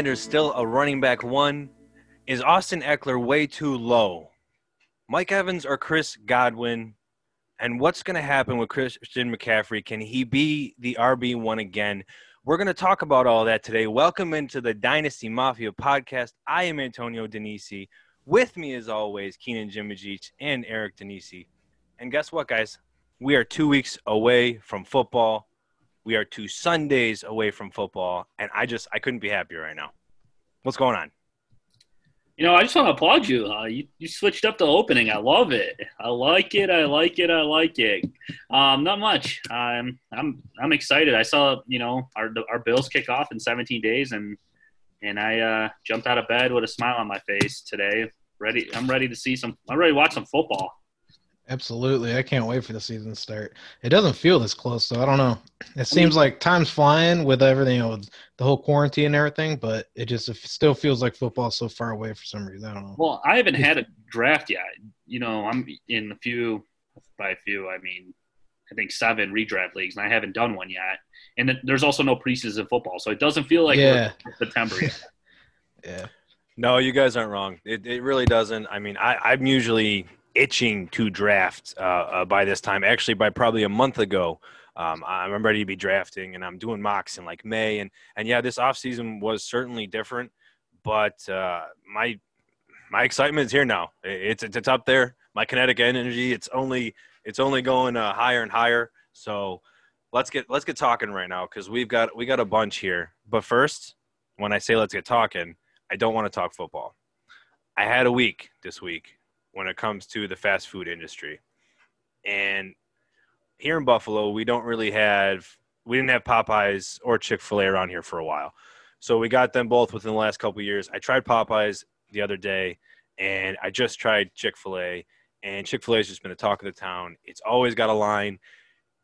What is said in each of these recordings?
Sanders still a running back one? Is Austin Ekeler way too low? Mike Evans or Chris Godwin? And what's going to happen with Christian McCaffrey? Can he be the RB1 again? We're going to talk about all that today. Welcome into the Dynasty Mafia podcast. I am Antonio Denisi. With me, as always, Keenan Jimajic and Eric Denisi. And guess what, guys? We are two weeks away from football. We are two Sundays away from football, and I just I couldn't be happier right now. What's going on? You know, I just want to applaud you. Uh, you. You switched up the opening. I love it. I like it. I like it. I like it. Um, not much. I'm I'm I'm excited. I saw you know our our Bills kick off in 17 days, and and I uh, jumped out of bed with a smile on my face today. Ready. I'm ready to see some. I'm ready to watch some football. Absolutely. I can't wait for the season to start. It doesn't feel this close, so I don't know. It seems like time's flying with everything, you know, the whole quarantine and everything, but it just it still feels like football's so far away for some reason. I don't know. Well, I haven't had a draft yet. You know, I'm in a few, by a few, I mean, I think seven redraft leagues, and I haven't done one yet. And there's also no preseason football, so it doesn't feel like yeah. September yet. yeah. No, you guys aren't wrong. It, it really doesn't. I mean, I, I'm usually – itching to draft uh, uh, by this time. Actually, by probably a month ago, um, I'm ready to be drafting, and I'm doing mocks in like May. And and yeah, this off season was certainly different, but uh, my my excitement is here now. It's it's up there. My kinetic energy, it's only it's only going uh, higher and higher. So let's get let's get talking right now because we've got we got a bunch here. But first, when I say let's get talking, I don't want to talk football. I had a week this week when it comes to the fast food industry. And here in Buffalo, we don't really have we didn't have Popeyes or Chick Fil A around here for a while, so we got them both within the last couple years. I tried Popeyes the other day, and I just tried Chick Fil A, and Chick Fil A has just been the talk of the town. It's always got a line,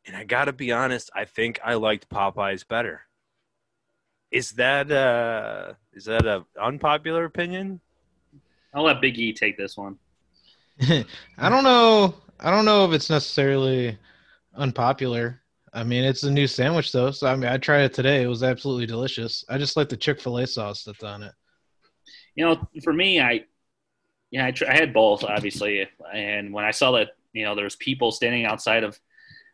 and I got to be honest, I think I liked Popeyes better. Is that uh is that a unpopular opinion? I'll let Big E take this one. I don't know. I don't know if it's necessarily unpopular. I mean, it's a new sandwich though. So I mean, I tried it today. It was absolutely delicious. I just like the Chick Fil A sauce that's on it. You know, for me, I yeah, I, tr- I had both obviously, and when I saw that, you know, there's people standing outside of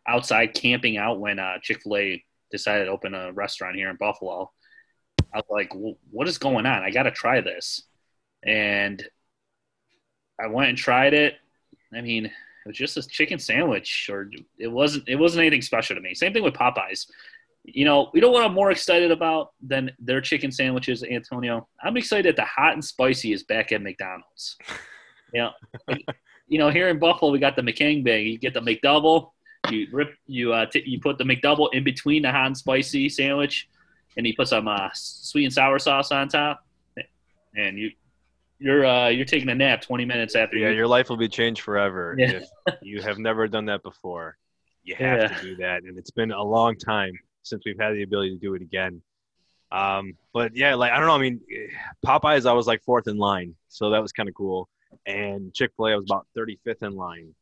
outside camping out when uh, Chick Fil A decided to open a restaurant here in Buffalo. I was like, what is going on? I got to try this. And I went and tried it. I mean, it was just a chicken sandwich, or it wasn't. It wasn't anything special to me. Same thing with Popeyes. You know, you don't know what I'm more excited about than their chicken sandwiches, Antonio. I'm excited that the hot and spicy is back at McDonald's. you know, you know, here in Buffalo we got the McCangbang. You get the McDouble. You rip, you uh, t- you put the McDouble in between the hot and spicy sandwich, and you put some uh, sweet and sour sauce on top, and you you're uh, you're taking a nap 20 minutes after. Yeah, you... your life will be changed forever yeah. if you have never done that before. You have yeah. to do that, and it's been a long time since we've had the ability to do it again. Um, but yeah, like I don't know. I mean, Popeyes, I was like fourth in line, so that was kind of cool. And Chick Fil A, I was about 35th in line,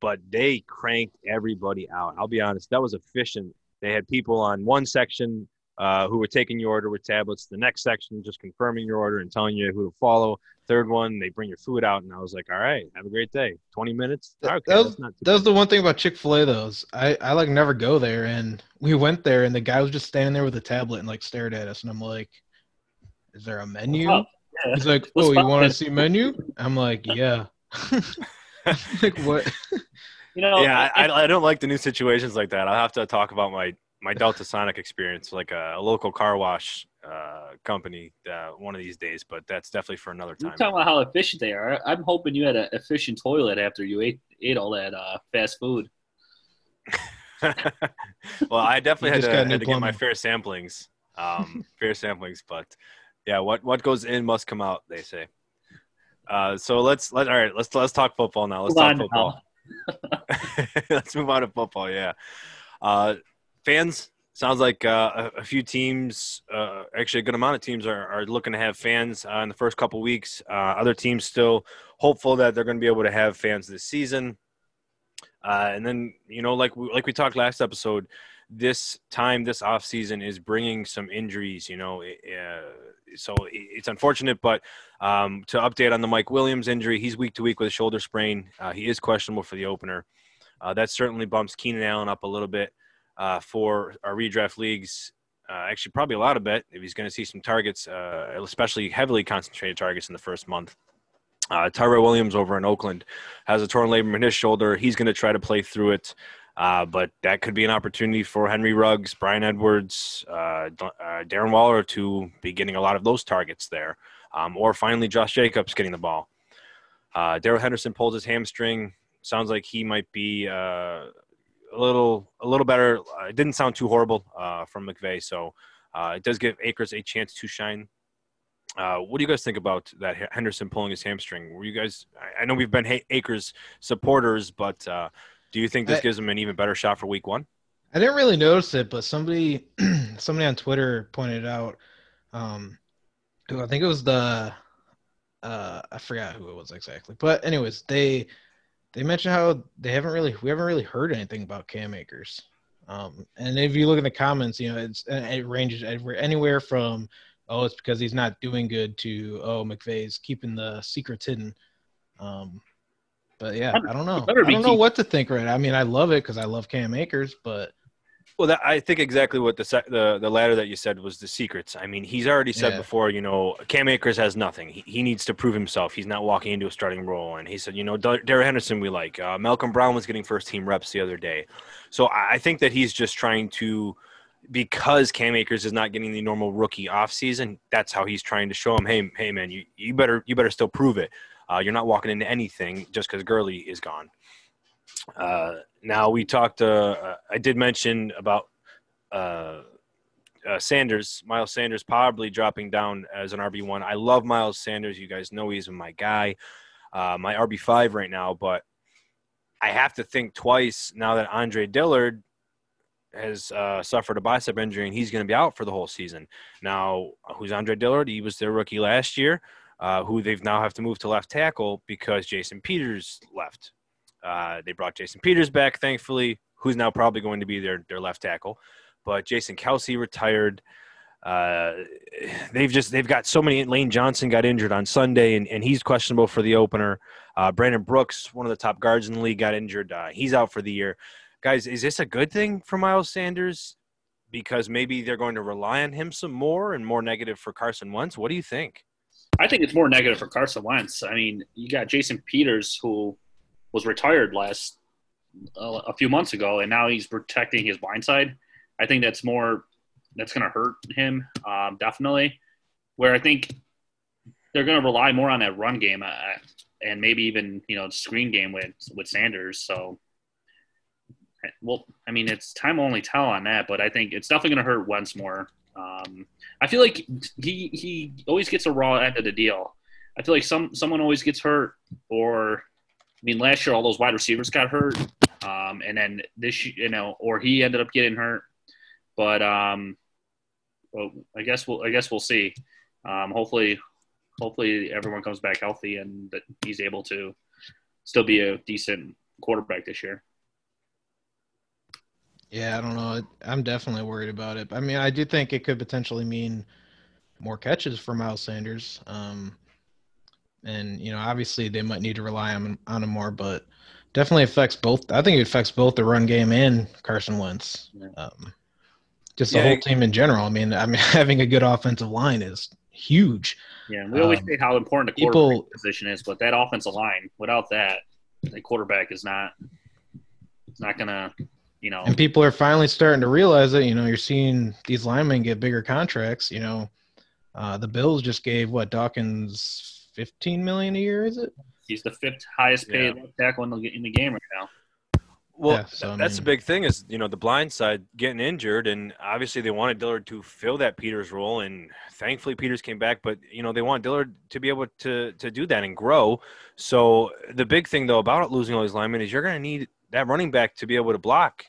but they cranked everybody out. I'll be honest, that was efficient. They had people on one section uh, who were taking your order with tablets. The next section, just confirming your order and telling you who to follow. Third one, they bring your food out, and I was like, "All right, have a great day." Twenty minutes. Okay, that was, that was the one thing about Chick Fil A, though. I I like never go there, and we went there, and the guy was just standing there with a tablet and like stared at us, and I'm like, "Is there a menu?" Yeah. He's like, "Oh, you want to see menu?" I'm like, "Yeah." like what? You know, yeah, I, I, I don't like the new situations like that. I'll have to talk about my my Delta Sonic experience, like a, a local car wash uh, company, uh, one of these days. But that's definitely for another time. You're talking about how efficient they are. I'm hoping you had an efficient toilet after you ate ate all that uh, fast food. well, I definitely had to, had to get my fair samplings, um, fair samplings. But yeah, what what goes in must come out, they say. Uh, so let's let all right. Let's let's talk football now. Let's talk football. let's move on to football. Yeah. Uh, fans sounds like uh, a, few teams, uh, actually a good amount of teams, are, are looking to have fans uh, in the first couple weeks. Uh, other teams still hopeful that they're going to be able to have fans this season. Uh, and then you know, like we, like we talked last episode, this time this off season is bringing some injuries. You know, uh, so it's unfortunate, but um, to update on the Mike Williams injury, he's week to week with a shoulder sprain. He is questionable for the opener. That certainly bumps Keenan Allen up a little bit uh, for our redraft leagues. Uh, actually, probably a lot of bet if he's going to see some targets, uh, especially heavily concentrated targets in the first month. Uh, Williams over in Oakland has a torn labrum in his shoulder. He's going to try to play through it. Uh, but that could be an opportunity for Henry Ruggs, Bryan Edwards, uh, uh, Darren Waller to be getting a lot of those targets there. Um, or finally, Josh Jacobs getting the ball. Uh, Darrell Henderson pulled his hamstring. Sounds like he might be a little a little better. Uh, it didn't sound too horrible uh, from McVay, so uh, it does give Akers a chance to shine. what do you guys think about that Henderson pulling his hamstring? Were you guys? I know we've been Akers supporters, but do you think this I, gives them an even better shot for week one? I didn't really notice it, but somebody somebody on Twitter pointed out um who I think it was the uh I forgot who it was exactly. But anyways, they they mentioned how they haven't really we haven't really heard anything about Cam Akers. Um, and if you look in the comments, you know, it's it ranges anywhere from oh, it's because he's not doing good to oh, McVay's keeping the secrets hidden. Um, but yeah, I don't know. I don't know what to think right. I mean, I love it because I love Cam Akers, but well, that, I think exactly what the the the latter that you said was the secrets. I mean, he's already said yeah. before, you know, Cam Akers has nothing. He, he needs to prove himself. He's not walking into a starting role. And he said, you know, Darrell Henderson we like. Uh, Malcolm Brown was getting first team reps the other day. So I think that he's just trying to because Cam Akers is not getting the normal rookie offseason, that's how he's trying to show him, hey, hey man, you, you better you better still prove it. Uh, you're not walking into anything just because Gurley is gone. Uh, now we talked. Uh, I did mention about uh, uh, Sanders, Miles Sanders, probably dropping down as an RB one. I love Miles Sanders. You guys know he's my guy, uh, my RB five right now. But I have to think twice now that Andre Dillard has uh, suffered a bicep injury and he's going to be out for the whole season. Now, who's Andre Dillard? He was their rookie last year uh, who they've now have to move to left tackle because Jason Peters left. Uh, they brought Jason Peters back, thankfully, who's now probably going to be their, their left tackle. But Jason Kelce retired. Uh, they've just they've got so many. Lane Johnson got injured on Sunday, and, and he's questionable for the opener. Uh, Brandon Brooks, one of the top guards in the league, got injured. Uh, he's out for the year. Guys, is this a good thing for Miles Sanders? Because maybe they're going to rely on him some more, and more negative for Carson Wentz. What do you think? I think it's more negative for Carson Wentz. I mean, you got Jason Peters who was retired last uh, a few months ago, and now he's protecting his blind side. I think that's more that's going to hurt him um, definitely. Where I think they're going to rely more on that run game uh, and maybe even you know screen game with with Sanders. So, well, I mean, it's time only tell on that, but I think it's definitely going to hurt Wentz more. Um, I feel like he he always gets a raw end of the deal. I feel like some someone always gets hurt, or mean, last year all those wide receivers got hurt, um, and then this you know, or he ended up getting hurt. But um, well, I guess we'll I guess we'll see. Um, hopefully, hopefully everyone comes back healthy and that he's able to still be a decent quarterback this year. Yeah, I don't know. I'm definitely worried about it. I mean, I do think it could potentially mean more catches for Miles Sanders. Um, and you know, obviously they might need to rely on on him more, but definitely affects both. I think it affects both the run game and Carson Wentz. Um, just the yeah, whole team in general. I mean, I mean, having a good offensive line is huge. Yeah, we always um, say how important the quarterback people, position is, but that offensive line, without that, the quarterback is not. It's not gonna you know. And people are finally starting to realize that, you know, you're seeing these linemen get bigger contracts. You know, uh, the Bills just gave what Dawkins 15 million a year, is it? He's the fifth highest paid yeah. tackle in the, in the game right now. Well, yeah, so, that's I mean, the big thing is you know the blind side getting injured, and obviously they wanted Dillard to fill that Peters role, and thankfully Peters came back. But you know they want Dillard to be able to to do that and grow. So the big thing though about losing all these linemen is you're going to need that running back to be able to block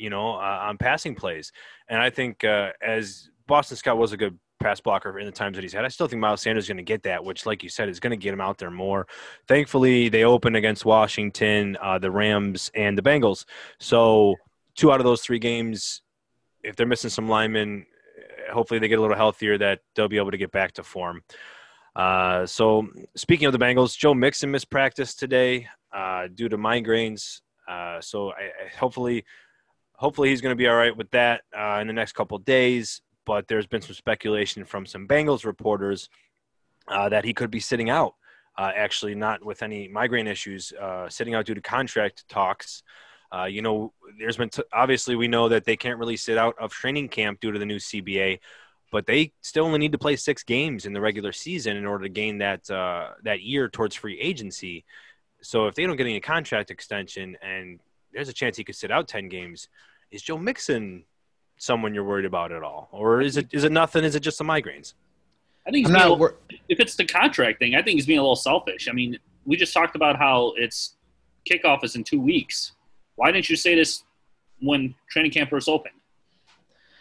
you know, uh, on passing plays. And I think uh, as Boston Scott was a good pass blocker in the times that he's had. I still think Miles Sanders is going to get that, which, like you said, is going to get him out there more. Thankfully, they open against Washington, uh, the Rams, and the Bengals. So, two out of those three games, if they're missing some linemen, hopefully they get a little healthier, that they'll be able to get back to form. Uh, so, speaking of the Bengals, Joe Mixon missed practice today uh, due to migraines. Uh, so, I, I hopefully hopefully he's going to be all right with that uh, in the next couple days. But there's been some speculation from some Bengals reporters uh, that he could be sitting out. Uh, actually, not with any migraine issues, uh, sitting out due to contract talks. Uh, you know, there's been t- obviously we know that they can't really sit out of training camp due to the new CBA, but they still only need to play six games in the regular season in order to gain that uh, that year towards free agency. So if they don't get any contract extension and there's a chance he could sit out 10 games, is Joe Mixon someone you're worried about at all, or is it is it nothing? Is it just the migraines? I think he's not, little, if it's the contract thing, I think he's being a little selfish. I mean, we just talked about how it's kickoff is in two weeks. Why didn't you say this when training camp first opened?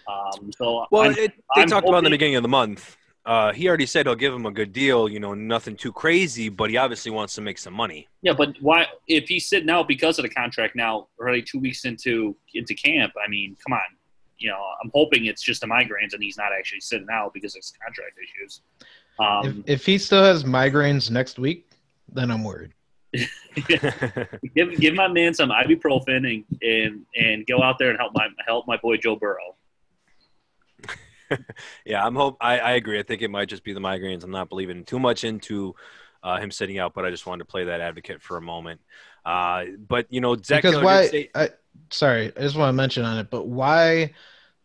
Um, so well, I'm, it, they I'm talked hoping, about in the beginning of the month. Uh, he already said he'll give him a good deal. You know, nothing too crazy, but he obviously wants to make some money. Yeah, but why? If he's sitting out because of the contract now, already two weeks into into camp, I mean, come on. You know, I'm hoping it's just the migraines and he's not actually sitting out because of contract issues. Um, if, if he still has migraines next week, then I'm worried. give give my man some ibuprofen and, and and go out there and help my help my boy Joe Burrow. yeah, I'm hope I, I agree. I think it might just be the migraines. I'm not believing too much into uh, him sitting out, but I just wanted to play that advocate for a moment. Uh, but you know, Zach because why? Say, I, sorry, I just want to mention on it, but why?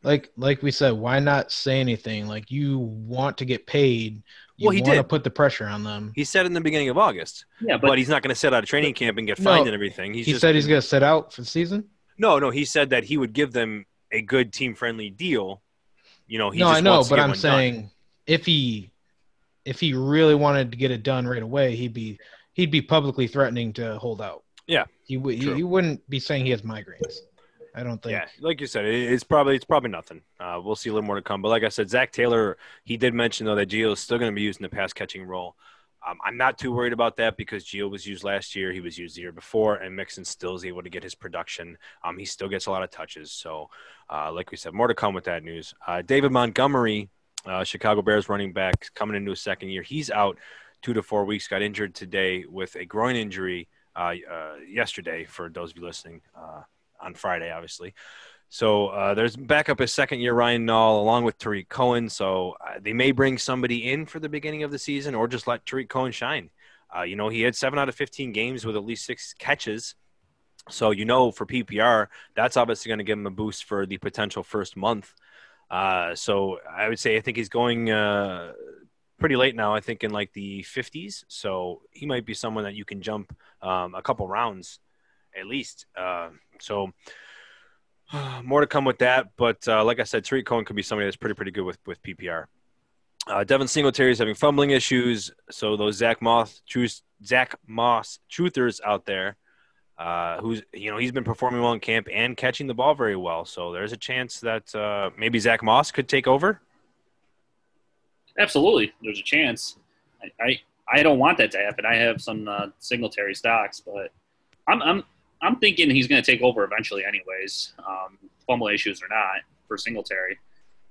Like like we said, why not say anything? Like you want to get paid. You well, he want did. to put the pressure on them. He said in the beginning of August. Yeah, but, but he's not going to sit out of training camp and get fined no, and everything. He's he said he's going to sit out for the season. No, no, he said that he would give them a good team friendly deal you know, he no, I know, but I'm saying done. if he if he really wanted to get it done right away, he'd be he'd be publicly threatening to hold out. Yeah, he would. He, he, wouldn't be saying he has migraines. I don't think. Yeah, like you said, it's probably it's probably nothing. Uh, we'll see a little more to come. But like I said, Zac Taylor, he did mention though that Gio is still going to be used in the pass catching role. Um, I'm not too worried about that because Gio was used last year. He was used the year before, and Mixon still is able to get his production. Um, he still gets a lot of touches. So, uh, like we said, more to come with that news. Uh, David Montgomery, uh, Chicago Bears running back, coming into his second year. He's out two to four weeks. Got injured today with a groin injury uh, uh, yesterday. For those of you listening uh, on Friday, obviously. So uh, there's backup his second year Ryan Nall along with Tarik Cohen. So uh, they may bring somebody in for the beginning of the season or just let Tarik Cohen shine. Uh, you know, he had seven out of 15 games with at least six catches. So, you know, for PPR, that's obviously going to give him a boost for the potential first month. Uh, so I would say I think he's going uh, pretty late now. I think in like the 50s. So he might be someone that you can jump um, a couple rounds at least. Uh, so more to come with that. But uh, like I said, Tarik Cohen could be somebody that's pretty pretty good with with PPR. Uh, Devin Singletary is having fumbling issues, so those Zack Moss Zack Moss truthers out there, uh, who's you know he's been performing well in camp and catching the ball very well. So there's a chance that uh, maybe Zack Moss could take over. Absolutely, there's a chance. I, I, I don't want that to happen. I have some uh, Singletary stocks, but I'm I'm I'm thinking he's going to take over eventually, anyways. Um, fumble issues or not for Singletary.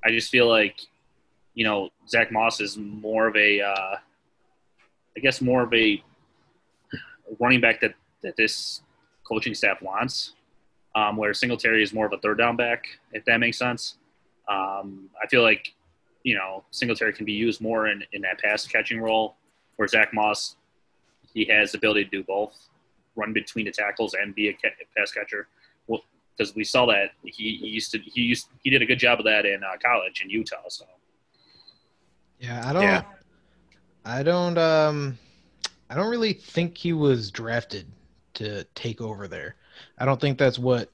I just feel like, you know, Zack Moss is more of a, uh, I guess, more of a running back that, that this coaching staff wants, um, where Singletary is more of a third down back, if that makes sense. Um, I feel like, you know, Singletary can be used more in, in that pass catching role, where Zack Moss, he has the ability to do both run between the tackles and be a pass catcher. Well, because we saw that he, he, used to he used he did a good job of that in uh, college in Utah. So yeah, I don't yeah. I don't um I don't really think he was drafted to take over there. I don't think that's what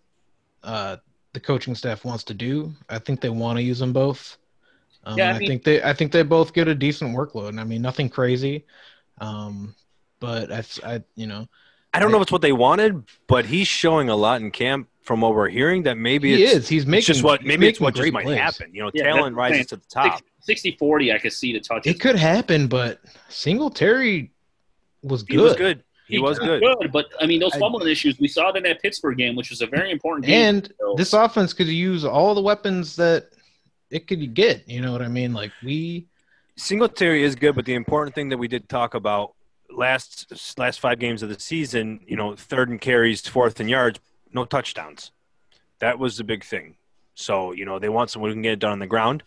uh, the coaching staff wants to do. I think they want to use them both. Um, yeah, I, mean, I, think they I think they both get a decent workload. I mean, nothing crazy, um, but I, I you know I don't know if it's what they wanted, but he's showing a lot in camp from what we're hearing that maybe he it's, is. He's making it's just what maybe it's what just might plays. happen. You know, Yeah, talent that's what I'm rises to the top. 60 40, I could see the touches. It could happen, but Singletary was good. He was good. He was good. But I mean, those I- fumbling issues we saw it in that Pittsburgh game, which was a very important game. And So- this offense could use all the weapons that it could get. You know what I mean? Like we Singletary is good, but the important thing that we did talk about last last five games of the season, you know, third and carries, fourth and yards, no touchdowns. That was the big thing. So you know they want someone who can get it done on the ground,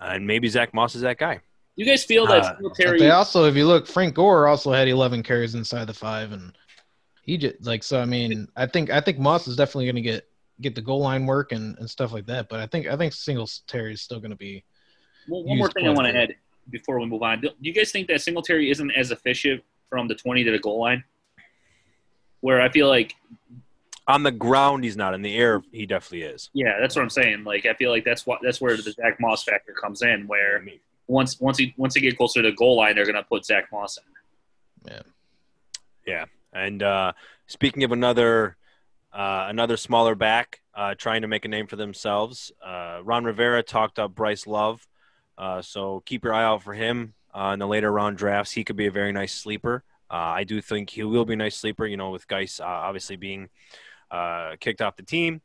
and maybe Zack Moss is that guy. you guys feel that Uh, But Singletary? they also, if you look, Frank Gore also had 11 carries inside the five, and he just like so. I mean, I think I think Moss is definitely going to get get the goal line work and, and stuff like that. But I think I think Singletary is still going to be. one one more thing I want to add before we move on. Do do you guys think that Singletary isn't as efficient from the 20 to the goal line? Where I feel like, On the ground, he's not. In the air, he definitely is. yeah, that's what I'm saying. Like, I feel like that's what that's where the Zack Moss factor comes in. Where once once he once they get closer to the goal line, they're going to put Zack Moss in. Yeah, yeah. And uh, speaking of another uh, another smaller back uh, trying to make a name for themselves, uh, Ron Rivera talked up Bryce Love. Uh, so keep your eye out for him uh, in the later round drafts. He could be a very nice sleeper. Uh, I do think he will be a nice sleeper. You know, with Guice uh, obviously being uh, kicked off the team.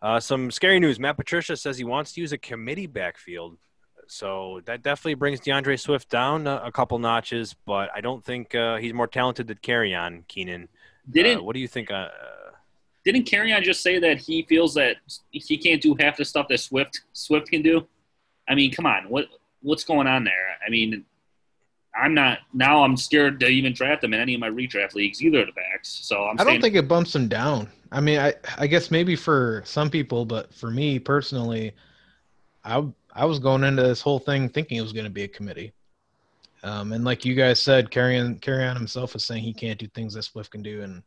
Uh, some scary news. Matt Patricia says he wants to use a committee backfield. So that definitely brings D'Andre Swift down a, a couple notches, but I don't think uh, he's more talented than Kerryon Keenan. Didn't what do you think? Didn't Kerryon just say that he feels that he can't do half the stuff that Swift Swift can do? I mean, come on, what what's going on there? I mean, I'm not now. I'm scared to even draft him in any of my redraft leagues, either of the backs. So I'm I don't think it bumps him down. I mean, I I guess maybe for some people, but for me personally, I I was going into this whole thing thinking it was going to be a committee. Um, and like you guys said, Kerryon Kerryon himself is saying he can't do things that Swift can do, and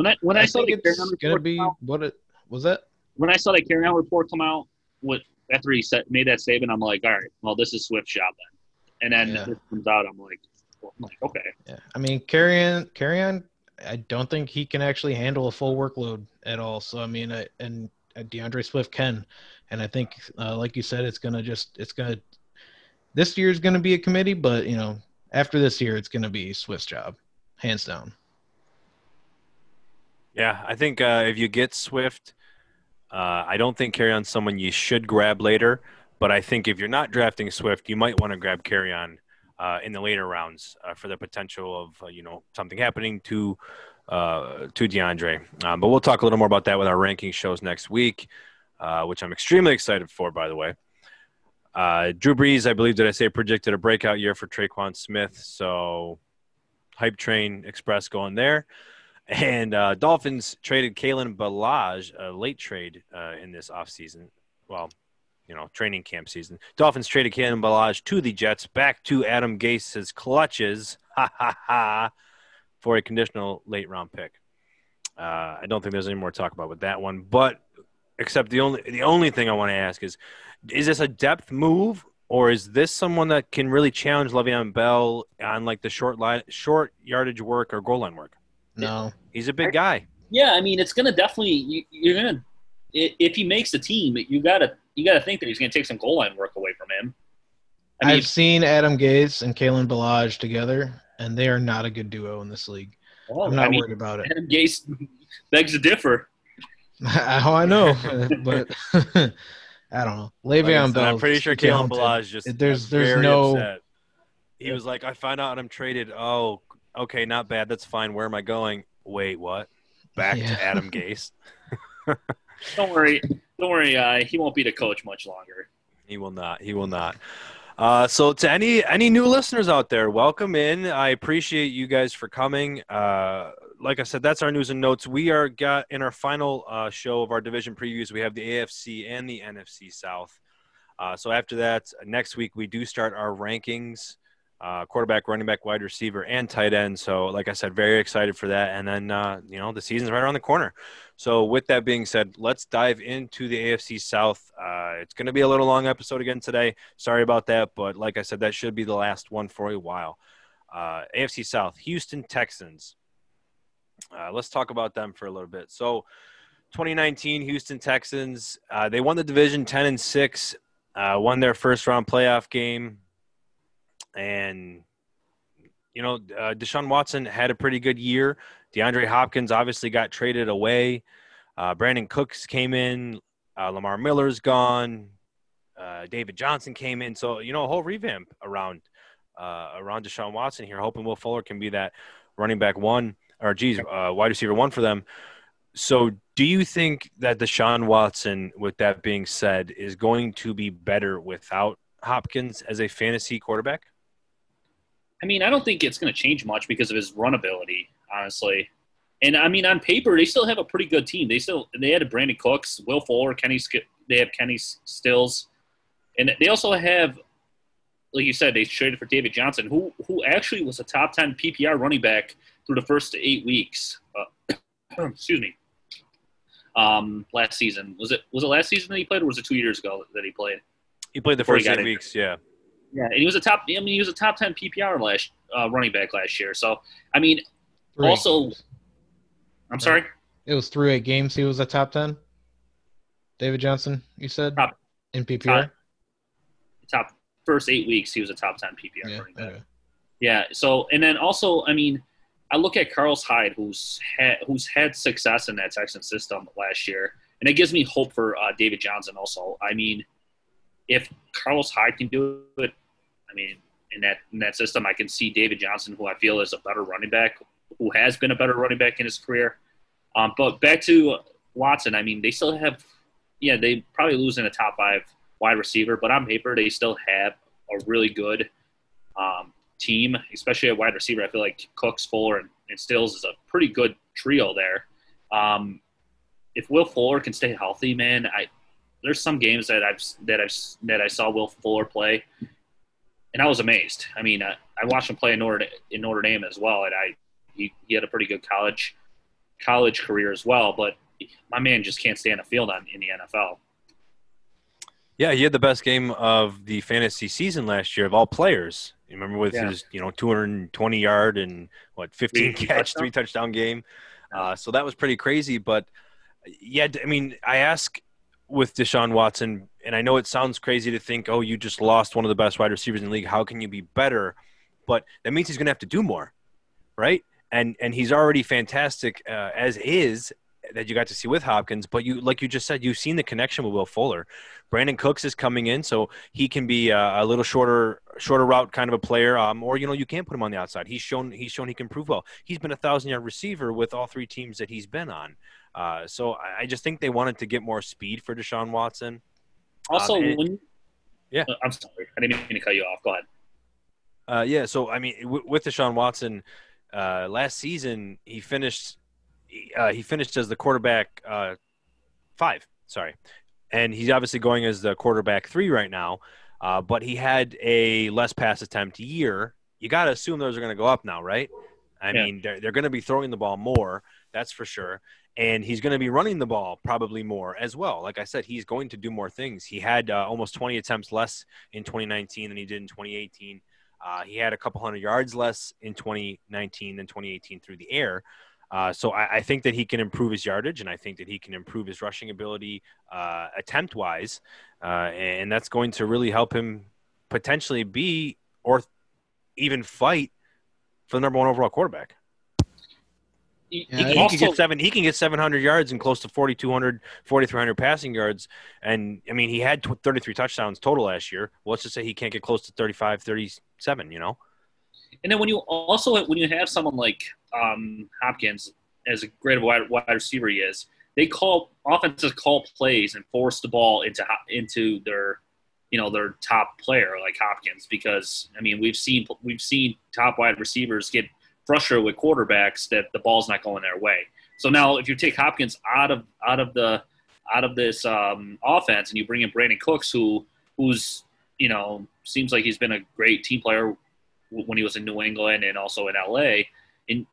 when I when I, I saw the it's Kerryon going to report be come out, what it was that. when I saw that Kerryon report come out, what after he said, made that statement, I'm like, all right, well, this is Swift's job then. And then Yeah. this comes out, I'm like, well, I'm like, okay, Yeah, I mean, Kerryon, Kerryon, I don't think he can actually handle a full workload at all. So I mean, I, and uh, D'Andre Swift can, and I think, uh, like you said, it's gonna just, it's gonna, this year is gonna be a committee, but you know, after this year, it's gonna be Swift's job, hands down. Yeah, I think uh, if you get Swift, uh, I don't think Kerryon someone you should grab later. But I think if you're not drafting Swift, you might want to grab Kerryon uh, in the later rounds uh, for the potential of uh, you know something happening to uh, to D'Andre. Um, but we'll talk a little more about that with our ranking shows next week, which I'm extremely excited for. By the way, Drew Brees, I believe, did I say predicted a breakout year for Tre'Quan Smith? So hype train express going there. And uh, Dolphins traded Kalen Ballage, a late trade uh, in this offseason. Well, you know, training camp season. Dolphins traded Kalen Ballage to the Jets, back to Adam Gase's clutches, ha ha ha, for a conditional late round pick. Uh, I don't think there's any more to talk about with that one, but except the only the only thing I want to ask is, is this a depth move or is this someone that can really challenge Le'Veon Bell on like the short line, short yardage work or goal line work? No, He's a big guy. yeah, I mean, it's gonna definitely you, you're gonna if he makes the team, you gotta you gotta think that he's gonna take some goal line work away from him. I mean, I've seen Adam Gase and Kalen Ballage together, and they are not a good duo in this league. well, I'm not I mean, worried about it. Adam Gase begs to differ. How oh, I know, but I don't know. Like I Le'Veon said, Bell. I'm pretty sure Kalen Ballage just There's- there's very no- upset. He was like, I find out I'm traded. Oh, okay, not bad. That's fine. Where am I going? Wait, what? Back Yeah. to Adam Gase. Don't worry, don't worry. Uh, he won't be the coach much longer. He will not. He will not. Uh, so to any any new listeners out there, welcome in. I appreciate you guys for coming. Uh, like I said, that's our news and notes. We are got in our final uh, show of our division previews. We have the AFC and the NFC South. Uh, so after that, next week we do start our rankings: uh, quarterback, running back, wide receiver, and tight end. So, like I said, very excited for that. And then uh, you know the season's right around the corner. So, with that being said, let's dive into the AFC South. Uh, it's going to be a little long episode again today. Sorry about that, but like I said, that should be the last one for a while. Uh, AFC South, Houston Texans. Uh, let's talk about them for a little bit. So, 2019 Houston Texans. Uh, they won the division 10 and six. Uh, won their first round playoff game, and you know uh, Deshaun Watson had a pretty good year. DeAndre Hopkins obviously got traded away. Uh, Brandin Cooks came in. Uh, Lamar Miller's gone. Uh, David Johnson came in. So you know a whole revamp around around Deshaun Watson here. Hoping Will Fuller can be that running back one or geez, wide receiver one for them. So, do you think that Deshaun Watson, with that being said, is going to be better without Hopkins as a fantasy quarterback? I mean, I don't think it's going to change much because of his run ability, honestly. And I mean, on paper, they still have a pretty good team. They still they had a Brandin Cooks, Will Fuller, Kenny. They have Kenny Stills, and they also have, like you said, they traded for David Johnson, who who actually was a top ten PPR running back through the first eight weeks. Uh, excuse me um, last season. Was it was it last season that he played, or was it two years ago that he played? He played the first eight weeks. Yeah. Yeah, and he was a top. I mean, he was a top ten PPR last uh, running back last year. So I mean, three also, games. I'm sorry. It was through eight games. He was a top ten. David Johnson, you said top, in PPR. Top, top, first eight weeks, he was a top ten PPR yeah, running back. Okay. Yeah. So and then also, I mean, I look at Carlos Hyde, who's had who's had success in that Texan system last year, and it gives me hope for uh, David Johnson. Also, I mean, if Carlos Hyde can do it, I mean, in that in that system, I can see David Johnson, who I feel is a better running back, who has been a better running back in his career. Um, but back to Watson, I mean, they still have, yeah, they probably lose in a top five wide receiver, but on paper, they still have a really good um, team, especially at wide receiver. I feel like Cooks, Fuller, and, and Stills is a pretty good trio there. Um, if Will Fuller can stay healthy, man, I there's some games that I've that I've that I saw Will Fuller play, and I was amazed. I mean, I, I watched him play in Notre in Notre Dame as well, and I he, he had a pretty good college college career as well. But my man just can't stay on the field on in the NFL. Yeah, he had the best game of the fantasy season last year of all players. You remember with yeah. his, you know, 220 yard and what 15 three catch, touchdown. three touchdown game. Uh, so that was pretty crazy. But yeah, I mean, I ask with Deshaun Watson, and I know it sounds crazy to think, oh, you just lost one of the best wide receivers in the league. How can you be better? But that means he's going to have to do more, right? And and he's already fantastic uh, as is that you got to see with Hopkins. But you, like you just said, you've seen the connection with Will Fuller. Brandin Cooks is coming in, so he can be a, a little shorter, shorter route kind of a player. Um, or you know, you can put him on the outside. He's shown he's shown he can prove well. He's been a thousand yard receiver with all three teams that he's been on. Uh, so I, I just think they wanted to get more speed for Deshaun Watson. Also, um, and, when, yeah, uh, I'm sorry, I didn't mean to cut you off. Go ahead. Uh, yeah, so I mean, w- with Deshaun Watson, uh, last season he finished uh, he finished as the quarterback uh, five. Sorry, and he's obviously going as the quarterback three right now. Uh, but he had a less pass attempt year. You got to assume those are going to go up now, right? I yeah. mean, they're, they're going to be throwing the ball more, that's for sure. And he's going to be running the ball probably more as well. Like I said, he's going to do more things. He had uh, almost 20 attempts less in 2019 than he did in 2018. Uh, he had a couple hundred yards less in 2019 than 2018 through the air. Uh, so I, I, think that he can improve his yardage, and I think that he can improve his rushing ability uh, attempt wise, uh, and that's going to really help him potentially be or even fight for the number one overall quarterback. He, yeah, he, also, can get seven. He can get 700 yards and close to 4,200, 4,300 passing yards. And I mean, he had 33 touchdowns total last year. Well, let's just say he can't get close to 35, 37. You know. And then when you also when you have someone like um, Hopkins as a great wide, wide receiver he is, they call offenses call plays and force the ball into into their you know their top player like Hopkins because I mean we've seen we've seen top wide receivers get frustrated with quarterbacks that the ball's not going their way. So now if you take Hopkins out of out of the out of this um, offense and you bring in Brandin Cooks who who's you know seems like he's been a great team player when he was in New England and also in LA and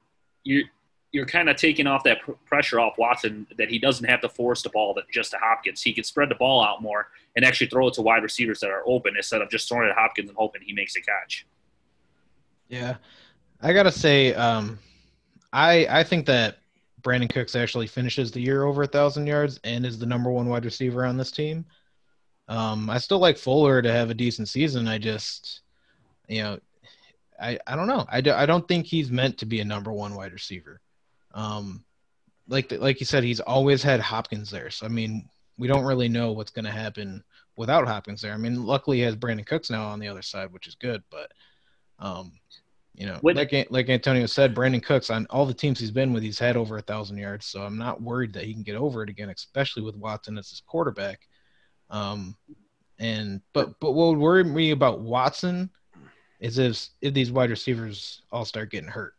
you're you're kind of taking off that pr- pressure off Watson that he doesn't have to force the ball that just to Hopkins. He can spread the ball out more and actually throw it to wide receivers that are open instead of just throwing it at Hopkins and hoping he makes a catch. Yeah, I gotta say, um, I I think that Brandin Cooks actually finishes the year over a thousand yards and is the number one wide receiver on this team. Um, I still like Fuller to have a decent season. I just, you know, I, I don't know. I, do, I don't think he's meant to be a number one wide receiver. Um, like like you said, he's always had Hopkins there. So I mean, we don't really know what's going to happen without Hopkins there. I mean, luckily he has Brandin Cooks now on the other side, which is good. But um, you know, like like Antonio said, Brandin Cooks on all the teams he's been with, he's had over a thousand yards. So I'm not worried that he can get over it again, especially with Watson as his quarterback. Um, and but but what would worry me about Watson is if if these wide receivers all start getting hurt.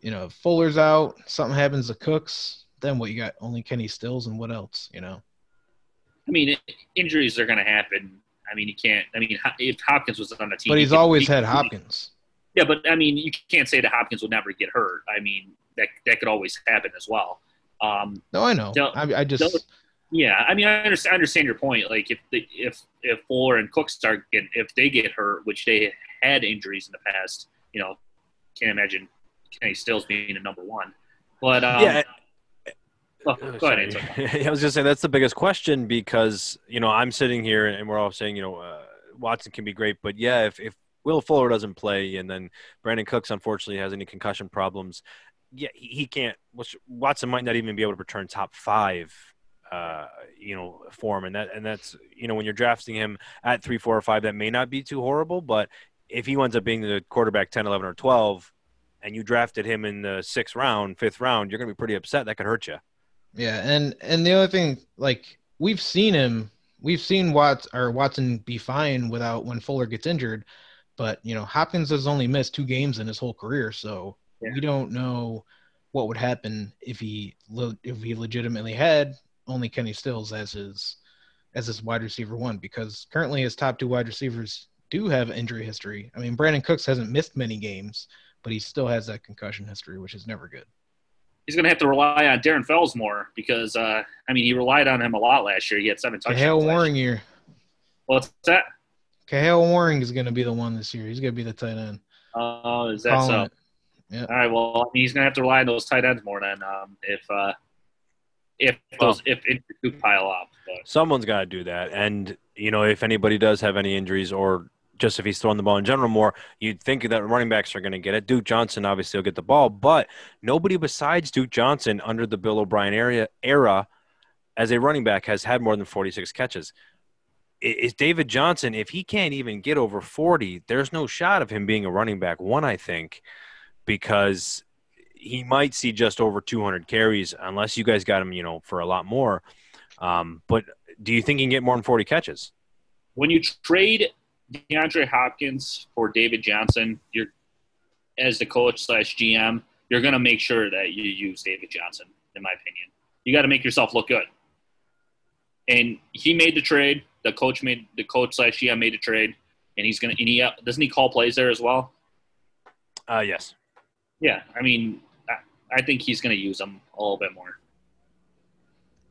You know, if Fuller's out, something happens to Cooks, then what you got? Only Kenny Stills and what else? You know. I mean, injuries are going to happen. I mean, you can't. I mean, if Hopkins was on the team, but he's always had Hopkins. Yeah, but I mean, you can't say that Hopkins will never get hurt. I mean, that that could always happen as well. Um, no, I know. I, I just. Yeah, I mean, I understand, I understand your point. Like, if the, if if Fuller and Cook start getting, if they get hurt, which they had injuries in the past, you know, can't imagine Kenny Stills being a number one. But um, yeah. Oh, go ahead, I was going to say that's the biggest question because you know I'm sitting here and we're all saying you know uh, Watson can be great, but yeah, if, if Will Fuller doesn't play and then Brandin Cooks unfortunately has any concussion problems, yeah, he, can't. Watson might not even be able to return top five uh, you know, form, and that and that's you know when you're drafting him at three, four, or five, that may not be too horrible. But if he winds up being the quarterback 10, 11, or 12, and you drafted him in the sixth round, fifth round, you're going to be pretty upset. That could hurt you. Yeah, and and the other thing, like we've seen him, we've seen Watts or Watson be fine without when Fuller gets injured, but you know Hopkins has only missed two games in his whole career, so yeah. we don't know what would happen if he if he legitimately had only Kenny Stills as his as his wide receiver one because currently his top two wide receivers do have injury history. I mean, Brandin Cooks hasn't missed many games, but he still has that concussion history, which is never good. He's going to have to rely on Darren Fells more because, uh, I mean, he relied on him a lot last year. He had seven touchdowns. Kahale Warring year. What's that? Kahale Warring is going to be the one this year. He's going to be the tight end. Oh, uh, is that Calling so? Yeah. All right. Well, he's going to have to rely on those tight ends more then. Um, if uh, if those well, if it do pile up. But. Someone's got to do that, and you know if anybody does have any injuries or just if he's throwing the ball in general more, you'd think that running backs are going to get it. Duke Johnson obviously will get the ball, but nobody besides Duke Johnson under the Bill O'Brien era, era as a running back has had more than 46 catches. Is David Johnson, if he can't even get over 40, there's no shot of him being a running back one, I think, because he might see just over 200 carries unless you guys got him, you know, for a lot more. Um, but do you think he can get more than 40 catches? When you trade DeAndre Hopkins for David Johnson, you're as the coach slash GM, you're going to make sure that you use David Johnson. In my opinion, you got to make yourself look good. And he made the trade. The coach made the coach slash GM made a trade, and he's going to. And he doesn't he call plays there as well. Uh, yes. Yeah, I mean, I think he's going to use them a little bit more.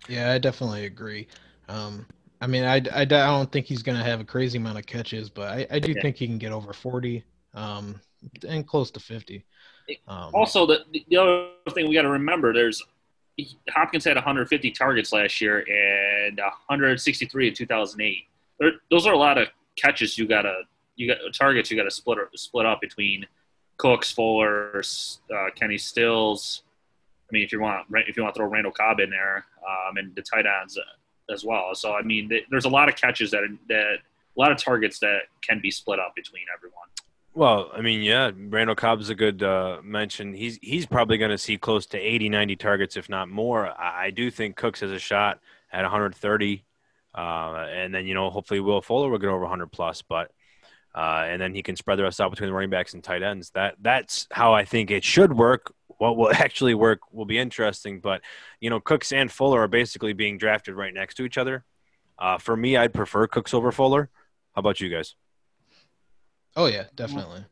Yeah, I definitely agree. Um, I mean, I, I, I don't think he's going to have a crazy amount of catches, but I, I do yeah. think he can get over 40 um, and close to 50. Um, also, the, the other thing we got to remember there's Hopkins had 150 targets last year and 163 in 2008. There, those are a lot of catches you got to you got targets you got to split split up between Cooks, Fuller, uh, Kenny Stills. I mean, if you want, if you want to throw Randall Cobb in there, um, and the tight ends as well. So I mean, there's a lot of catches that that a lot of targets that can be split up between everyone. Well, I mean, yeah, Randall Cobb's a good uh, mention. He's he's probably going to see close to 80, 90 targets, if not more. I, I do think Cooks has a shot at 130, uh, and then you know hopefully Will Fuller will get over 100 plus. But uh, and then he can spread the rest out between the running backs and tight ends. That that's how I think it should work. What will actually work will be interesting, but you know, Cooks and Fuller are basically being drafted right next to each other. Uh, for me, I'd prefer Cooks over Fuller. How about you guys? Oh yeah, definitely.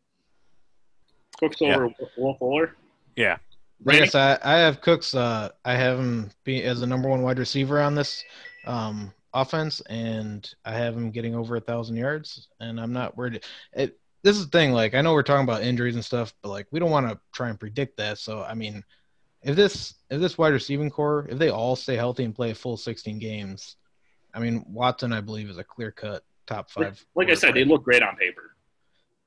Cooks over yeah. Fuller. Yeah. Yes, I, I have Cooks. Uh, I have him be as the number one wide receiver on this. Um, offense, and I have him getting over a thousand yards, and I'm not worried. It, this is the thing. Like I know we're talking about injuries and stuff, but like we don't want to try and predict that. So I mean, if this if this wide receiving core if they all stay healthy and play a full 16 games, I mean Watson I believe is a clear cut top five. Like I said, they look great on paper.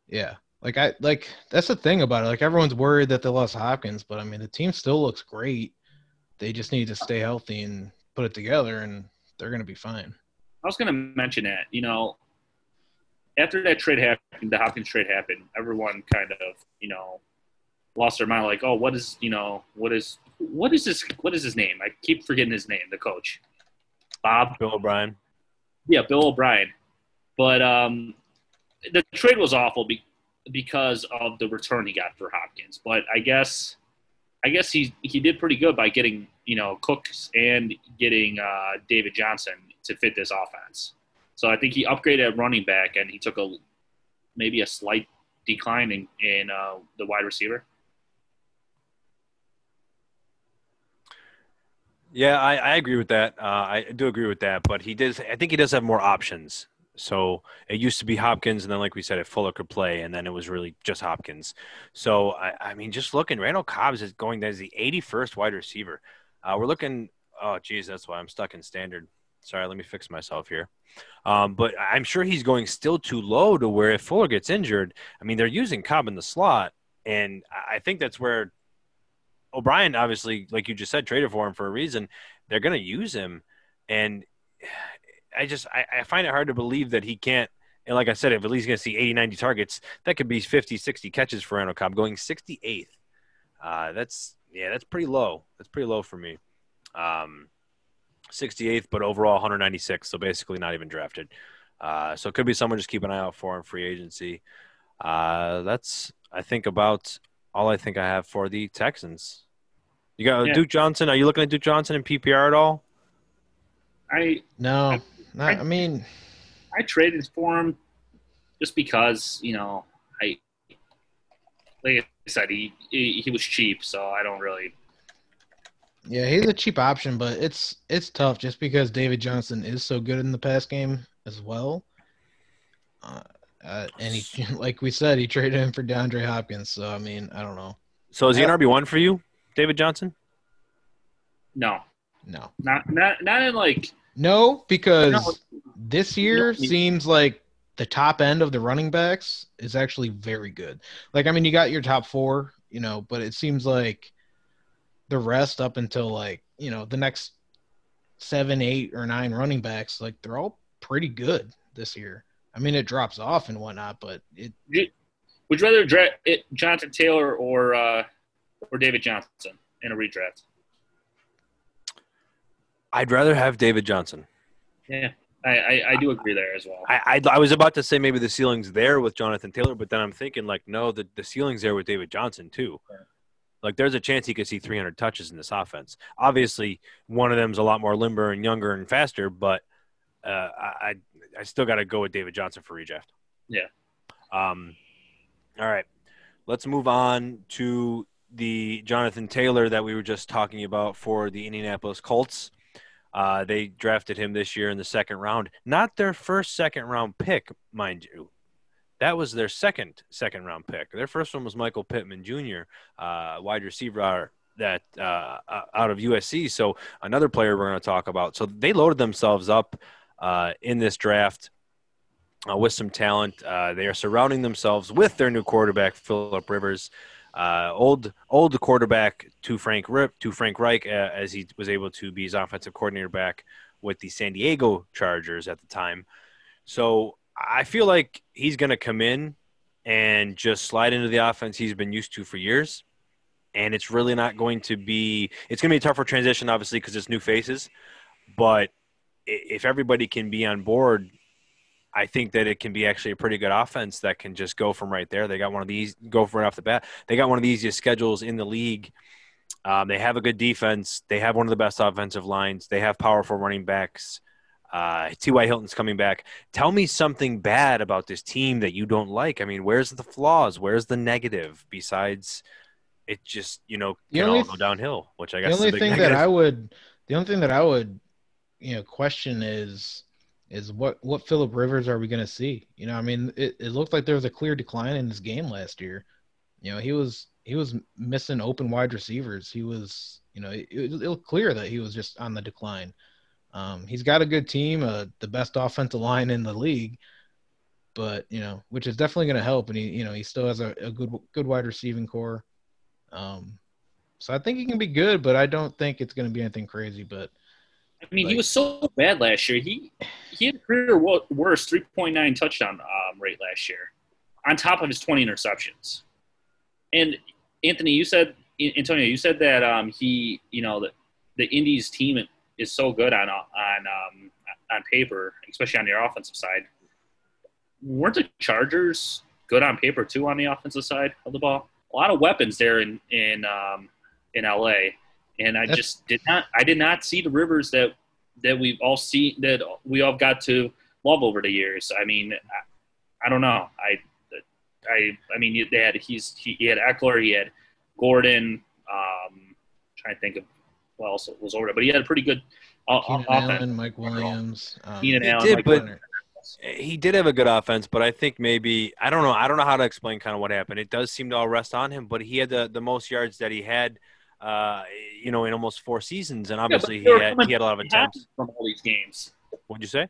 Yeah, like I like that's the thing about it. Like everyone's worried that they lost Hopkins, but I mean the team still looks great. They just need to stay healthy and put it together, and they're going to be fine. I was going to mention that you know after that trade happened, the Hopkins trade happened, everyone kind of you know lost their mind like, oh, what is you know what is what is this what is his name? I keep forgetting his name. The coach, Bob Bill O'Brien. Yeah, Bill O'Brien. But um, the trade was awful be- because of the return he got for Hopkins. But I guess I guess he he did pretty good by getting you know Cooks and getting uh, David Johnson to fit this offense. So I think he upgraded at running back and he took a maybe a slight decline in in uh, the wide receiver. Yeah, I, I agree with that. Uh, I do agree with that, but he does. I think he does have more options. So it used to be Hopkins, and then, like we said, if Fuller could play, and then it was really just Hopkins. So I, I mean, just looking, Randall Cobbs is going as the 81st wide receiver. Uh, we're looking. Oh, geez, that's why I'm stuck in standard. Sorry, let me fix myself here. Um, but I'm sure he's going still too low to where if Fuller gets injured, I mean, they're using Cobb in the slot, and I think that's where O'Brien, obviously, like you just said, traded for him for a reason. They're going to use him, and I just I, I, find it hard to believe that he can't. And like I said, if at least going to see 80, 90 targets, that could be 50, 60 catches for Randall Cobb, going 68th. Uh, that's yeah, that's pretty low. That's pretty low for me. Um, 68th, but overall 196, so basically not even drafted. Uh, so it could be someone just keep an eye out for in free agency. Uh, that's I think about all I think I have for the Texans. You got yeah. Duke Johnson. Are you looking at Duke Johnson in PPR at all? I no, I, not, I, I mean, I traded for him just because you know I like I said he, he he was cheap, so I don't really yeah, he's a cheap option, but it's it's tough just because David Johnson is so good in the pass game as well. Uh, uh, and he, like we said, he traded him for DeAndre Hopkins. So I mean, I don't know. So is he an RB one for you, David Johnson? No, no, not not not in like no because no. this year seems like the top end of the running backs is actually very good. Like I mean, you got your top four, you know, but it seems like the rest up until like you know the next seven, eight, or nine running backs, like they're all pretty good this year. I mean, it drops off and whatnot, but it. Would you rather draft it, Jonathan Taylor or uh, or David Johnson in a redraft? I'd rather have David Johnson. Yeah, I, I, I do agree there as well. I, I, I was about to say maybe the ceiling's there with Jonathan Taylor, but then I'm thinking like no, the the ceiling's there with David Johnson too. Like there's a chance he could see 300 touches in this offense. Obviously, one of them's a lot more limber and younger and faster, but uh, I I still got to go with David Johnson for redraft. Yeah. Um. All right, let's move on to the Jonathan Taylor that we were just talking about for the Indianapolis Colts. Uh, they drafted him this year in the second round. Not their first second round pick, mind you. That was their second second round pick. Their first one was Michael Pittman Jr., uh, wide receiver that uh, out of USC. So another player we're going to talk about. So they loaded themselves up uh, in this draft uh, with some talent. Uh, they are surrounding themselves with their new quarterback Philip Rivers. Uh, old old quarterback to Frank Rip to Frank Reich uh, as he was able to be his offensive coordinator back with the San Diego Chargers at the time. So I feel like he's going to come in and just slide into the offense he's been used to for years. And it's really not going to be, it's going to be a tougher transition, obviously, because it's new faces. But if everybody can be on board, I think that it can be actually a pretty good offense that can just go from right there. They got one of these, go for right off the bat. They got one of the easiest schedules in the league. Um, they have a good defense. They have one of the best offensive lines. They have powerful running backs. Uh, T.Y. Hilton's coming back. Tell me something bad about this team that you don't like. I mean, where's the flaws? Where's the negative besides it just, you know, can all go downhill, which I guess the only thing negative. that I would, the only thing that I would, you know, question is, is what, what Philip Rivers are we going to see? You know, I mean, it, it looked like there was a clear decline in this game last year. you know, he was he was missing open wide receivers. He was, you know, it, it, it was clear that he was just on the decline. Um, he's got a good team, uh, the best offensive line in the league, but you know, which is definitely going to help. And he, you know, he still has a, a good good wide receiving core. Um, so I think he can be good, but I don't think it's going to be anything crazy. But I mean, like, he was so bad last year. He he had a career worst 3.9 touchdown um, rate last year, on top of his 20 interceptions. And Anthony, you said Antonio, you said that um, he, you know, the the Indies team is so good on on um, on paper, especially on the offensive side. Weren't the Chargers good on paper too on the offensive side of the ball? A lot of weapons there in in um, in LA, and I just did not I did not see the Rivers that that we've all seen that we all got to love over the years. I mean, I, I don't know. I I I mean they had he's he, he had Ekeler, he had Gordon. Um, trying to think of what else was over there, but he had a pretty good uh, Keenan offense. Allen, Mike Williams, um, Keenan Allen, did, Mike but he did have a good offense, but I think maybe I don't know. I don't know how to explain kind of what happened. It does seem to all rest on him, but he had the the most yards that he had uh, you know, in almost four seasons, and obviously yeah, he had he had a lot of attempts from all these games. What'd you say?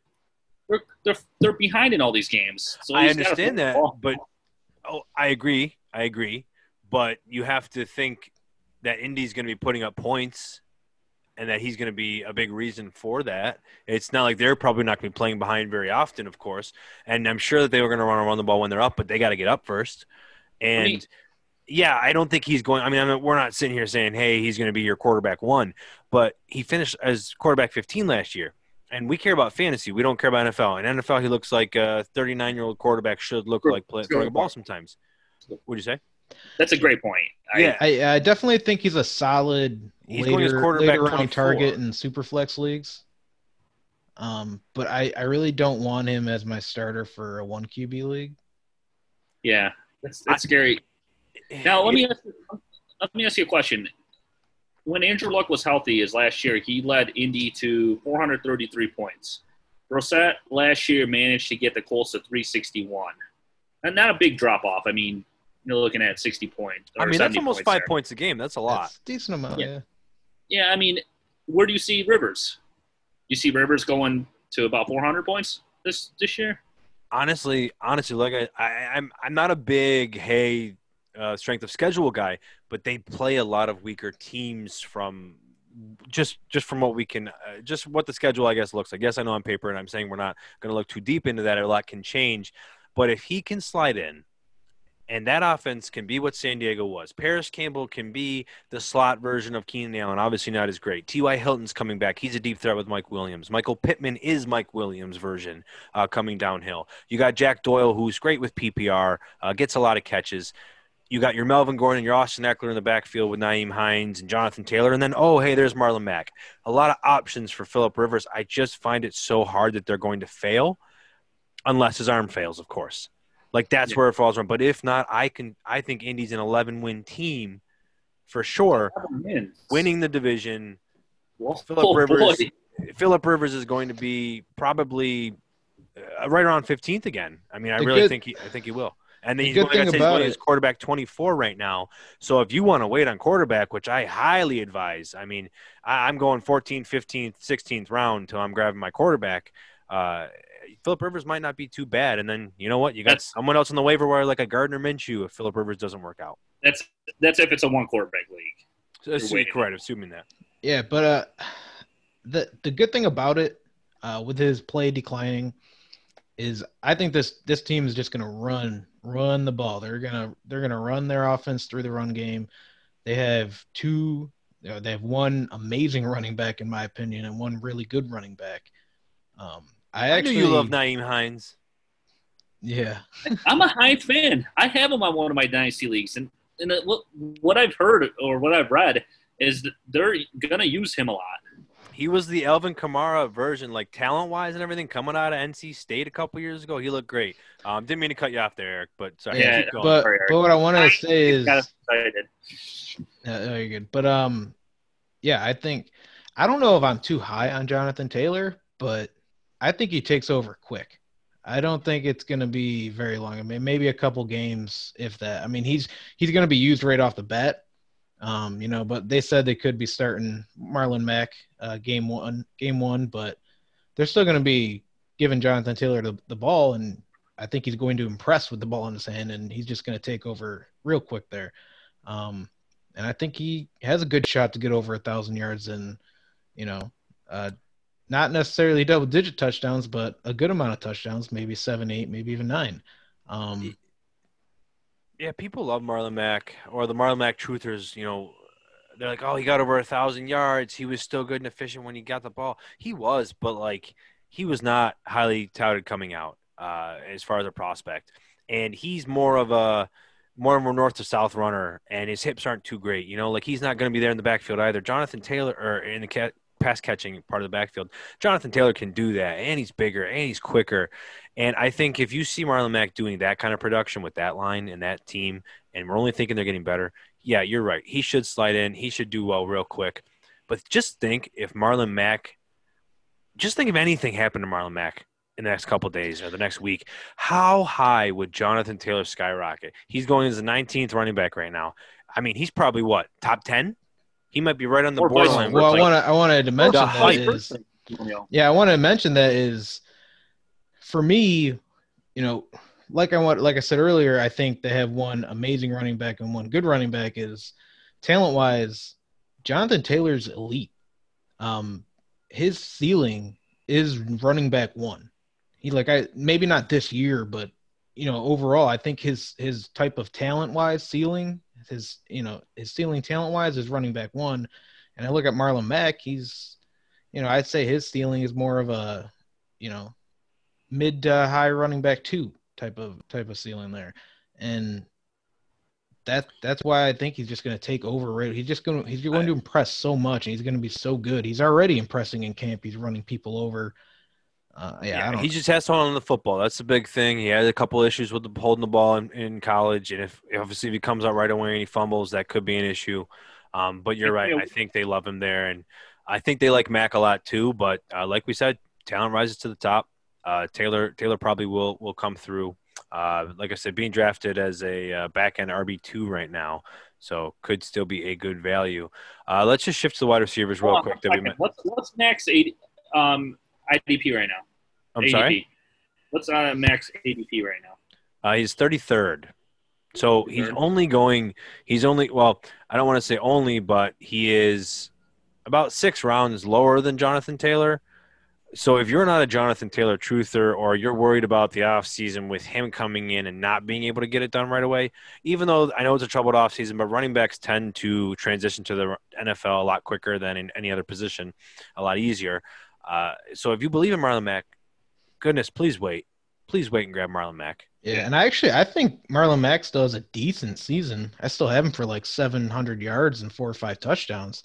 They're they're, they're behind in all these games. So I understand that, but oh, I agree, I agree, but you have to think that Indy's going to be putting up points. And that he's going to be a big reason for that. It's not like they're probably not going to be playing behind very often, of course. And I'm sure that they were going to run around the ball when they're up, but they got to get up first. And I mean, yeah, I don't think he's going. I mean, I mean, we're not sitting here saying, "Hey, he's going to be your quarterback one," but he finished as quarterback 15 last year, and we care about fantasy. We don't care about NFL. In NFL, he looks like a 39 year old quarterback should look like play, throwing a ball sometimes. What'd you say? That's a great point. I, yeah, I, I, definitely think he's a solid he's later, later round target in super flex leagues. Um, but I, I really don't want him as my starter for a one QB league. Yeah, that's that's I, scary. Now let me ask you, let me ask you a question. When Andrew Luck was healthy, as last year, he led Indy to 433 points. Brissett last year managed to get the Colts to 361, and not a big drop off. I mean, you're looking at 60 points. I mean, that's almost points five there. points a game. That's a lot. That's decent amount. Yeah. yeah. Yeah. I mean, where do you see Rivers? You see Rivers going to about 400 points this this year? Honestly, honestly, like I, I I'm I'm not a big hey uh, strength of schedule guy, but they play a lot of weaker teams from just just from what we can uh, just what the schedule I guess looks like. Yes, I know on paper, and I'm saying we're not going to look too deep into that. A lot can change, but if he can slide in. And that offense can be what San Diego was. Parris Campbell can be the slot version of Keenan Allen. Obviously, not as great. T.Y. Hilton's coming back. He's a deep threat with Mike Williams. Michael Pittman is Mike Williams' version uh, coming downhill. You got Jack Doyle, who's great with PPR, uh, gets a lot of catches you got your Melvin Gordon, and your Austin Ekeler in the backfield with Nyheim Hines and Jonathan Taylor, and then oh hey, there's Marlon Mack. A lot of options for Philip Rivers. I just find it so hard that they're going to fail, unless his arm fails, of course. Like that's yeah. where it falls from. But if not, I can. I think Indy's an 11 win team for sure, winning the division. Philip oh, Rivers. Philip Rivers is going to be probably uh, right around 15th again. I mean, I the really good, think he. I think he will. And then the he's going to say his quarterback 24 right now. So if you want to wait on quarterback, which I highly advise, I mean, I, am going 14th, 15th, 16th round until I'm grabbing my quarterback. Uh, Philip Rivers might not be too bad. And then you know what? You got that's, someone else on the waiver wire like a Gardner Minshew if Philip Rivers doesn't work out. That's that's if it's a one quarterback league. So, assume, correct, assuming that. Yeah, but uh, the the good thing about it, uh, with his play declining, is I think this this team is just going to run run the ball. They're gonna they're gonna run their offense through the run game. They have two. They have one amazing running back, in my opinion, and one really good running back. Um, I actually I you love Nyheim Hines. Yeah, I'm a Hines fan. I have him on one of my dynasty leagues, and and what what I've heard or what I've read is that they're gonna use him a lot. He was the Alvin Kamara version, like talent wise and everything, coming out of NC State a couple years ago. He looked great. Um, didn't mean to cut you off there, Eric, but sorry. Yeah, but, but what I wanted to say is, kind of yeah, very good. But um, yeah, I think I don't know if I'm too high on Jonathan Taylor, but I think he takes over quick. I don't think it's going to be very long. I mean, maybe a couple games, if that. I mean, he's he's going to be used right off the bat. Um, you know, but they said they could be starting Marlon Mack uh, game one, game one, but they're still going to be giving Jonathan Taylor the, the ball, and I think he's going to impress with the ball in his hand, and he's just going to take over real quick there. Um, and I think he has a good shot to get over a thousand yards and, you know, uh, not necessarily double digit touchdowns, but a good amount of touchdowns, maybe seven, eight, maybe even nine. Um, yeah, people love Marlon Mack or the Marlon Mack truthers. You know, they're like, oh, he got over a thousand yards. He was still good and efficient when he got the ball. He was, but like he was not highly touted coming out uh, as far as a prospect. And he's more of a more of a north to south runner, and his hips aren't too great. You know, like he's not going to be there in the backfield either. Jonathan Taylor or in the cat pass catching part of the backfield. Jonathan Taylor can do that, and he's bigger and he's quicker. And I think if you see Marlon Mack doing that kind of production with that line and that team, and we're only thinking they're getting better, yeah, you're right. He should slide in. He should do well real quick. But just think if Marlon Mack, just think if anything happened to Marlon Mack in the next couple days or the next week, how high would Jonathan Taylor skyrocket? He's going as the 19th running back right now. I mean, he's probably what top 10 he might be right on the or borderline. Well, I want to I wanted to mention that is, yeah, I want to mention that is for me, you know, like I want, like I said earlier, I think they have one amazing running back and one good running back. Is talent wise, Jonathan Taylor's elite. Um, his ceiling is running back one. He like I maybe not this year, but you know overall, I think his his type of talent wise ceiling his you know his ceiling talent wise is running back one, and I look at Marlon Mack, he's you know I'd say his ceiling is more of a you know mid to high running back two type of type of ceiling there, and that that's why I think he's just going to take over. Right, He's just going to he's going to impress so much, and he's going to be so good. He's already impressing in camp. He's running people over. Uh, yeah, yeah he just has to hold on the football. That's the big thing. He had a couple issues with the, holding the ball in, in college, and if obviously if he comes out right away and he fumbles, that could be an issue. Um, but you're right. I think they love him there, and I think they like Mack a lot too. But uh, like we said, talent rises to the top. Uh, Taylor Taylor probably will will come through. Uh, like I said, being drafted as a uh, back end RB two right now, so could still be a good value. Uh, let's just shift to the wide receivers real quick. What's, what's Mack's um, IDP right now? I'm ADP. sorry. What's uh, Mack's ADP right now? Uh, he's 33rd. So he's only going. He's only well. I don't want to say only, but he is about six rounds lower than Jonathan Taylor. So if you're not a Jonathan Taylor truther or you're worried about the offseason with him coming in and not being able to get it done right away, even though I know it's a troubled offseason, but running backs tend to transition to the NFL a lot quicker than in any other position, a lot easier. Uh, so if you believe in Marlon Mack, goodness, please wait. Please wait and grab Marlon Mack. Yeah, and I actually I think Marlon Mack still has a decent season. I still have him for like 700 yards and four or five touchdowns.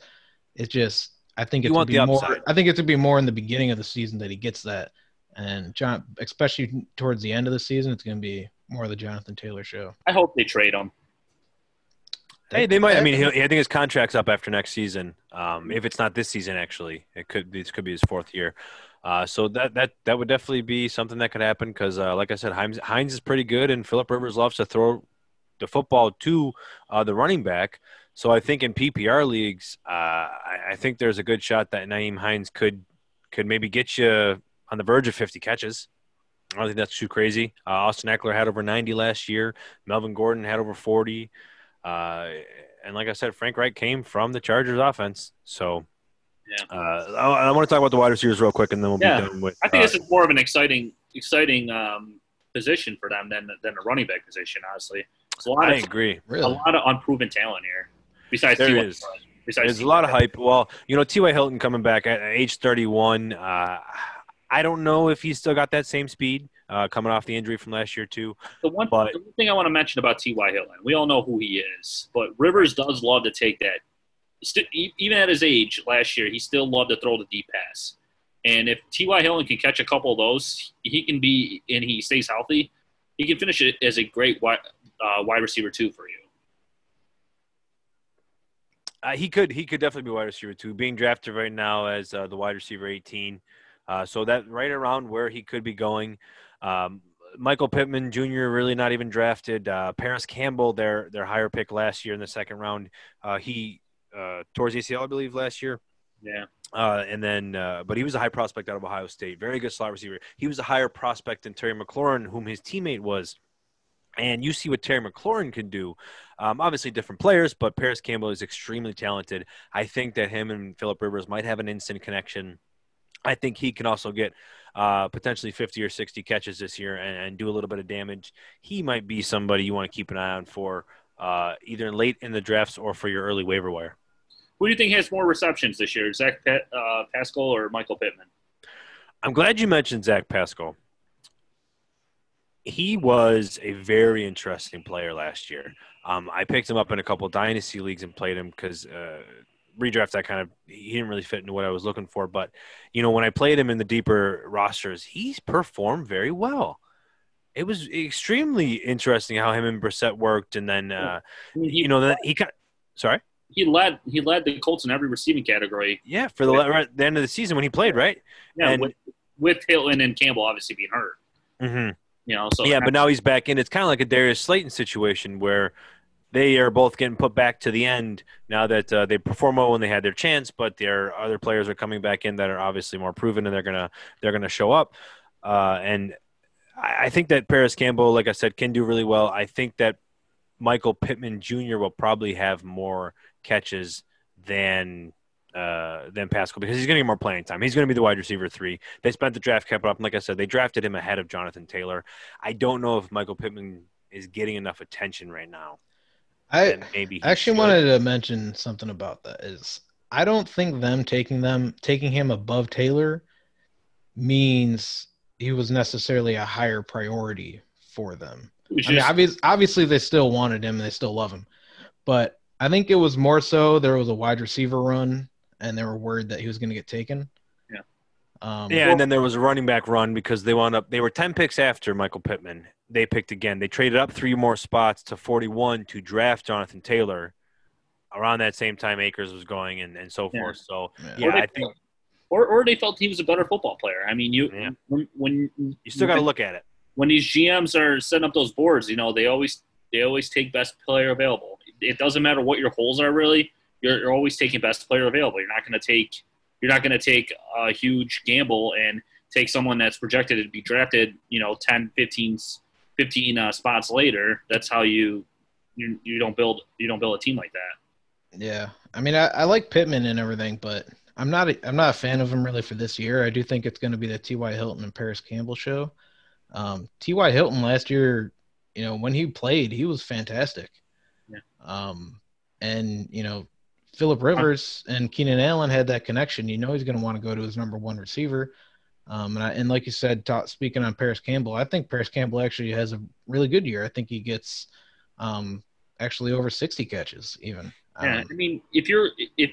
It's just I think it's be more. I think it's to be more in the beginning of the season that he gets that, and John, especially towards the end of the season, it's going to be more of the Jonathan Taylor show. I hope they trade him. Hey, they might. I mean, I think his contract's up after next season. Um, if it's not this season, actually, it could. This could be his fourth year. Uh, so that that that would definitely be something that could happen because, uh, like I said, Hines, Hines is pretty good, and Philip Rivers loves to throw the football to uh, the running back. So I think in PPR leagues, uh, I, I, think there's a good shot that Nyheim Hines could could maybe get you on the verge of 50 catches. I don't think that's too crazy. Uh, Austin Ekeler had over 90 last year. Melvin Gordon had over 40. Uh, and like I said, Frank Reich came from the Chargers offense. So yeah. Uh, I, I, want to talk about the wide receivers real quick, and then we'll yeah. be done with. It. I think uh, this is more of an exciting, exciting um, position for them than than a running back position. Honestly, a lot I of, agree. Really? A lot of unproven talent here. Besides, there is. Besides There's a lot of hype. Well, you know, T.Y. Hilton coming back at age 31. Uh, I don't know if he's still got that same speed uh, coming off the injury from last year too. The one, but, the one thing I want to mention about T.Y. Hilton, we all know who he is, but Rivers does love to take that. Even at his age last year, he still loved to throw the deep pass. And if T.Y. Hilton can catch a couple of those, he can be, and he stays healthy, he can finish it as a great wide, uh, wide receiver too for you. Uh, he could he could definitely be wide receiver too. Being drafted right now as uh, the wide receiver 18, Uh, so that right around where he could be going. Um, Michael Pittman Jr. really not even drafted. Uh, Parris Campbell, their their higher pick last year in the second round, uh, he uh, towards ACL, I believe, last year. Yeah. Uh, and then, uh, but he was a high prospect out of Ohio State. Very good slot receiver. He was a higher prospect than Terry McLaurin, whom his teammate was. And you see what Terry McLaurin can do. Um, obviously, different players, but Parris Campbell is extremely talented. I think that him and Philip Rivers might have an instant connection. I think he can also get uh, potentially 50 or 60 catches this year and, and, do a little bit of damage. He might be somebody you want to keep an eye on for uh, either late in the drafts or for your early waiver wire. Who do you think has more receptions this year, Zach Pe- uh, Pascal or Michael Pittman? I'm glad you mentioned Zach Pascal. He was a very interesting player last year. Um, I picked him up in a couple dynasty leagues and played him because uh, redraft I kind of he didn't really fit into what I was looking for. But you know, when I played him in the deeper rosters, he's performed very well. It was extremely interesting how him and Brissett worked, and then uh, you know that he kind. Sorry. He led. He led the Colts in every receiving category. Yeah, for the, right, the end of the season when he played, right? Yeah, and, with, with Hilton and Campbell obviously being hurt. Mm-hmm. You know, so yeah, but now he's back in. It's kind of like a Darius Slayton situation where they are both getting put back to the end now that uh, they perform well when they had their chance, but their other players are coming back in that are obviously more proven and they're gonna they're gonna show up. Uh, and I, I think that Parris Campbell, like I said, can do really well. I think that Michael Pittman Jr. will probably have more catches than uh, than Pascal because he's going to get more playing time. He's going to be the wide receiver three. They spent the draft cap up, and like I said, they drafted him ahead of Jonathan Taylor. I don't know if Michael Pittman is getting enough attention right now. I maybe actually should. wanted to mention something about that. Is I don't think them taking them taking him above Taylor means he was necessarily a higher priority for them. I mean, obviously, obviously they still wanted him and they still love him, but I think it was more so there was a wide receiver run and they were worried that he was going to get taken. Yeah. Um, yeah, and then there was a running back run because they wound up they were ten picks after Michael Pittman, they picked again. They traded up three more spots to 41 to draft Jonathan Taylor. Around that same time, Akers was going and, and so forth. So yeah, yeah I think, or or they felt he was a better football player. I mean, you yeah. when, when you still got to look at it when these GMs are setting up those boards. You know, they always they always take best player available. It doesn't matter what your holes are really. You're, you're always taking best player available. You're not going to take you're not going to take a huge gamble and take someone that's projected to be drafted, you know, 10, 15 15 uh, spots later, that's how you, you you don't build you don't build a team like that. Yeah, I mean, I, I like Pittman and everything, but I'm not a, I'm not a fan of him really for this year. I do think it's going to be the T.Y. Hilton and Parris Campbell show. Um, T.Y. Hilton last year, you know, when he played, he was fantastic. Yeah. Um, and you know, Philip Rivers and Keenan Allen had that connection. You know, he's going to want to go to his number one receiver. Um, and, I, and like you said, ta- speaking on Parris Campbell, I think Parris Campbell actually has a really good year. I think he gets um, actually over 60 catches even. Yeah, um, I mean, if you're if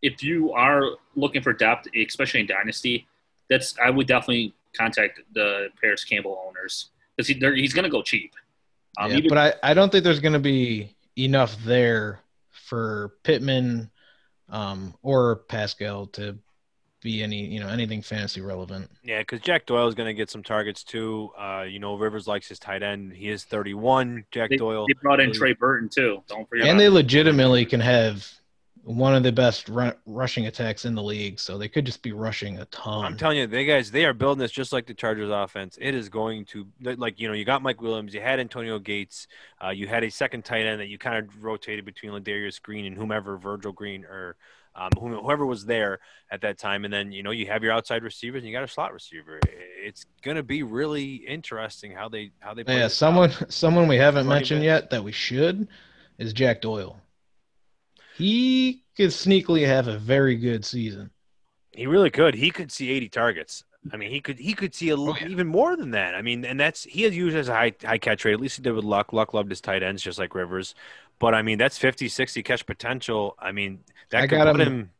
if you are looking for depth, especially in dynasty, that's I would definitely contact the Parris Campbell owners because he, he's going to go cheap. Um, yeah, but I, I don't think there's going to be enough there for Pittman um, or Pascal to be any you know anything fantasy relevant. Yeah, because Jack Doyle is going to get some targets too. Uh, you know, Rivers likes his tight end. He is 31. Jack they, Doyle. They brought in Trey Burton too. Don't forget. And they legitimately can have one of the best run, rushing attacks in the league, so they could just be rushing a ton. I'm telling you, they guys, they are building this just like the Chargers offense. It is going to like you know, you got Mike Williams, you had Antonio Gates, uh, you had a second tight end that you kind of rotated between Ladarius Green and whomever Virgil Green or um, whoever was there at that time. And then, you know, you have your outside receivers and you got a slot receiver. It's going to be really interesting how they, how they, Play yeah, someone, out. someone we haven't mentioned minutes. yet that we should is Jack Doyle. He could sneakily have a very good season. He really could. He could see 80 targets. I mean, he could he could see a oh, yeah. even more than that. I mean, and that's he has used as a high high catch rate. At least he did with Luck. Luck loved his tight ends just like Rivers. But I mean, that's 50, 60 catch potential. I mean, that I could got put him, him,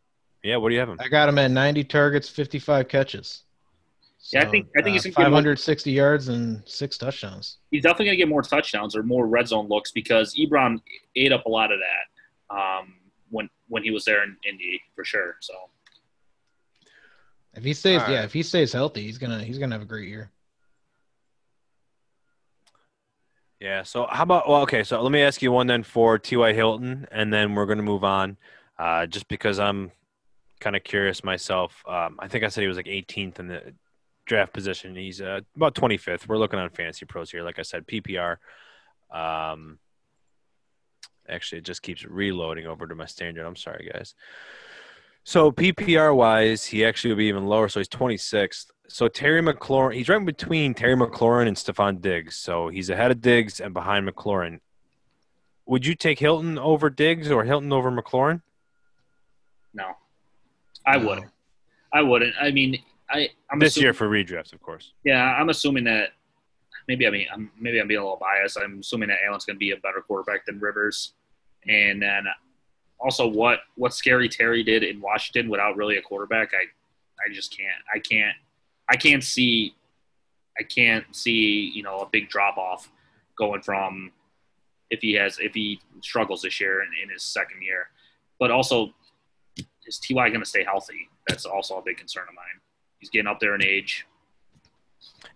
Yeah, what do you have him? I got him at 90 targets, 55 catches. So, yeah, I think I think uh, he's 560 yards and six touchdowns. He's definitely going to get more touchdowns or more red zone looks because Ebron ate up a lot of that um, when when he was there in Indy for sure. So If he stays, All yeah, if he stays healthy, he's gonna he's gonna have a great year. Yeah. So how about well, okay. So let me ask you one then for T.Y. Hilton, and then we're going to move on. Uh, just because I'm kind of curious myself. Um, I think I said he was like 18th in the draft position. He's uh, about 25th. We're looking on Fantasy Pros here. Like I said, PPR. Um, actually, it just keeps reloading over to my standard. I'm sorry, guys. So PPR wise, he actually would be even lower. So he's 26th. So Terry McLaurin, he's right between Terry McLaurin and Stefon Diggs. So he's ahead of Diggs and behind McLaurin. Would you take Hilton over Diggs or Hilton over McLaurin? No, I No. wouldn't. I wouldn't. I mean, I I'm this assuming, year for redrafts, of course. Yeah, I'm assuming that maybe I mean I'm, maybe I'm being a little biased. I'm assuming that Allen's going to be a better quarterback than Rivers, and then also what what Scary Terry did in Washington without really a quarterback. I I just can't. I can't. I can't see. I can't see you know a big drop off going from if he has if he struggles this year in, in his second year, but also is Ty going to stay healthy? That's also a big concern of mine. He's getting up there in age.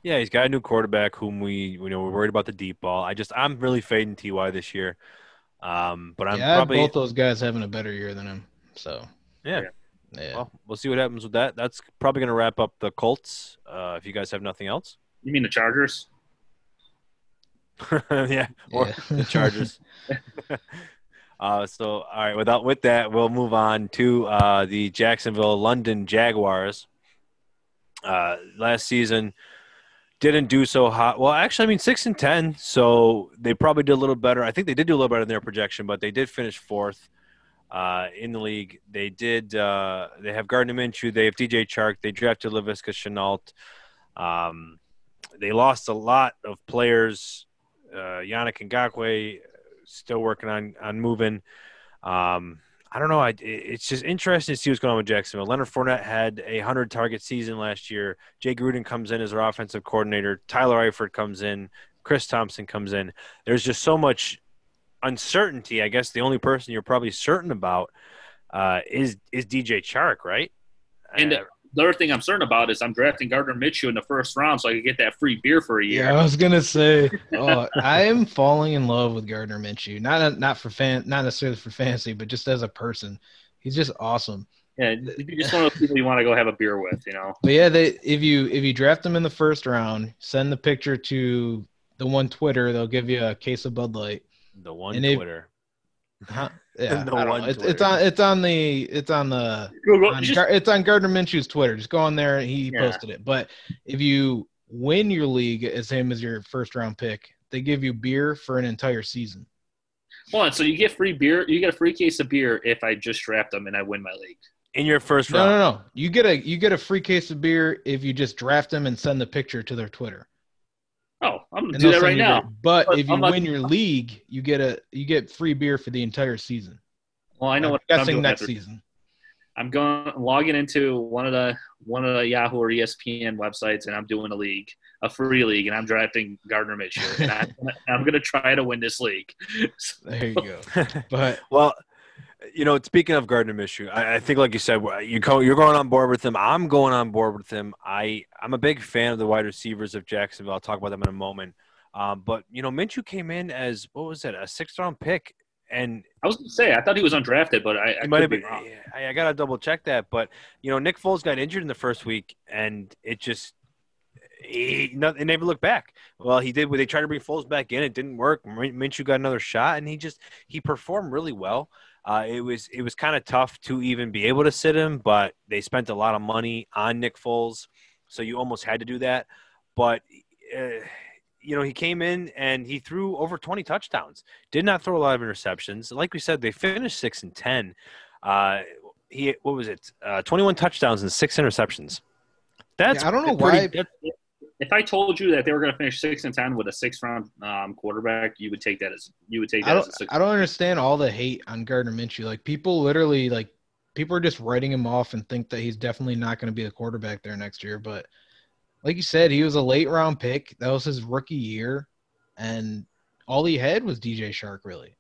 Yeah, he's got a new quarterback whom we you know we're worried about the deep ball. I just I'm really fading Ty this year, um, but I'm yeah, probably both those guys having a better year than him. So Yeah. yeah. well we'll see what happens with that. That's probably going to wrap up the Colts. Uh, if you guys have nothing else, You mean the Chargers? yeah, or Yeah. the Chargers. uh, so all right, without with that, we'll move on to uh, the Jacksonville London Jaguars. Uh, last season didn't do so hot. Well, actually, I mean six and ten, so they probably did a little better. I think they did do a little better than their projection, but they did finish fourth uh, in the league. They did. Uh, they have Gardner Minshew. They have DJ Chark. They drafted Laviska Shenault. Um, they lost a lot of players. Uh, Yannick Ngakoue still working on on moving. Um, I don't know. I, it's just interesting to see what's going on with Jacksonville. Leonard Fournette had a hundred target season last year. Jay Gruden comes in as their offensive coordinator. Tyler Eifert comes in. Chris Thompson comes in. There's just so much uncertainty. I guess the only person you're probably certain about uh, is is DJ Chark, right? And Uh, the other thing I'm certain about is I'm drafting Gardner Minshew in the first round so I can get that free beer for a year. Yeah, I was gonna say, oh, I am falling in love with Gardner Minshew. Not not for fan, not necessarily for fantasy, but just as a person, he's just awesome. Yeah, he's just one of those people you want to go have a beer with, you know. But yeah, they if you if you draft him in the first round, send the picture to the one Twitter. They'll give you a case of Bud Light. the one and if- Twitter. Huh? Yeah, The I don't one know. It's, on it's on the it's on the Google, on just, it's on Gardner Minshew's Twitter. Just go on there. He Yeah. posted it. But if you win your league as him as your first round pick, they give you beer for an entire season. hold on, so you get free beer. You get a free case of beer if I just draft them and I win my league. In your first round. No, no, no. You get a you get a free case of beer if you just draft them and send the picture to their Twitter. Oh, I'm gonna And do that right now. beer. But, But if you not- win your league, you get a you get free beer for the entire season. Well, I know I'm what I'm guessing doing next after. season. I'm going logging into one of the one of the Yahoo or ESPN websites, and I'm doing a league, a free league, and I'm drafting Gardner Minshew, and I, I'm going to try to win this league. So. There you go. But well, you know, speaking of Gardner Minshew, I, I think, like you said, you go, you're going on board with him. I'm going on board with him. I I'm a big fan of the wide receivers of Jacksonville. I'll talk about them in a moment. Um, but you know, Minshew came in as what was it, a sixth round pick, and I was going to say I thought he was undrafted, but I, I might have be been. wrong. I, I gotta double check that, but you know, Nick Foles got injured in the first week, and it just he no, they never looked back. Well, he did. They tried to bring Foles back in, it didn't work. Min- Minshew got another shot, and he just he performed really well. Uh, it was it was kind of tough to even be able to sit him, but they spent a lot of money on Nick Foles, so you almost had to do that. But uh, you know, he came in and he threw over 20 touchdowns. Did not throw a lot of interceptions. Like we said, they finished six and ten. Uh, he what was it? Uh, 21 touchdowns and six interceptions. That's Yeah, I don't know pretty- why- If I told you that they were going to finish six and ten with a six round um, quarterback, you would take that as you would take I that don't as a six. I don't understand all the hate on Gardner Minshew. Like people literally like people are just writing him off and think that he's definitely not going to be the quarterback there next year. But like you said, he was a late round pick. That was his rookie year, and all he had was DJ Chark. Really,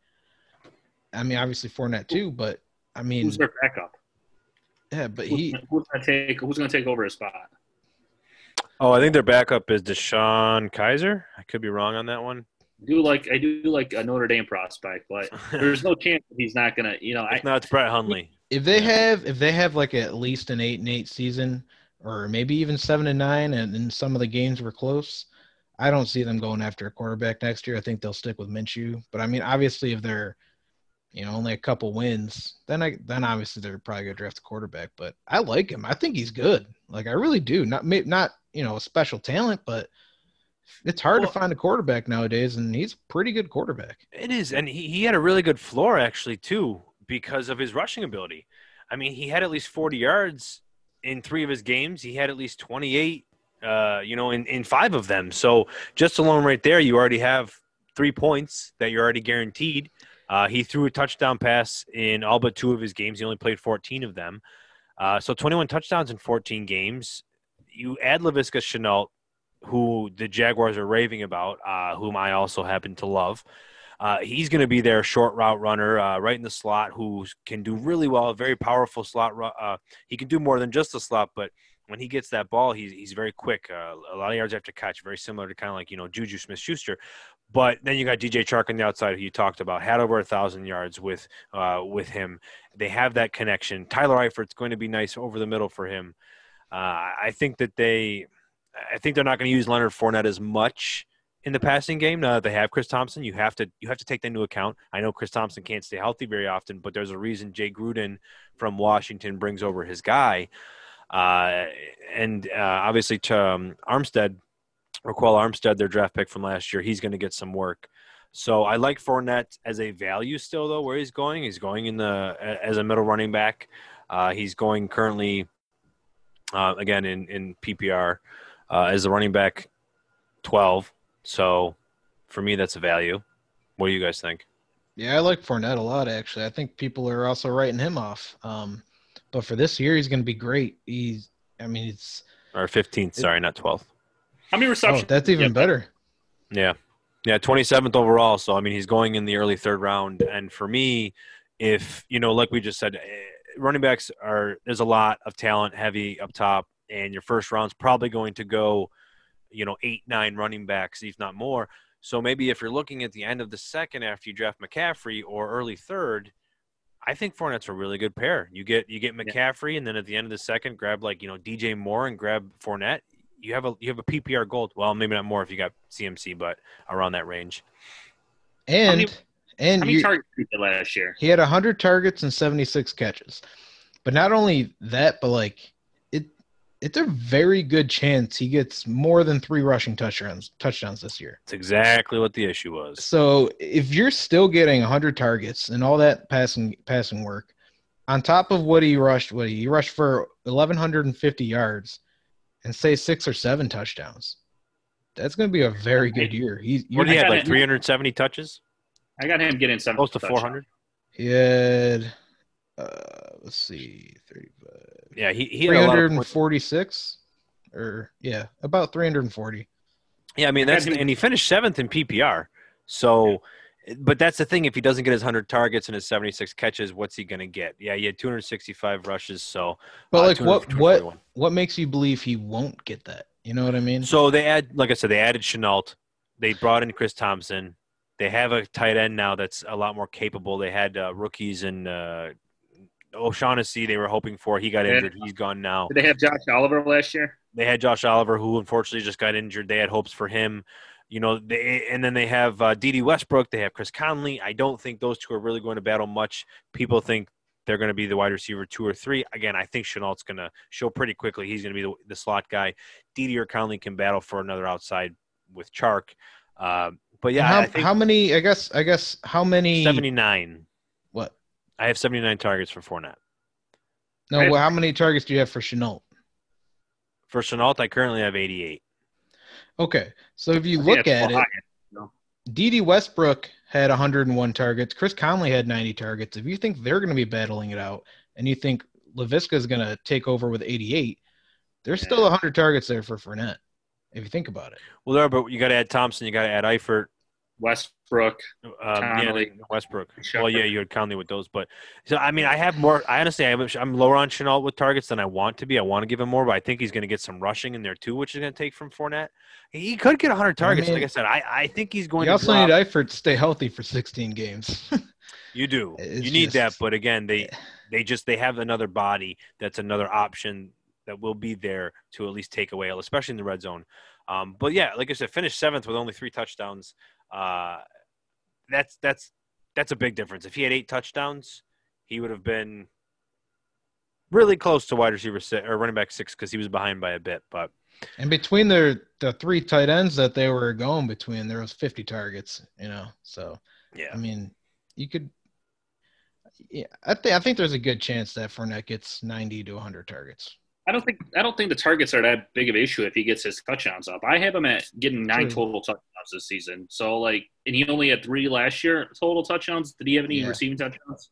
I mean, obviously Fournette too, but I mean, Who's their backup? Yeah, but he who's gonna take who's gonna take over his spot? Oh, I think their backup is DeShone Kizer. I could be wrong on that one. I do like I do like a Notre Dame prospect, but there's no chance he's not gonna. You know, I, no, it's Brett Hundley. if they have if they have like at least an eight and eight season, or maybe even seven and nine, and, and some of the games were close, I don't see them going after a quarterback next year. I think they'll stick with Minshew. But I mean, obviously, if they're you know only a couple wins, then I then obviously they're probably gonna draft a quarterback. But I like him. I think he's good. Like I really do. Not not you know a special talent, but it's hard well, to find a quarterback nowadays, and he's a pretty good quarterback. It is, and he, he had a really good floor actually too because of his rushing ability. I mean, he had at least 40 yards in three of his games. He had at least 28, uh, you know, in, in five of them. So just alone right there, you already have three points that you're already guaranteed. Uh, he threw a touchdown pass in all but two of his games. He only played 14 of them. Uh, so 21 touchdowns in 14 games. You add Laviska Shenault, who the Jaguars are raving about, uh, whom I also happen to love. Uh, he's going to be their short route runner, uh, right in the slot, who can do really well. A very powerful slot. Uh, he can do more than just the slot, but when he gets that ball, he's he's very quick. Uh, a lot of yards after catch, very similar to kind of like you know Juju Smith-Schuster. But then you got DJ Chark on the outside, who you talked about, had over a thousand yards with uh, with him. They have that connection. Tyler Eifert's going to be nice over the middle for him. Uh, I think that they, I think they're not going to use Leonard Fournette as much in the passing game now that they have Chris Thompson. You have to you have to take that into account. I know Chris Thompson can't stay healthy very often, but there's a reason Jay Gruden from Washington brings over his guy, uh, and uh, obviously to um, Armstead, Ryquell Armstead, their draft pick from last year, he's going to get some work. So I like Fournette as a value still though. Where he's going, he's going in the as a middle running back. Uh, he's going currently uh, again in in PPR uh, as a running back twelve so for me, that's a value. What do you guys think? Yeah, I like Fournette a lot, actually. I think people are also writing him off. Um, but for this year, he's going to be great. He's, I mean, it's. Or 15th, sorry, not 12th. How many receptions? Oh, that's even yeah. better. Yeah. Yeah, 27th overall. So, I mean, he's going in the early third round. And for me, if, you know, like we just said, eh, running backs are, there's a lot of talent heavy up top. And your first round's probably going to go you know, eight, nine running backs, if not more. So maybe if you're looking at the end of the second after you draft McCaffrey or early third, I think Fournette's a really good pair. You get you get McCaffrey, and then at the end of the second, grab like you know DJ Moore and grab Fournette. You have a you have a PPR gold. Well, maybe not more if you got CMC, but around that range. And how many, and how many targets did he last year? He had hundred targets and seventy six catches. But not only that, but like it, it's a very good chance he gets more than three rushing touchdowns touchdowns this year. That's exactly what the issue was. So if you're still getting 100 targets and all that passing passing work, on top of what he rushed, what he rushed for 1150 yards, and say six or seven touchdowns, that's going to be a very good year. He's what do you have like 370 touches? I got him getting some close to 400. He had, uh, let's see, 35. Yeah, he he 346 or yeah, about 340. Yeah, I mean that's and he finished seventh in PPR. So, but that's the thing. If he doesn't get his 100 targets and his 76 catches, what's he going to get? Yeah, he had 265 rushes. So, but uh, like what what what makes you believe he won't get that? You know what I mean? So they add, like I said, they added Shenault. They brought in Chris Thompson. They have a tight end now that's a lot more capable. They had uh, rookies and uh, O'Shaughnessy they were hoping for. He got injured. He's gone now. Did they have Josh Oliver last year? They had Josh Oliver, who unfortunately just got injured. They had hopes for him. You know, they, and then they have uh, Dede Westbrook. They have Chris Conley. I don't think those two are really going to battle much. People think they're going to be the wide receiver two or three. Again, I think Shenault's going to show pretty quickly. He's going to be the, the, slot guy. Dede or Conley can battle for another outside with Chark. Uh, but yeah, how, how, many? I guess. I guess how many? Seventy nine. What? I have 79 targets for Fournette. No, well, how many targets do you have for Shenault? For Shenault, I currently have 88. Okay, so if you look at it, no. Dede Westbrook had 101 targets. Chris Conley had 90 targets. If you think they're going to be battling it out, and you think Laviska is going to take over with 88, there's yeah. still 100 targets there for Fournette. If you think about it. Well, there, but you got to add Thompson. You got to add Eifert Westbrook, um, yeah, Westbrook. Well, yeah, you had Conley with those, but so I mean, I have more. I honestly, I'm, I'm lower on Shenault with targets than I want to be. I want to give him more, but I think he's going to get some rushing in there too, which is going to take from Fournette. He could get 100 targets. I mean, like I said, I, I think he's going. You also drop. need Eifert to stay healthy for 16 games. you do. It's you need just, that, but again, they they just they have another body that's another option that will be there to at least take away, especially in the red zone. Um, but yeah, like I said, finished seventh with only three touchdowns. Uh, that's that's that's a big difference. If he had eight touchdowns, he would have been really close to wide receiver six or running back six because he was behind by a bit. But and between their the three tight ends that they were going between, there was 50 targets. You know, so yeah, I mean, you could. Yeah, I think I think there's a good chance that Fournette gets 90 to 100 targets. I don't think I don't think the targets are that big of an issue if he gets his touchdowns up. I have him at getting nine total touchdowns this season. So like, and he only had three last year total touchdowns. Did he have any yeah. receiving touchdowns?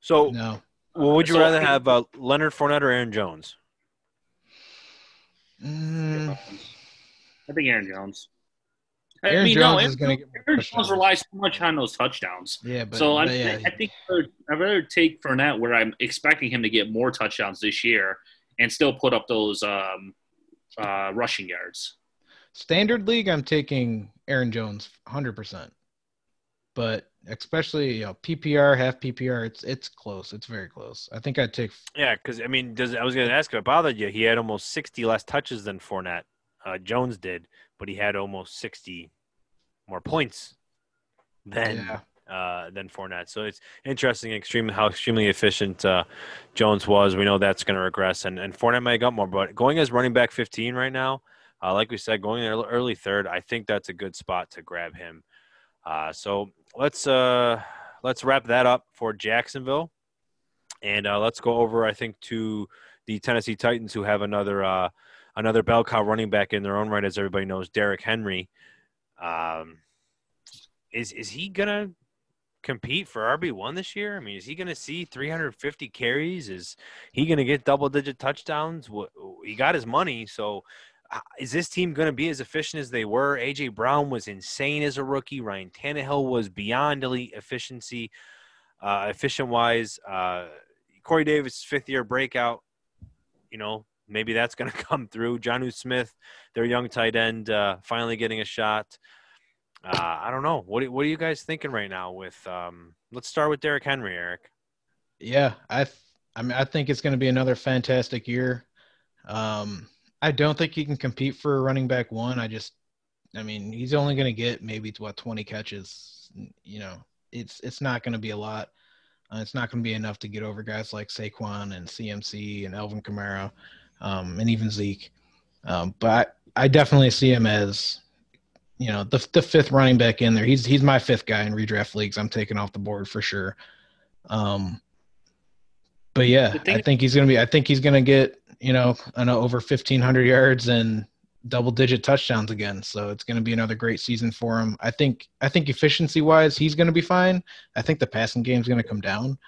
So no. Well, would you so, rather have uh, Leonard Fournette or Aaron Jones? Mm. I think Aaron Jones. Aaron I mean, Jones no, is going to get Aaron Jones relies so much on those touchdowns. Yeah, but so but I, yeah. I think I'd rather take Fournette where I'm expecting him to get more touchdowns this year and still put up those um, uh, rushing yards. Standard league, I'm taking Aaron Jones 100%. But especially you know PPR, half PPR, it's it's close. It's very close. I think I'd take. Yeah, because I mean, does I was going to ask if it bothered you? He had almost 60 less touches than Fournette. Uh, Jones did, but he had almost 60 more points than yeah uh, than Fournette. So it's interesting, extremely how extremely efficient uh, Jones was. We know that's going to regress, and and Fournette may got more, but going as running back 15 right now, uh, like we said, going early third, I think that's a good spot to grab him. Uh, so let's uh, let's wrap that up for Jacksonville, and let's go over, I think, to the Tennessee Titans, who have another another bell cow running back in their own right, as everybody knows, Derrick Henry. Um, is is he gonna compete for RB one this year? I mean, is he going to see 350 carries? Is he going to get double digit touchdowns? He got his money, so uh, is this team going to be as efficient as they were? AJ Brown was insane as a rookie. Ryan Tannehill was beyond elite efficiency, uh, efficient wise. Uh, Corey Davis fifth year breakout. You know, maybe that's going to come through. Jonnu Smith, their young tight end, uh, finally getting a shot uh, I don't know. What what are you guys thinking right now? With um, let's start with Derrick Henry, Eric. Yeah, I th- I mean I think it's going to be another fantastic year. Um, I don't think he can compete for running back one. I just, I mean, he's only going to get maybe what twenty catches. You know, it's it's not going to be a lot. Uh, it's not going to be enough to get over guys like Saquon and CMC and Alvin Kamara, um, and even Zeke. Um, but I, I definitely see him as you know the the fifth running back in there. He's he's my fifth guy in redraft leagues. I'm taking off the board for sure. Um, but yeah, I think he's gonna be. I think he's gonna get you know, an over 1500 yards and double digit touchdowns again. So it's going to be another great season for him. I think I think efficiency wise, he's going to be fine. I think the passing game is going to come down.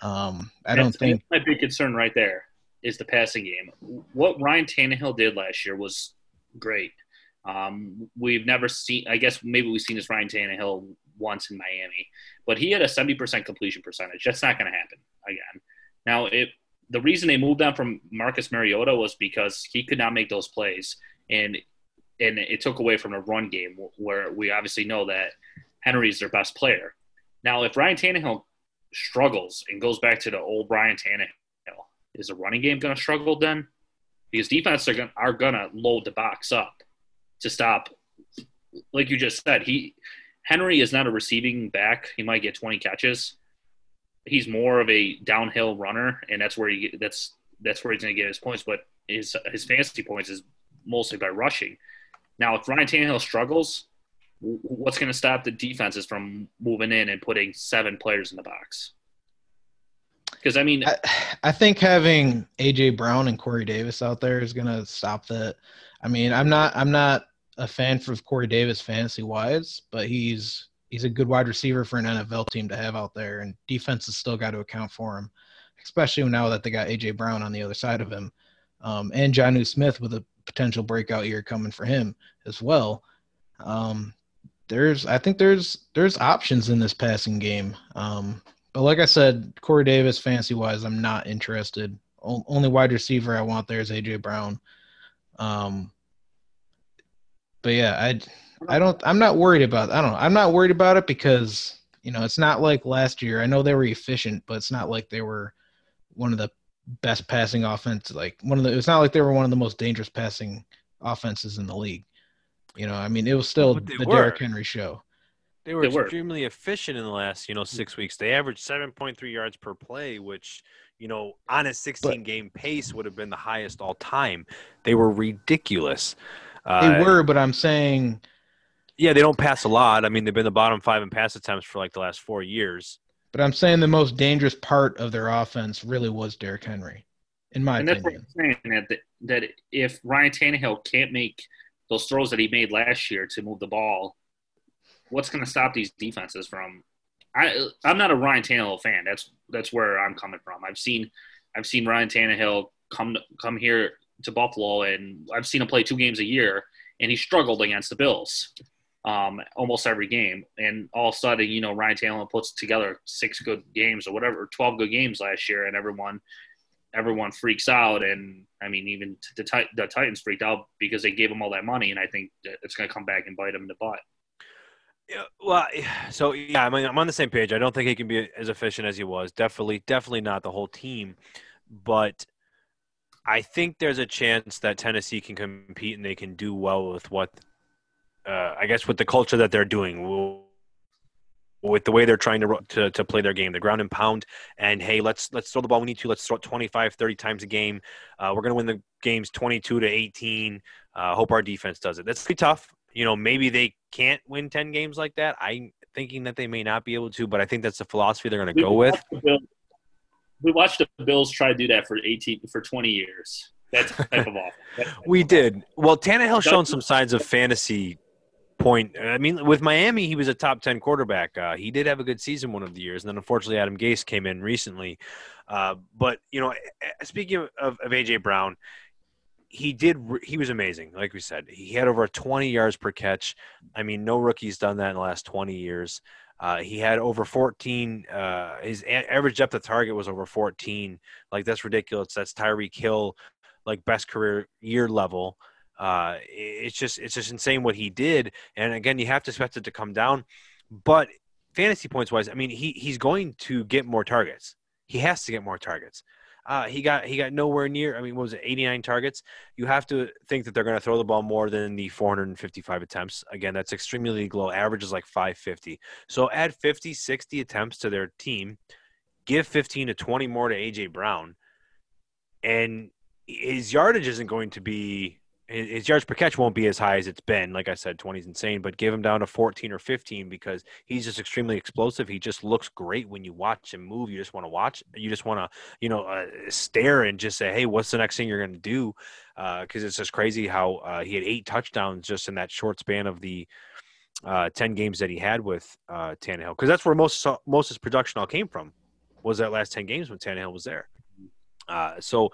Um, I don't think my big concern right there is the passing game. What Ryan Tannehill did last year was great. Um, we've never seen, I guess maybe we've seen this Ryan Tannehill once in Miami, but he had a 70% completion percentage. That's not going to happen again. Now, it, the reason they moved on from Marcus Mariota was because he could not make those plays, and and it took away from the run game where we obviously know that Henry is their best player. Now, if Ryan Tannehill struggles and goes back to the old Ryan Tannehill, is the running game going to struggle then? Because defenses are going are going to load the box up to stop. Like you just said, he Henry is not a receiving back. He might get 20 catches. He's more of a downhill runner, and that's where he that's that's where he's going to get his points. But his his fantasy points is mostly by rushing. Now, if Ryan Tannehill struggles, what's going to stop the defenses from moving in and putting seven players in the box? Because I mean, I, I, think having AJ Brown and Corey Davis out there is going to stop that. I mean, I'm not I'm not a fan for Corey Davis fantasy wise, but he's he's a good wide receiver for an NFL team to have out there, and defense has still got to account for him, especially now that they got AJ Brown on the other side of him, um, and Jonnu Smith with a potential breakout year coming for him as well. Um, there's I think there's there's options in this passing game. Um, but like I said, Corey Davis, fancy wise, I'm not interested. O- only wide receiver I want there is AJ Brown. Um, but yeah, I I don't I'm not worried about I don't know I'm not worried about it because you know it's not like last year. I know they were efficient, but it's not like they were one of the best passing offense. Like one of the it's not like they were one of the most dangerous passing offenses in the league. You know, I mean, it was still the were. Derrick Henry show. They were they extremely were. efficient in the last, you know, six weeks. They averaged seven point three yards per play, which, you know, on a sixteen but, game pace would have been the highest all time. They were ridiculous. Uh, they were, but I'm saying Yeah, they don't pass a lot. I mean, they've been the bottom five in pass attempts for like the last four years. But I'm saying the most dangerous part of their offense really was Derrick Henry, in my and opinion. That's what I'm saying that that if Ryan Tannehill can't make those throws that he made last year to move the ball, what's going to stop these defenses from? I I'm not a Ryan Tannehill fan. That's that's where I'm coming from. I've seen I've seen Ryan Tannehill come come here to Buffalo, and I've seen him play two games a year, and he struggled against the Bills um, almost every game. And all of a sudden, you know, Ryan Tannehill puts together six good games or whatever, twelve good games last year, and everyone everyone freaks out. And I mean, even the, the Titans freaked out because they gave him all that money, and I think it's going to come back and bite him in the butt. Yeah, well, so yeah, I mean, I'm on the same page. I don't think he can be as efficient as he was. Definitely, definitely not the whole team, but I think there's a chance that Tennessee can compete and they can do well with what, uh, I guess, with the culture that they're doing with the way they're trying to, to to play their game, the ground and pound, and hey, let's let's throw the ball. We need to. Let's throw it 25, 30 times a game. Uh, we're going to win the games 22 to 18. Uh, hope our defense does it. That's pretty tough. You know, maybe they can't win 10 games like that. I'm thinking that they may not be able to, but I think that's the philosophy they're going to go with. We watched the Bills try to do that for 18 for 20 years. That type of offense. we did. Well, Tannehill's shown some signs of fantasy point. I mean, with Miami, he was a top 10 quarterback. Uh, he did have a good season one of the years. And then unfortunately, Adam Gase came in recently. Uh, but, you know, speaking of, of, of, A.J. Brown, he did, he was amazing. Like we said, he had over 20 yards per catch. I mean, no rookie's done that in the last 20 years. Uh, he had over 14. Uh, his average depth of target was over 14. Like, that's ridiculous. That's Tyreek Hill, like, best career year level. Uh, it's just it's just insane what he did. And again, you have to expect it to come down. But fantasy points wise, I mean, he he's going to get more targets. He has to get more targets. Uh, he got he got nowhere near. I mean, what was it? 89 targets. You have to think that they're going to throw the ball more than the 455 attempts. Again, that's extremely low. Average is like 550. So add 50, 60 attempts to their team. Give 15 to 20 more to AJ Brown, and his yardage isn't going to be his yards per catch won't be as high as it's been. Like I said, 20 is insane, but give him down to 14 or 15 because he's just extremely explosive. He just looks great when you watch him move. You just want to watch. You just want to, you know, uh, stare and just say, hey, what's the next thing you're going to do? Because uh, it's just crazy how uh, he had eight touchdowns just in that short span of the uh, 10 games that he had with uh, Tannehill. Because that's where most most of his production all came from was that last 10 games when Tannehill was there. Uh, so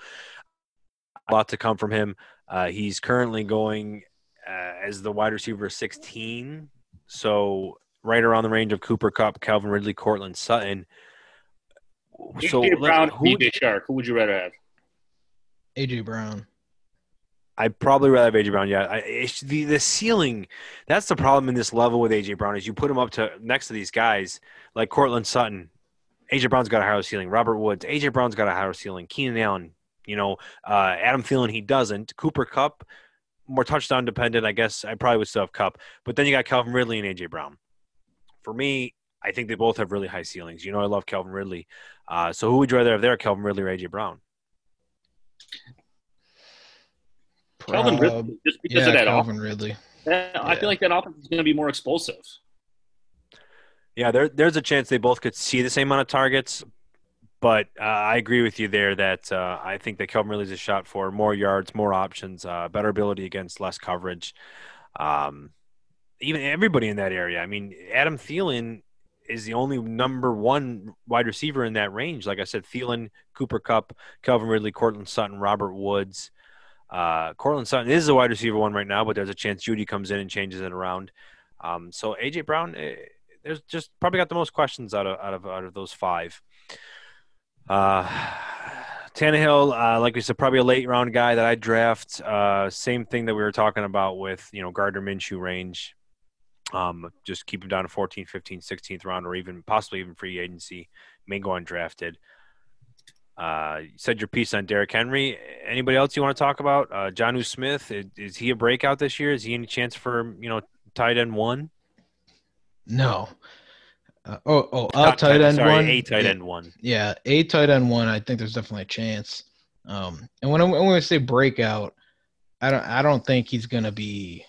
a lot to come from him. Uh, he's currently going uh, as the wide receiver 16, so right around the range of Cooper Kupp, Calvin Ridley, Courtland Sutton. So AJ Brown, who, DJ Chark. Who would you rather have? AJ Brown. I'd probably rather have AJ Brown. Yeah, I, the the ceiling. That's the problem in this level with AJ Brown is you put him up to next to these guys like Courtland Sutton. AJ Brown's got a higher ceiling. Robert Woods. AJ Brown's got a higher ceiling. Keenan Allen. You know, uh, Adam Thielen, he doesn't. Cooper Kupp, more touchdown dependent. I guess I probably would still have Kupp. But then you got Calvin Ridley and AJ Brown. For me, I think they both have really high ceilings. You know, I love Calvin Ridley. Uh, so who would you rather have there, Calvin Ridley or AJ Brown? Calvin Ridley, just because yeah, of that Calvin offense. Ridley. I yeah. feel like that offense is going to be more explosive. Yeah, there, there's a chance they both could see the same amount of targets, but uh, I agree with you there that uh, I think that Calvin Ridley is a shot for more yards, more options, uh, better ability against less coverage. Um, even everybody in that area. I mean, Adam Thielen is the only number one wide receiver in that range. Like I said, Thielen, Cooper Kupp, Calvin Ridley, Courtland Sutton, Robert Woods. Uh, Courtland Sutton is a wide receiver one right now, but there's a chance Jeudy comes in and changes it around. Um, so AJ Brown, eh, there's just probably got the most questions out of out of out of those five. Uh, Tannehill, uh, like we said, probably a late round guy that I draft. Uh, same thing that we were talking about with you know Gardner Minshew range. Um, just keep him down to 14, 15, 16th round, or even possibly even free agency. May go undrafted. Uh, you said your piece on Derrick Henry. Anybody else you want to talk about? Uh, Jonnu Smith, is, is, he a breakout this year? Is he any chance for you know tight end one? No. Uh, oh, oh, a tight end sorry, one. A tight end one. Yeah, a tight end one. I think there's definitely a chance. Um, and when I, when we say breakout, I don't I don't think he's gonna be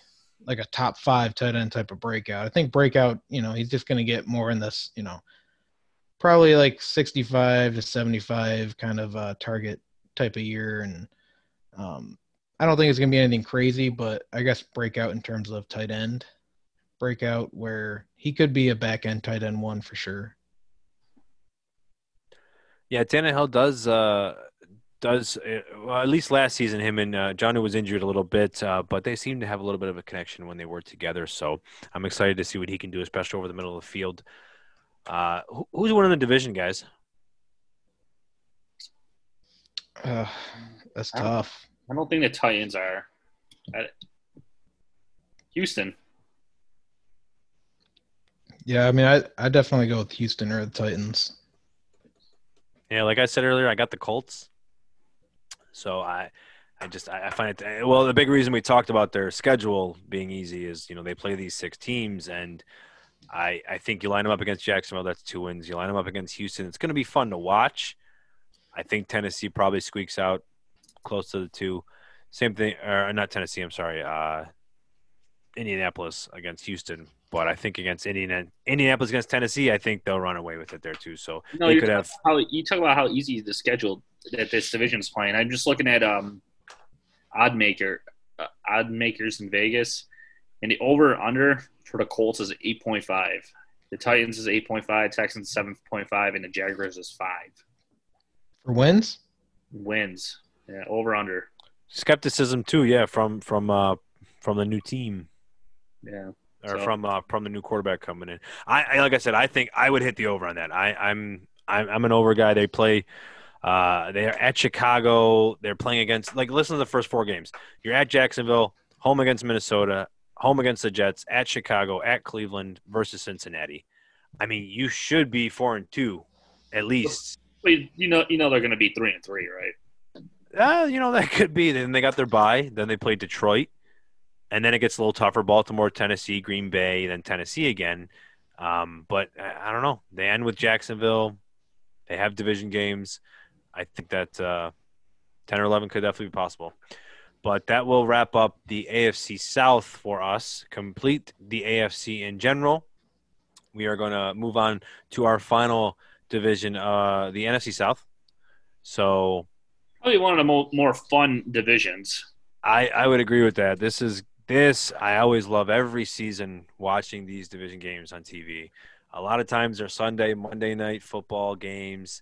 like a top five tight end type of breakout. I think breakout, you know, he's just gonna get more in this, you know, probably like 65 to 75 kind of uh, target type of year. And um, I don't think it's going to be anything crazy, but I guess breakout in terms of tight end breakout where he could be a back end tight end one for sure. Yeah, Tannehill does uh, does uh, well, at least last season him and uh, Johnny was injured a little bit, uh, but they seem to have a little bit of a connection when they were together. So I'm excited to see what he can do, especially over the middle of the field. Uh, who's winning the division, guys? Uh, that's tough. I don't think the Titans are. Houston. Yeah, I mean, I I definitely go with Houston or the Titans. Yeah, like I said earlier, I got the Colts. So I, I just I find it well. The big reason we talked about their schedule being easy is you know they play these six teams and I, I think you line them up against Jacksonville, that's two wins. You line them up against Houston, it's going to be fun to watch. I think Tennessee probably squeaks out close to the two. Same thing, or not Tennessee. I'm sorry, uh, Indianapolis against Houston. But I think against Indiana, Indianapolis against Tennessee, I think they'll run away with it there too. So no, they could have. How you talk about how easy the schedule that this division is playing. I'm just looking at um, odd maker, uh, odd makers in Vegas, and the over under for the Colts is 8.5. The Titans is 8.5, Texans 7.5, and the Jaguars is 5. For wins? Wins. Yeah, over under. Skepticism too, yeah, from from uh from the new team. Yeah. Or so. from uh, from the new quarterback coming in. I, I like I said, I think I would hit the over on that. I, I'm I'm I'm an over guy. They play uh, they're at Chicago. They're playing against like listen to the first four games. You're at Jacksonville, home against Minnesota, home against the Jets, at Chicago, at Cleveland versus Cincinnati. I mean, you should be four and two, at least. You know, you know they're going to be three and three, right? Uh, you know that could be. Then they got their bye. Then they played Detroit, and then it gets a little tougher: Baltimore, Tennessee, Green Bay, then Tennessee again. Um, but I don't know. They end with Jacksonville. They have division games. I think that uh, ten or eleven could definitely be possible. But that will wrap up the AFC South for us, complete the AFC in general. We are going to move on to our final division, uh, the NFC South. So, probably one of the more, more fun divisions. I, I would agree with that. This is this. I always love every season watching these division games on TV. A lot of times they're Sunday, Monday night football games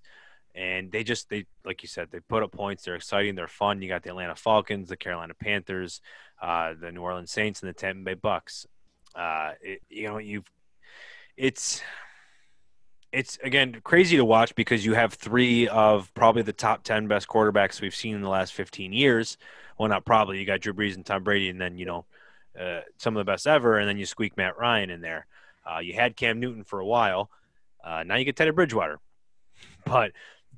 and they just they like you said they put up points they're exciting they're fun you got the atlanta falcons the carolina panthers uh, the new orleans saints and the tampa bay bucks uh, it, you know you've it's it's again crazy to watch because you have three of probably the top 10 best quarterbacks we've seen in the last 15 years well not probably you got drew brees and tom brady and then you know uh, some of the best ever and then you squeak matt ryan in there uh, you had cam newton for a while uh, now you get teddy bridgewater but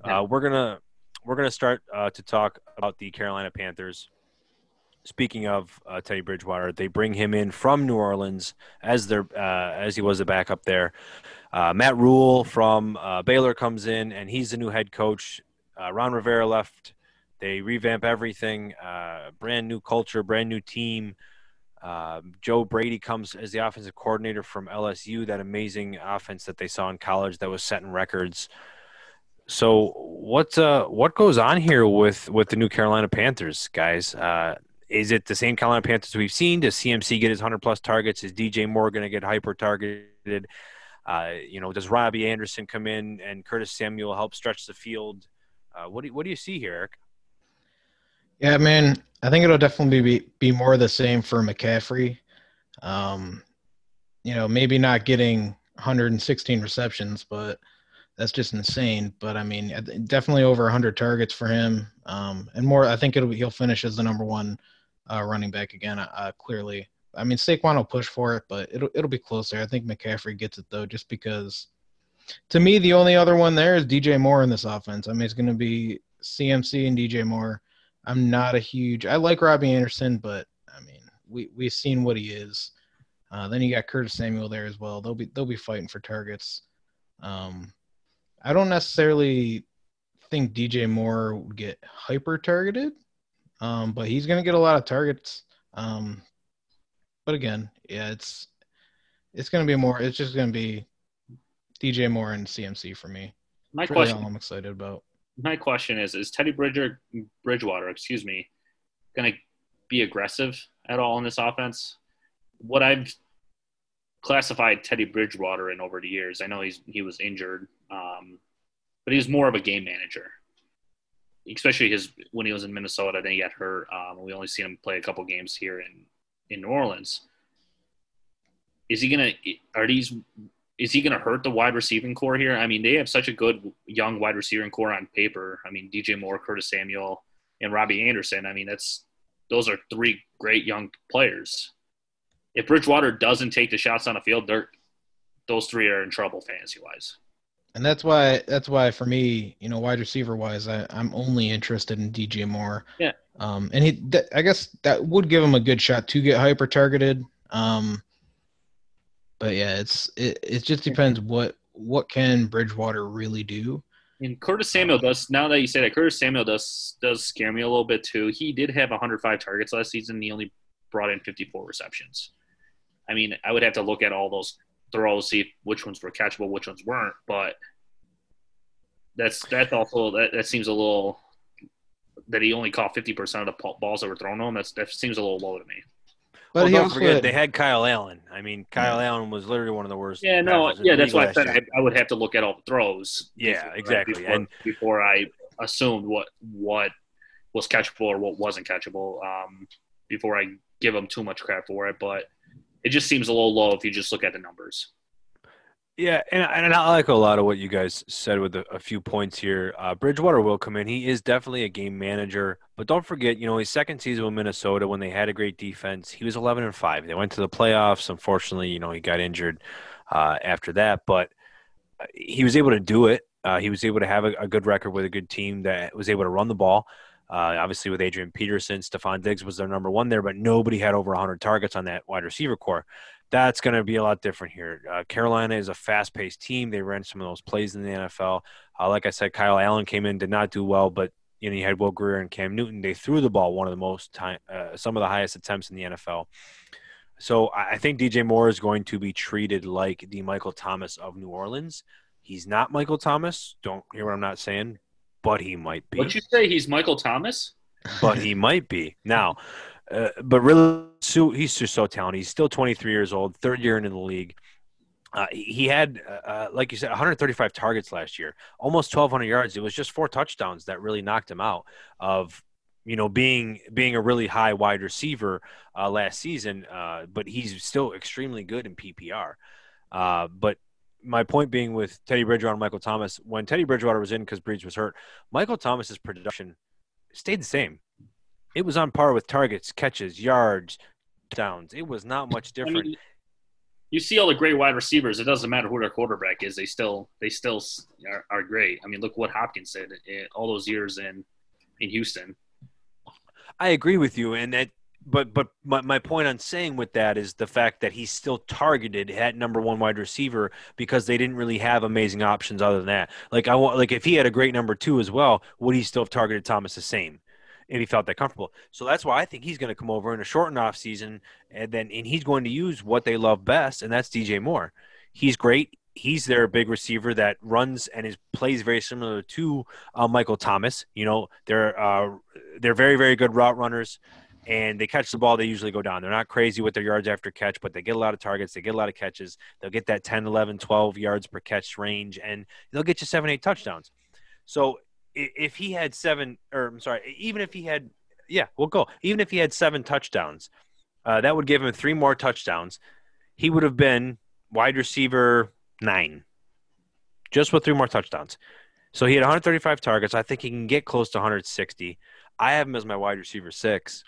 uh, we're gonna we're gonna start uh, to talk about the Carolina Panthers. Speaking of uh, Teddy Bridgewater, they bring him in from New Orleans as their uh, as he was a backup there. Uh, Matt Rhule from uh, Baylor comes in, and he's the new head coach. Ron Rivera left. They revamp everything, brand new culture, brand new team. Uh, Joe Brady comes as the offensive coordinator from LSU, that amazing offense that they saw in college that was setting records. So what uh, what goes on here with with the new Carolina Panthers guys? Uh, is it the same Carolina Panthers we've seen? Does CMC get his hundred plus targets? Is DJ Moore going to get hyper targeted? Uh, you know, does Robbie Anderson come in and Curtis Samuel help stretch the field? Uh, what do what do you see here, Eric? Yeah, man, I think it'll definitely be be more the same for McCaffrey. Um, you know, maybe not getting 116 receptions, but that's just insane. But I mean, definitely over 100 targets for him, um, and more. I think it'll he'll finish as the number one uh, running back again. Uh, clearly, I mean, Saquon will push for it, but it'll it'll be closer. I think McCaffrey gets it though, just because. To me, the only other one there is DJ Moore in this offense. I mean, it's going to be CMC and DJ Moore. I'm not a huge. I like Robbie Anderson, but I mean, we we've seen what he is. Uh, then you got Curtis Samuel there as well. They'll be they'll be fighting for targets. Um, I don't necessarily think DJ Moore would get hyper targeted, um, but he's going to get a lot of targets. Um, but again, yeah, it's it's going to be more. It's just going to be DJ Moore and CMC for me. My That's question, really I'm excited about. My question is: Is Teddy Bridger, Bridgewater, excuse me, going to be aggressive at all in this offense? What I've classified Teddy Bridgewater in over the years. I know he's he was injured, um, but he was more of a game manager, especially his when he was in Minnesota. Then he got hurt. Um, we only seen him play a couple games here in in New Orleans. Is he gonna? Are these? Is he gonna hurt the wide receiving corps here? I mean, they have such a good young wide receiving corps on paper. I mean, DJ Moore, Curtis Samuel, and Robbie Anderson. I mean, that's those are three great young players if Bridgewater doesn't take the shots on the field, they're those three are in trouble fantasy wise. And that's why that's why for me, you know, wide receiver wise, I, I'm only interested in DJ Moore. Yeah. Um, and he, th- I guess that would give him a good shot to get hyper targeted. Um, but yeah, it's it, it just depends what what can Bridgewater really do. And Curtis Samuel um, does. Now that you say that, Curtis Samuel does does scare me a little bit too. He did have 105 targets last season. He only brought in 54 receptions. I mean, I would have to look at all those throws, see which ones were catchable, which ones weren't. But that's that's also that, that seems a little that he only caught fifty percent of the balls that were thrown to him. That's that seems a little low to me. But well, don't forget had, they had Kyle Allen. I mean, Kyle yeah. Allen was literally one of the worst. Yeah, no, yeah, that's why I said I, I, would have to look at all the throws. Yeah, before, exactly. Before, and before I assumed what what was catchable or what wasn't catchable, um, before I give him too much crap for it. But it just seems a little low if you just look at the numbers. Yeah, and, and I like a lot of what you guys said with a, a few points here. Uh, Bridgewater will come in. He is definitely a game manager, but don't forget, you know, his second season with Minnesota when they had a great defense, he was 11 and five. They went to the playoffs. Unfortunately, you know, he got injured uh, after that, but uh, he was able to do it. Uh, he was able to have a, a, good record with a good team that was able to run the ball. Uh, obviously, with Adrian Peterson, Stefon Diggs was their number one there, but nobody had over 100 targets on that wide receiver corps. That's going to be a lot different here. Uh, Carolina is a fast paced team. They ran some of those plays in the NFL. Uh, like I said, Kyle Allen came in, did not do well, but you know, you had Will Grier and Cam Newton. They threw the ball one of the most time, uh, some of the highest attempts in the NFL. So I think DJ Moore is going to be treated like the Michael Thomas of New Orleans. He's not Michael Thomas. Don't hear what I'm not saying, but he might be. What you say? He's Michael Thomas. But he might be now. Uh, but really, he's just so talented. He's still 23 years old, third year in the league. Uh, he had, uh, uh like you said, 135 targets last year, almost 1,200 yards. It was just four touchdowns that really knocked him out of, you know, being being a really high wide receiver uh, last season. Uh, but he's still extremely good in PPR. but my point being with Teddy Bridgewater and Michael Thomas, when Teddy Bridgewater was in because Brees was hurt, Michael Thomas's production stayed the same. It was on par with targets, catches, yards, downs. It was not much different. I mean, you see all the great wide receivers. It doesn't matter who their quarterback is. They still they still are, are great. I mean, look what Hopkins did eh, all those years in in Houston. I agree with you, and that but but my, my point on saying with that is the fact that he's still targeted at number one wide receiver because they didn't really have amazing options other than that. Like I want like if he had a great number two as well, would he still have targeted Thomas the same? If he felt that comfortable. So that's why I think he's going to come over in a shortened off season and then and he's going to use what they love best, and that's DJ Moore. He's great. He's their big receiver that runs and is plays very similar to uh, Michael Thomas. You know, they're uh, they're very very good route runners and they catch the ball, they usually go down. They're not crazy with their yards after catch, but they get a lot of targets. They get a lot of catches. They'll get that 10, 11, 12 yards per catch range, and they'll get you seven, eight touchdowns. So if he had seven, or I'm sorry, even if he had, yeah, we'll go. Even if he had seven touchdowns, uh, that would give him three more touchdowns. he would have been wide receiver nine, just with three more touchdowns. So he had 135 targets. I think he can get close to 160. I have him as my wide receiver six.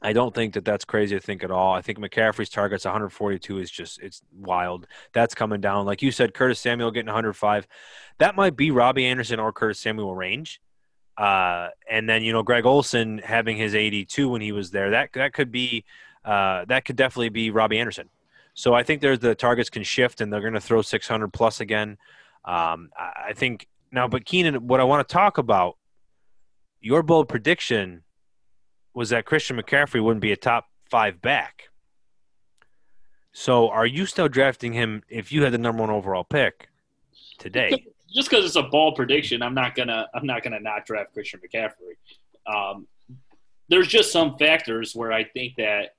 I don't think that that's crazy to think at all. I think McCaffrey's targets 142 is just it's wild. That's coming down. Like you said, Curtis Samuel getting 105. That might be Robbie Anderson or Curtis Samuel range. Uh, and then you know Greg Olsen having his 82 when he was there. That that could be uh, that could definitely be Robbie Anderson. So I think there's the targets can shift and they're going to throw 600 plus again. Um, I think now, but Keenan, what I want to talk about, your bold prediction was that Christian McCaffrey wouldn't be a top five back. So are you still drafting him if you had the number one overall pick today? Just because it's a ball prediction, I'm not gonna I'm not gonna not draft Christian McCaffrey. Um, there's just some factors where I think that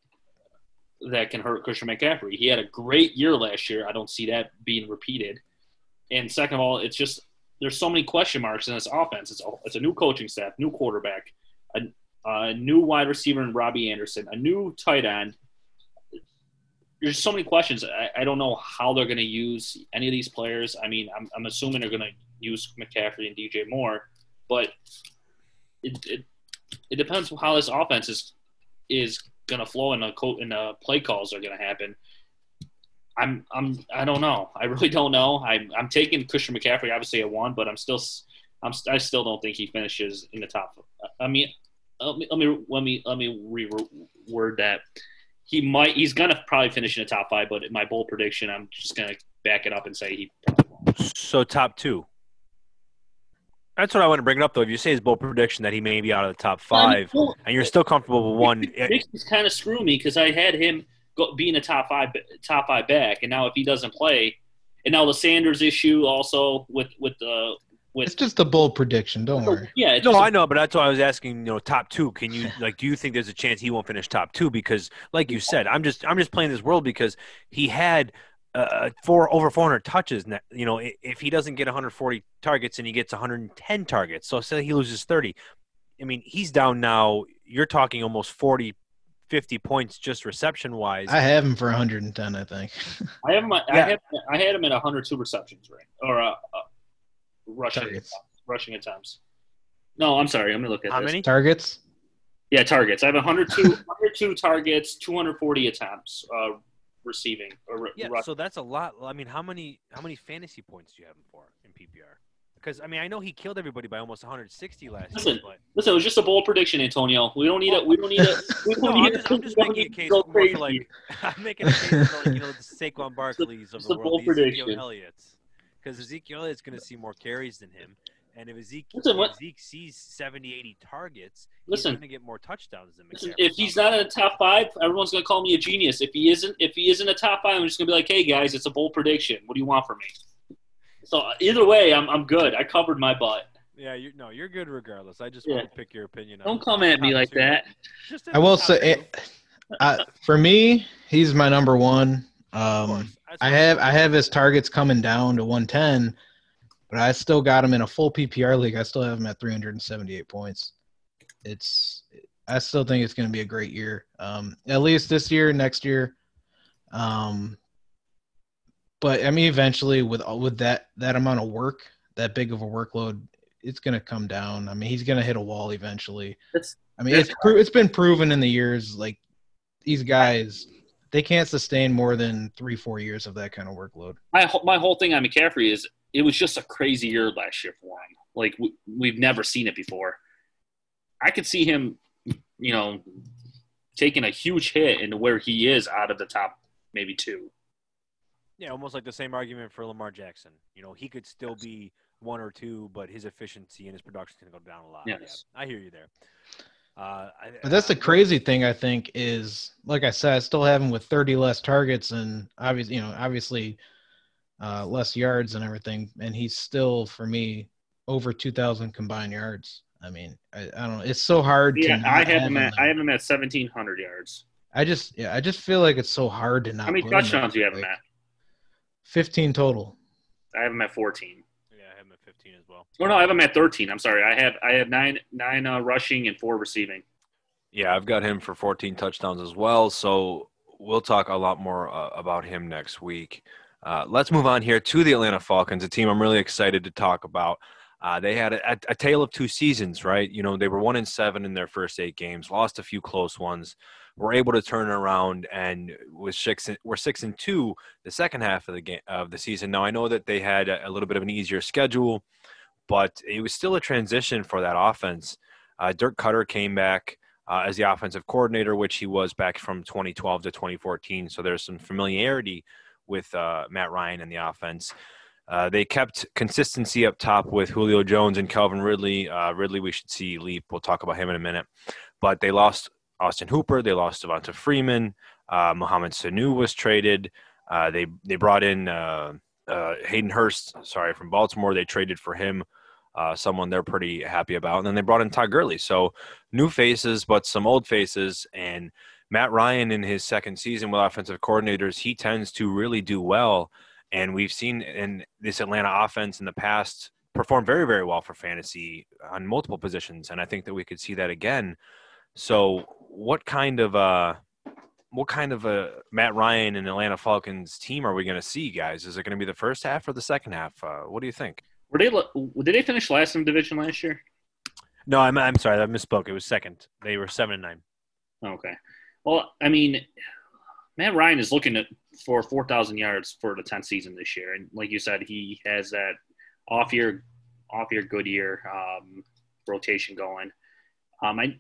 that can hurt Christian McCaffrey. He had a great year last year. I don't see that being repeated. And second of all, it's just there's so many question marks in this offense. It's a, it's a new coaching staff, new quarterback, a, a new wide receiver in Robbie Anderson, a new tight end. There's so many questions. I, I don't know how they're going to use any of these players. I mean, I'm, I'm assuming they're going to use McCaffrey and DJ Moore, but it, it, it depends how this offense is is going to flow and the and the play calls are going to happen. I'm I'm I don't know. I really don't know. I'm I'm taking Christian McCaffrey obviously at one, but I'm still I'm I still don't think he finishes in the top. I mean, let me let me let me let me reword that. He might. He's gonna probably finish in the top five, but in my bold prediction, I'm just gonna back it up and say he. So top two. That's what I want to bring up though. If you say his bold prediction that he may be out of the top five, I mean, well, and you're still comfortable with one, it's kind of screw me because I had him go, being a top five top five back, and now if he doesn't play, and now the Sanders issue also with with the with, it's just a bold prediction. Don't worry. Yeah. No, I know, but that's why I was asking. You know, top two. Can you like? Do you think there's a chance he won't finish top two? Because, like you said, I'm just I'm just playing this world because he had uh, four over 400 touches. You know, if he doesn't get 140 targets and he gets 110 targets, so say he loses 30. I mean, he's down now. You're talking almost 40, 50 points just reception wise. I have him for 110, I think. I have him. I, yeah. have, I had him at 102 receptions, right? Or uh, uh rushing targets. rushing attempts. No, I'm sorry. I'm gonna look at how this. many targets. Yeah, targets. I have 102, 102 targets, 240 attempts uh, receiving. Or yeah, so that's a lot. I mean, how many how many fantasy points do you have him for in PPR? Because I mean, I know he killed everybody by almost 160 last listen, year. But listen, it was just a bold prediction, Antonio. We don't need it. We don't need it. We don't no, need I'm just, I'm just making a case for like I'm making a case for like you know the Saquon Barkleys of the world, the Ezekiel Elliott's because Ezekiel is going to see more carries than him. And if Ezekiel, listen, if Zeke sees 70, 80 targets, listen, he's going to get more touchdowns than listen, If he's not in the top five, everyone's going to call me a genius. If he isn't, if he isn't a top five, I'm just going to be like, hey guys, it's a bold prediction. What do you want from me? So either way, I'm I'm good. I covered my butt. Yeah, you no, you're good regardless. I just yeah. want to pick your opinion. Don't come at me like two. that. I will say, it, uh, for me, he's my number one. Um, I have I have his targets coming down to 110, but I still got him in a full PPR league. I still have him at 378 points. It's I still think it's going to be a great year. Um, at least this year, next year. Um, but I mean, eventually, with with that that amount of work, that big of a workload, it's going to come down. I mean, he's going to hit a wall eventually. That's, I mean, it's it's been proven in the years like these guys they can't sustain more than three, four years of that kind of workload. My my whole thing on McCaffrey is it was just a crazy year last year for him. Like we, we've never seen it before. I could see him, you know, taking a huge hit into where he is out of the top maybe two. Yeah, almost like the same argument for Lamar Jackson. You know, he could still be one or two, but his efficiency and his production is going to go down a lot. Yes. Yeah, I hear you there. Uh, but that's the crazy thing I think is, like I said, I still have him with 30 less targets and obviously, you know, obviously uh, less yards and everything, and he's still for me over 2,000 combined yards. I mean, I, I don't know. It's so hard. Yeah, I have, him at I have him at 1,700 yards. I just yeah, I just feel like it's so hard to not. How many touchdowns do you have him at? 15 total. I have him at 14 well. Oh no, I have him at 13. I'm sorry. I have I have nine nine uh, rushing and four receiving. Yeah, I've got him for 14 touchdowns as well. So we'll talk a lot more uh, about him next week. Uh, let's move on here to the Atlanta Falcons, a team I'm really excited to talk about. Uh, they had a, a, tale of two seasons, right? You know, they were one in seven in their first eight games, lost a few close ones, were able to turn around, and was six. Were six and two the second half of the game of the season. Now I know that they had a, little bit of an easier schedule, but it was still a transition for that offense. Uh, Dirk Koetter came back uh, as the offensive coordinator, which he was back from 2012 to 2014. So there's some familiarity with uh, Matt Ryan and the offense. Uh, they kept consistency up top with Julio Jones and Calvin Ridley. Uh, Ridley, we should see leap. We'll talk about him in a minute. But they lost Austin Hooper. They lost Devonta Freeman. Uh, Mohamed Sanu was traded. Uh, they they brought in uh, uh, Hayden Hurst. Sorry, from Baltimore. They traded for him. someone they're pretty happy about. And then they brought in Todd Gurley. So new faces, but some old faces. And Matt Ryan in his second season with offensive coordinators, he tends to really do well and we've seen in this Atlanta offense in the past perform very, very well for fantasy on multiple positions. And I think that we could see that again. So what kind of uh what kind of a Matt Ryan and Atlanta Falcons team are we going to see, guys? Is it going to be the first half or the second half? Uh, what do you think? Were they did they finish last in the division last year? No, I'm I'm sorry, I misspoke. It was second. They were seven and nine. Okay. Well, I mean, Matt Ryan is looking at for 4,000 yards for the 10th season this year, and like you said, he has that off year, off year, good year um, rotation going. Um, I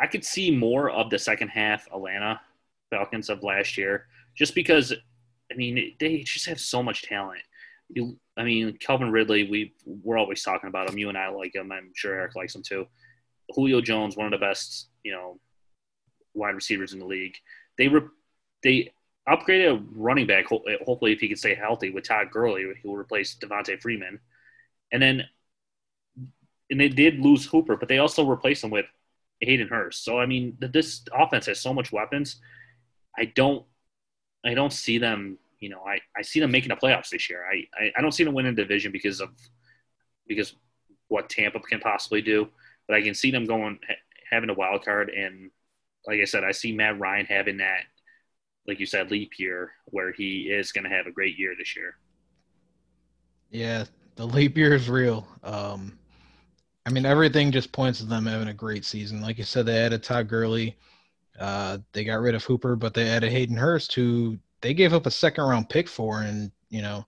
I could see more of the second half Atlanta Falcons of last year, just because I mean they just have so much talent. You, I mean Calvin Ridley, we we're always talking about him. You and I like him. I'm sure Eric likes him too. Julio Jones, one of the best, you know, wide receivers in the league. They re- they upgraded a running back. Hopefully, if he can stay healthy with Todd Gurley, he will replace Devonta Freeman. And then, and they did lose Hooper, but they also replaced him with Hayden Hurst. So I mean, this offense has so much weapons. I don't, I don't see them. You know, I, I see them making the playoffs this year. I, I, I don't see them winning the division because of because what Tampa can possibly do, but I can see them going having a wild card and like I said, I see Matt Ryan having that like you said, leap year where he is going to have a great year this year. Yeah, the leap year is real. Um, I mean, everything just points to them having a great season. Like you said, they added Todd Gurley. Uh, they got rid of Hooper, but they added Hayden Hurst, who they gave up a second round pick for. And, you know,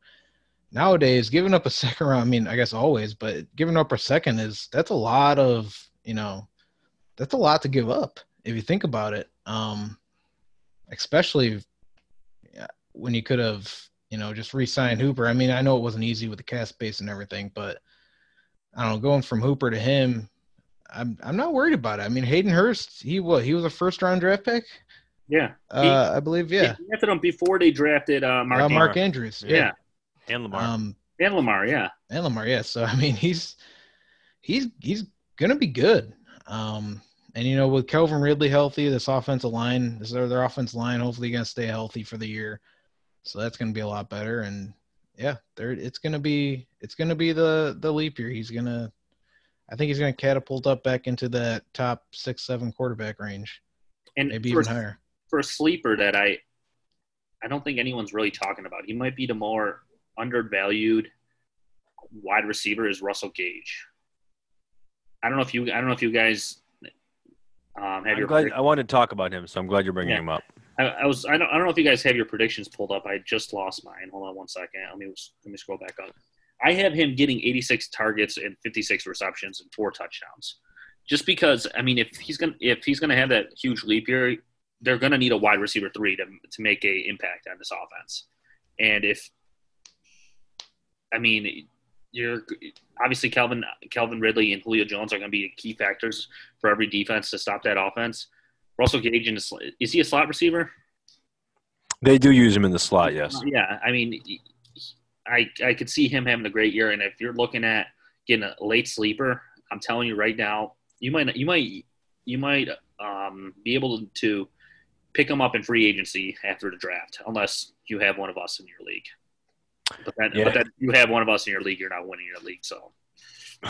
nowadays, giving up a second round, I mean, I guess always, but giving up a second is that's a lot of, you know, that's a lot to give up if you think about it. Um, especially when you could have, you know, just re-signed Hooper. I mean, I know it wasn't easy with the cast space and everything, but I don't know, going from Hooper to him, I'm I'm not worried about it. I mean, Hayden Hurst, he what he was a first round draft pick. Yeah, uh, he, I believe. Yeah, he drafted him before they drafted uh, Mark, uh, Mark Andrews. Yeah. yeah. and Lamar. Um, and Lamar, yeah, and Lamar, yeah. So I mean, he's he's he's gonna be good. Um, and you know, with Calvin Ridley healthy, this offensive line, this is their offensive line, hopefully going to stay healthy for the year. So that's going to be a lot better. And yeah, there it's going to be it's going to be the the leap year. He's going to, I think he's going to catapult up back into that top six seven quarterback range, and maybe for, even higher. For a sleeper that I, I don't think anyone's really talking about. He might be the more undervalued wide receiver is Russell Gage. I don't know if you I don't know if you guys um, have I'm your glad, I wanted to talk about him, so I'm glad you're bringing yeah. him up. I, I, was I don't, I don't know if you guys have your predictions pulled up. I just lost mine. Hold on one second. Let me let me scroll back up. I have him getting 86 targets and 56 receptions and four touchdowns. Just because I mean, if he's gonna if he's gonna have that huge leap year, they're gonna need a wide receiver three to to make a impact on this offense. And if I mean, you're obviously Calvin Calvin Ridley and Julio Jones are going to be key factors for every defense to stop that offense. Russell Gage in is, is he a slot receiver? They do use him in the slot, yes. Yeah, I mean, I I could see him having a great year, and if you're looking at getting a late sleeper, I'm telling you right now, you might you might you might um, be able to pick him up in free agency after the draft, unless you have one of us in your league. But that, yeah. but then you have one of us in your league, you're not winning your league. So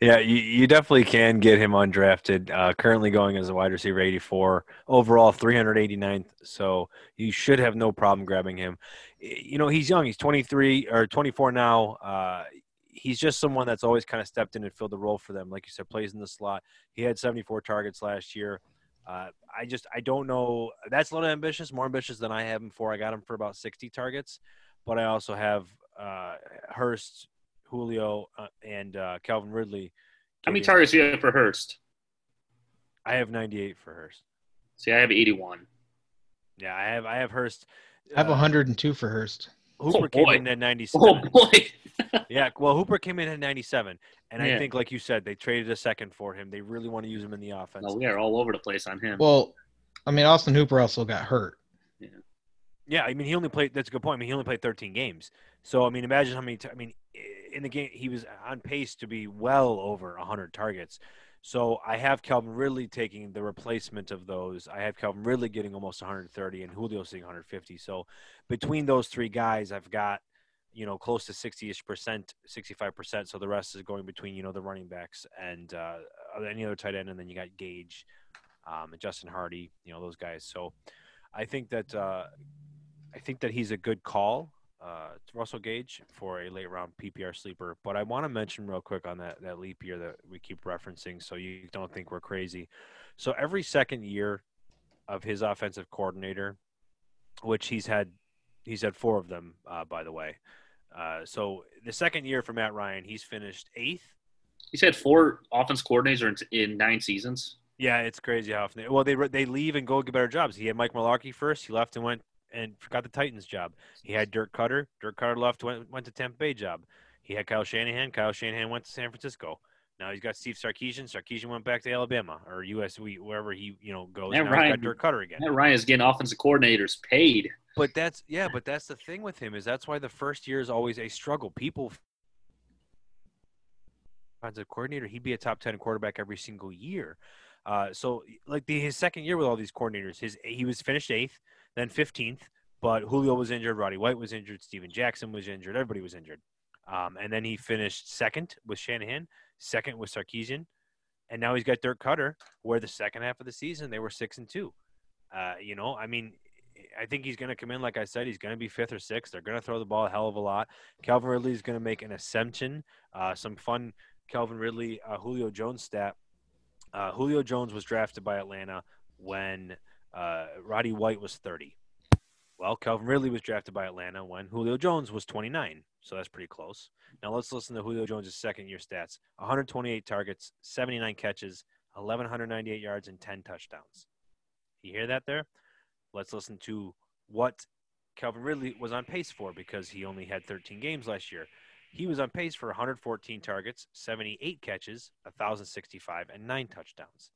yeah, you, you definitely can get him undrafted. Uh, currently going as a wide receiver 84, overall 389th. So you should have no problem grabbing him. You know, he's young. He's 23 or 24 now. Uh, he's just someone that's always kind of stepped in and filled the role for them. Like you said, plays in the slot. He had 74 targets last year. Uh, I just I don't know. That's a little ambitious, more ambitious than I have him for. I got him for about 60 targets, but I also have uh, Hurst, Julio, uh, and uh, Calvin Ridley. How many targets do you have for Hurst? I have 98 for Hurst. See, I have 81. Yeah, I have I have Hurst. I have 102 for Hurst. Hooper oh, came in at 97. Oh boy! yeah, well, Hooper came in at 97, and Yeah. I think, like you said, they traded a second for him. They really want to use him in the offense. no, we are all over the place on him. Well, I mean, Austin Hooper also got hurt. Yeah, I mean, he only played. That's a good point. I mean, he only played 13 games. So, I mean, imagine how many. T- I mean, in the game, he was on pace to be well over 100 targets. So, I have Calvin Ridley taking the replacement of those. I have Calvin Ridley getting almost 130, and Julio seeing 150. So, between those three guys, I've got you know close to 60ish percent, 65 percent. So the rest is going between you know the running backs and uh, any other tight end, and then you got Gage, um, and Justin Hardy, you know those guys. So, I think that. Uh, I think that he's a good call, uh, Russell Gage, for a late round PPR sleeper. But I want to mention real quick on that, that leap year that we keep referencing so you don't think we're crazy. So every second year of his offensive coordinator, which he's had, he's had four of them, uh, by the way. Uh, so the second year for Matt Ryan, he's finished eighth. He's had four offense coordinators in, in nine seasons. Yeah, it's crazy how often. They, well, they they leave and go get better jobs. He had Mike Mularkey first. He left and went and got the Titans job. He had Dirk Koetter. Dirk Koetter left, went went to Tampa Bay job. He had Kyle Shanahan. Kyle Shanahan went to San Francisco. Now he's got Steve Sarkisian. Sarkisian went back to Alabama or US, wherever he you know goes. Matt now Ryan- he's got Dirk Koetter again. Matt Ryan is getting offensive coordinators paid. But that's yeah, but that's the thing with him is that's why the first year is always a struggle. People offensive coordinator, he'd be a top ten quarterback every single year. Uh, so like the, his second year with all these coordinators, his he was finished eighth, then fifteenth, but Julio was injured, Roddy White was injured, Steven Jackson was injured, everybody was injured. Um, and then he finished second with Shanahan, second with Sarkisian, and now he's got Dirk Koetter, where the second half of the season they were six and two. Uh, you know, I mean, I think he's going to come in, like I said, he's going to be fifth or sixth. They're going to throw the ball a hell of a lot. Calvin Ridley is going to make an ascension. Uh, some fun Calvin Ridley, uh, Julio Jones stat. Uh, Julio Jones was drafted by Atlanta when uh, Roddy White was 30. Well, Calvin Ridley was drafted by Atlanta when Julio Jones was 29. So that's pretty close. Now let's listen to Julio Jones' second year stats 128 targets, 79 catches, 1,198 yards, and 10 touchdowns. You hear that there? Let's listen to what Calvin Ridley was on pace for because he only had 13 games last year. He was on pace for 114 targets, 78 catches, 1,065, and nine touchdowns.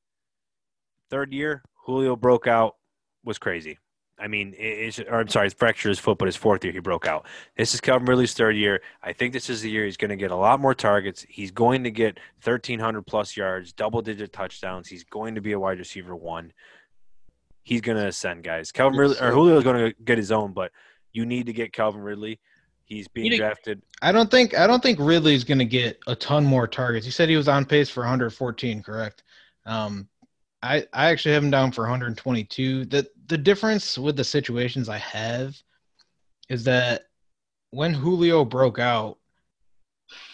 Third year, Julio broke out, was crazy. I mean, it's, or I'm sorry, fractured his foot, but his fourth year he broke out. This is Calvin Ridley's third year. I think this is the year he's going to get a lot more targets. He's going to get 1,300 plus yards, double digit touchdowns. He's going to be a wide receiver one. He's going to ascend, guys. Calvin Ridley, or Julio is going to get his own, but you need to get Calvin Ridley. He's being You need- drafted. I don't think I don't think Ridley's going to get a ton more targets. You said he was on pace for 114, correct? Um, I I actually have him down for 122. The the difference with the situations I have is that when Julio broke out,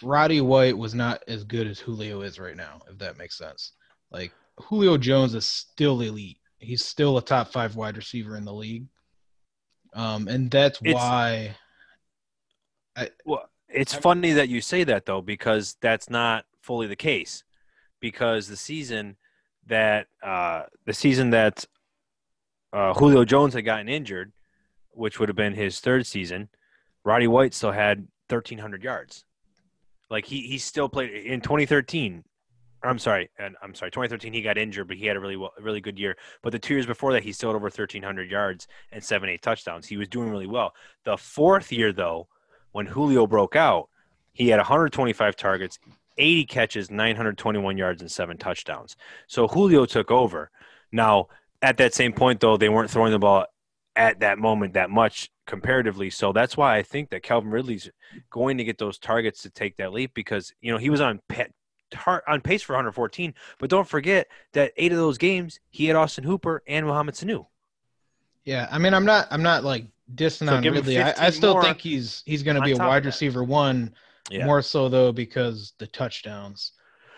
Roddy White was not as good as Julio is right now, if that makes sense. Like Julio Jones is still elite. He's still a top five wide receiver in the league. Um, and that's It's- why Well, it's funny that you say that though, because that's not fully the case. Because the season that uh, the season that uh, Julio Jones had gotten injured, which would have been his third season, Roddy White still had 1,300 yards. Like he he still played in 2013. I'm sorry, and I'm sorry, 2013 he got injured, but he had a really really good year. But the two years before that, he still had over 1,300 yards and seven, eight touchdowns. He was doing really well. The fourth year, though, when Julio broke out, he had 125 targets, 80 catches, 921 yards, and seven touchdowns. So Julio took over. Now, at that same point, though, they weren't throwing the ball at that moment that much comparatively. So that's why I think that Calvin Ridley's going to get those targets to take that leap because you know he was on pet tar- on pace for 114, but don't forget that eight of those games he had Austin Hooper and Mohamed Sanu. Yeah, I mean, I'm not, I'm not like dissing so on Ridley. I, I, still think he's he's going to be a wide receiver one, yeah. more so though because the touchdowns.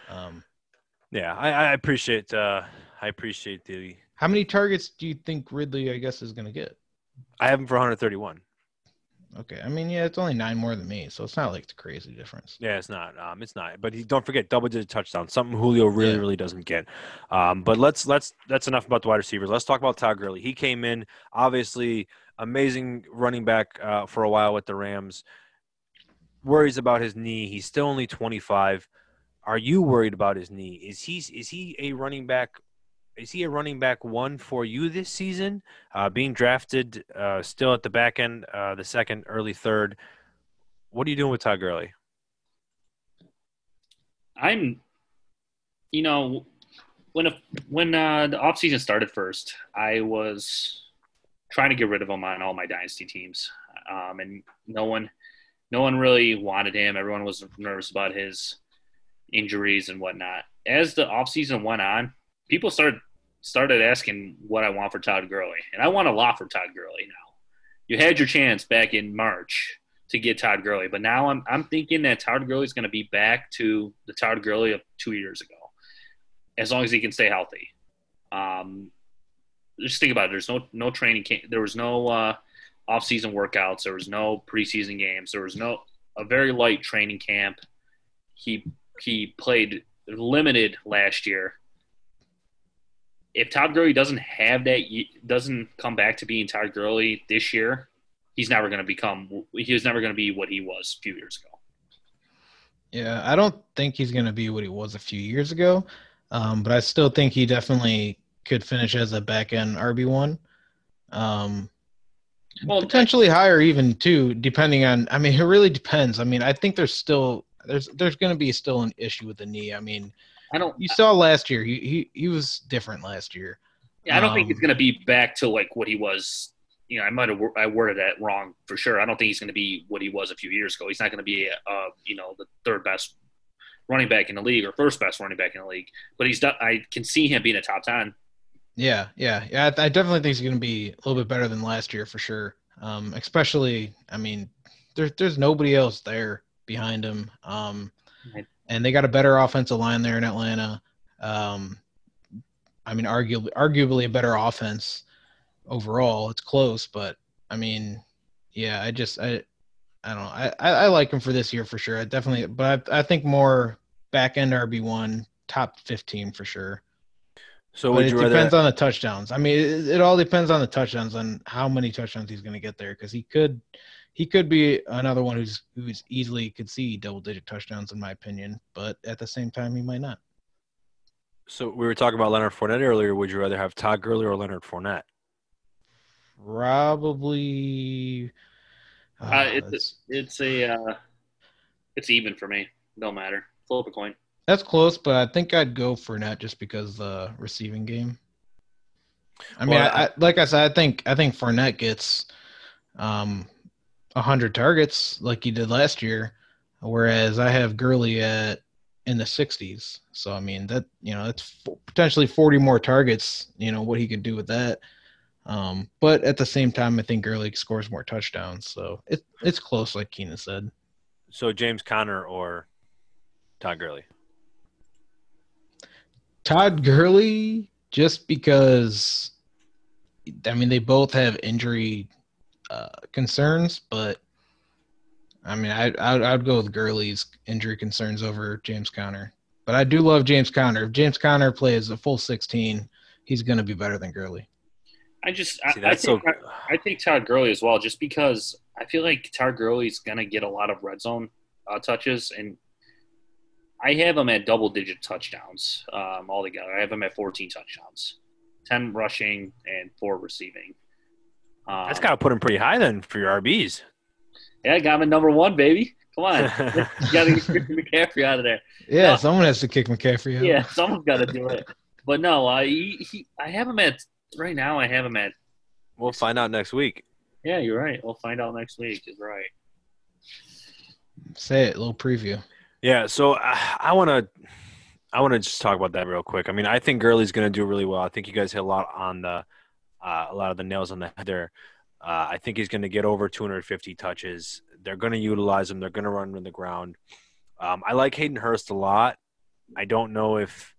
Um, yeah, I, I appreciate, uh, I appreciate the. How many targets do you think Ridley, I guess, is going to get? I have him for 131. Okay, I mean, yeah, it's only nine more than me, so it's not like it's a crazy difference. Yeah, it's not. Um, it's not. But he, don't forget double digit touchdown, something Julio really, yeah. really doesn't get. Um, but let's let's that's enough about the wide receivers. Let's talk about Todd Gurley. He came in obviously amazing running back uh, for a while with the Rams. Worries about his knee. He's still only 25. Are you worried about his knee? Is he is he a running back is he a running back one for you this season? Uh, being drafted uh, still at the back end, uh, the second, early third. What are you doing with Todd Gurley? I'm, you know, when a, when uh, the offseason started first, I was trying to get rid of him on all my dynasty teams, um, and no one, no one really wanted him. Everyone was nervous about his injuries and whatnot. As the offseason went on, people started started asking what I want for Todd Gurley, and I want a lot for Todd Gurley now. You had your chance back in March to get Todd Gurley, but now I'm I'm thinking that Todd Gurley is going to be back to the Todd Gurley of two years ago, as long as he can stay healthy. Um, just think about it. There's no no training camp. There was no uh, off season workouts. There was no preseason games. There was no a very light training camp. He he played limited last year if Todd Gurley doesn't have that, doesn't come back to being Todd Gurley this year, he's never going to become. He's never going to be what he was a few years ago. Yeah, I don't think he's going to be what he was a few years ago, um, but I still think he definitely could finish as a back end RB one. Um, well, potentially higher even too, depending on. I mean, it really depends. I mean, I think there's still there's there's going to be still an issue with the knee. I mean, I don't. You saw last year. He he he was different last year. Yeah, I don't um, think he's going to be back to like what he was. You know, I might have I worded that wrong for sure. I don't think he's going to be what he was a few years ago. He's not going to be, uh, you know, the third best running back in the league or first best running back in the league. But he's I can see him being a top ten. Yeah, yeah, yeah. I, I definitely think he's going to be a little bit better than last year for sure. Um, especially, I mean, there's there's nobody else there behind him. Um, and they got a better offensive line there in Atlanta. Um, I mean, arguably, arguably a better offense overall. It's close, but I mean, yeah, I just I I don't know. I, I like him for this year for sure. I definitely, but I, I think more back end RB one, top fifteen for sure. So but it depends rather... on the touchdowns. I mean, it, it, all depends on the touchdowns on how many touchdowns he's going to get there because he could he could be another one who's who's easily could see double digit touchdowns in my opinion, but at the same time he might not. So we were talking about Leonard Fournette earlier. Would you rather have Todd Gurley or Leonard Fournette? Probably. Uh, uh, it's it's a uh, it's even for me. Don't matter. Flip a coin. That's close, but I think I'd go Fournette just because the receiving game. I mean, well, I, I, like I said, I think I think Fournette gets um, 100 targets like he did last year, whereas I have Gurley at in the 60s. So I mean that you know that's potentially 40 more targets. You know what he could do with that. Um, but at the same time, I think Gurley scores more touchdowns. So it, it's close, like Keenan said. So James Conner or Todd Gurley? Todd Gurley, just because, I mean, they both have injury uh, concerns, but I mean, I I'd, I'd go with Gurley's injury concerns over James Conner. But I do love James Conner. If James Conner plays a full 16, he's going to be better than Gurley. I just See, I, I, think so... I, I, think Todd Gurley as well, just because I feel like Todd Gurley's going to get a lot of red zone uh, touches, and I have him at double digit touchdowns um, altogether. I have him at 14 touchdowns, 10 rushing and four receiving. Um, That's got to put him pretty high then for your RBs. Yeah, I got him at number one, baby. Come on, you got to get McCaffrey out of there. Yeah, no, someone has to kick McCaffrey out. Yeah, someone's got to do it. But no, I he, he, I have him at right now. I have him at We'll find out next week. Yeah, you're right. We'll find out next week. Is right. Say it. A little preview. Yeah. So uh, I want to. I want to just talk about that real quick. I mean, I think Gurley's going to do really well. I think you guys hit a lot on the, uh, a lot of the nails on the head there. Uh, I think he's going to get over 250 touches. They're going to utilize him. They're going to run on the ground. Um, I like Hayden Hurst a lot. I don't know if,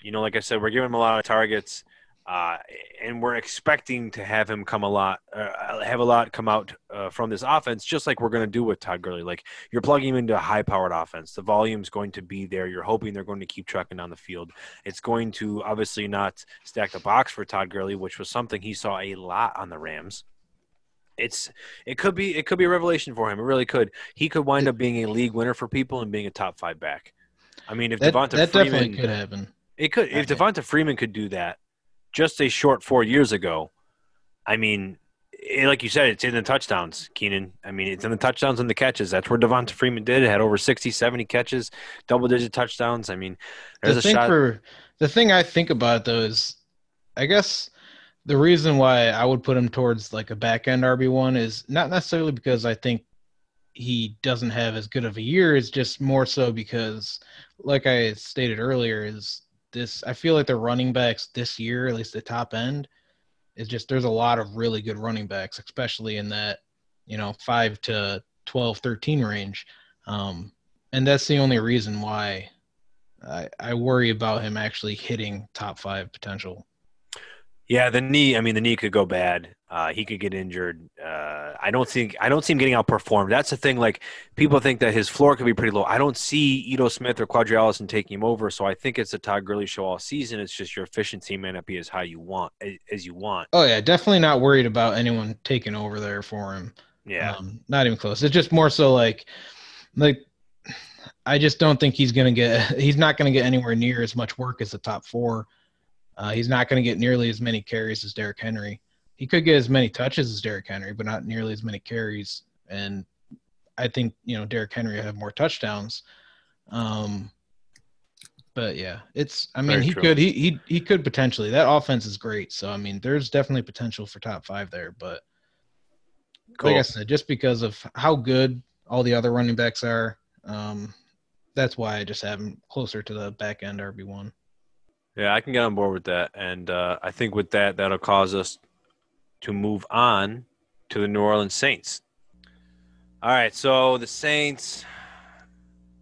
you know, like I said, we're giving him a lot of targets. Uh, and we're expecting to have him come a lot, uh, have a lot come out uh, from this offense, just like we're going to do with Todd Gurley. Like you're plugging him into a high-powered offense. The volume's going to be there. You're hoping they're going to keep trucking down the field. It's going to obviously not stack the box for Todd Gurley, which was something he saw a lot on the Rams. It's it could be it could be a revelation for him. It really could. He could wind up being a league winner for people and being a top five back. I mean, if That, Devonta that Freeman, definitely could happen. it could if Devonta Freeman could do that just a short four years ago. I mean, it, like you said, it's in the touchdowns, Keenan. I mean, it's in the touchdowns and the catches. That's where Devonta Freeman did. It had over 60, 70 catches, double digit touchdowns. I mean, there's the a thing shot. for the thing I think about though is, I guess the reason why I would put him towards like a back end RB one is not necessarily because I think he doesn't have as good of a year. It's just more so because, like I stated earlier, is this I feel like the running backs this year, at least the top end, is just there's a lot of really good running backs, especially in that you know five to 12, 13 range. Um, and that's the only reason why I, I worry about him actually hitting top five potential. Yeah, the knee. I mean, the knee could go bad. Uh, he could get injured. Uh, I don't think. I don't see him getting outperformed. That's the thing. Like people think that his floor could be pretty low. I don't see Ito Smith or Qadree Ollison taking him over. So I think it's a Todd Gurley show all season. It's just your efficiency may not be as high you want as, you want. Oh yeah, definitely not worried about anyone taking over there for him. Yeah. Um, not even close. It's just more so like, like, I just don't think he's gonna get. He's not gonna get anywhere near as much work as the top four. Uh, he's not gonna get nearly as many carries as Derrick Henry. He could get as many touches as Derrick Henry, but not nearly as many carries. And I think you know Derrick Henry will have more touchdowns. Um, but yeah, it's. I mean, Very he true. could. He he he could potentially. That offense is great. So I mean, there's definitely potential for top five there. But cool. like I said, just because of how good all the other running backs are, um, that's why I just have him closer to the back end RB one. Yeah, I can get on board with that, and uh, I think with that, that'll cause us to move on to the New Orleans Saints. All right, so the Saints.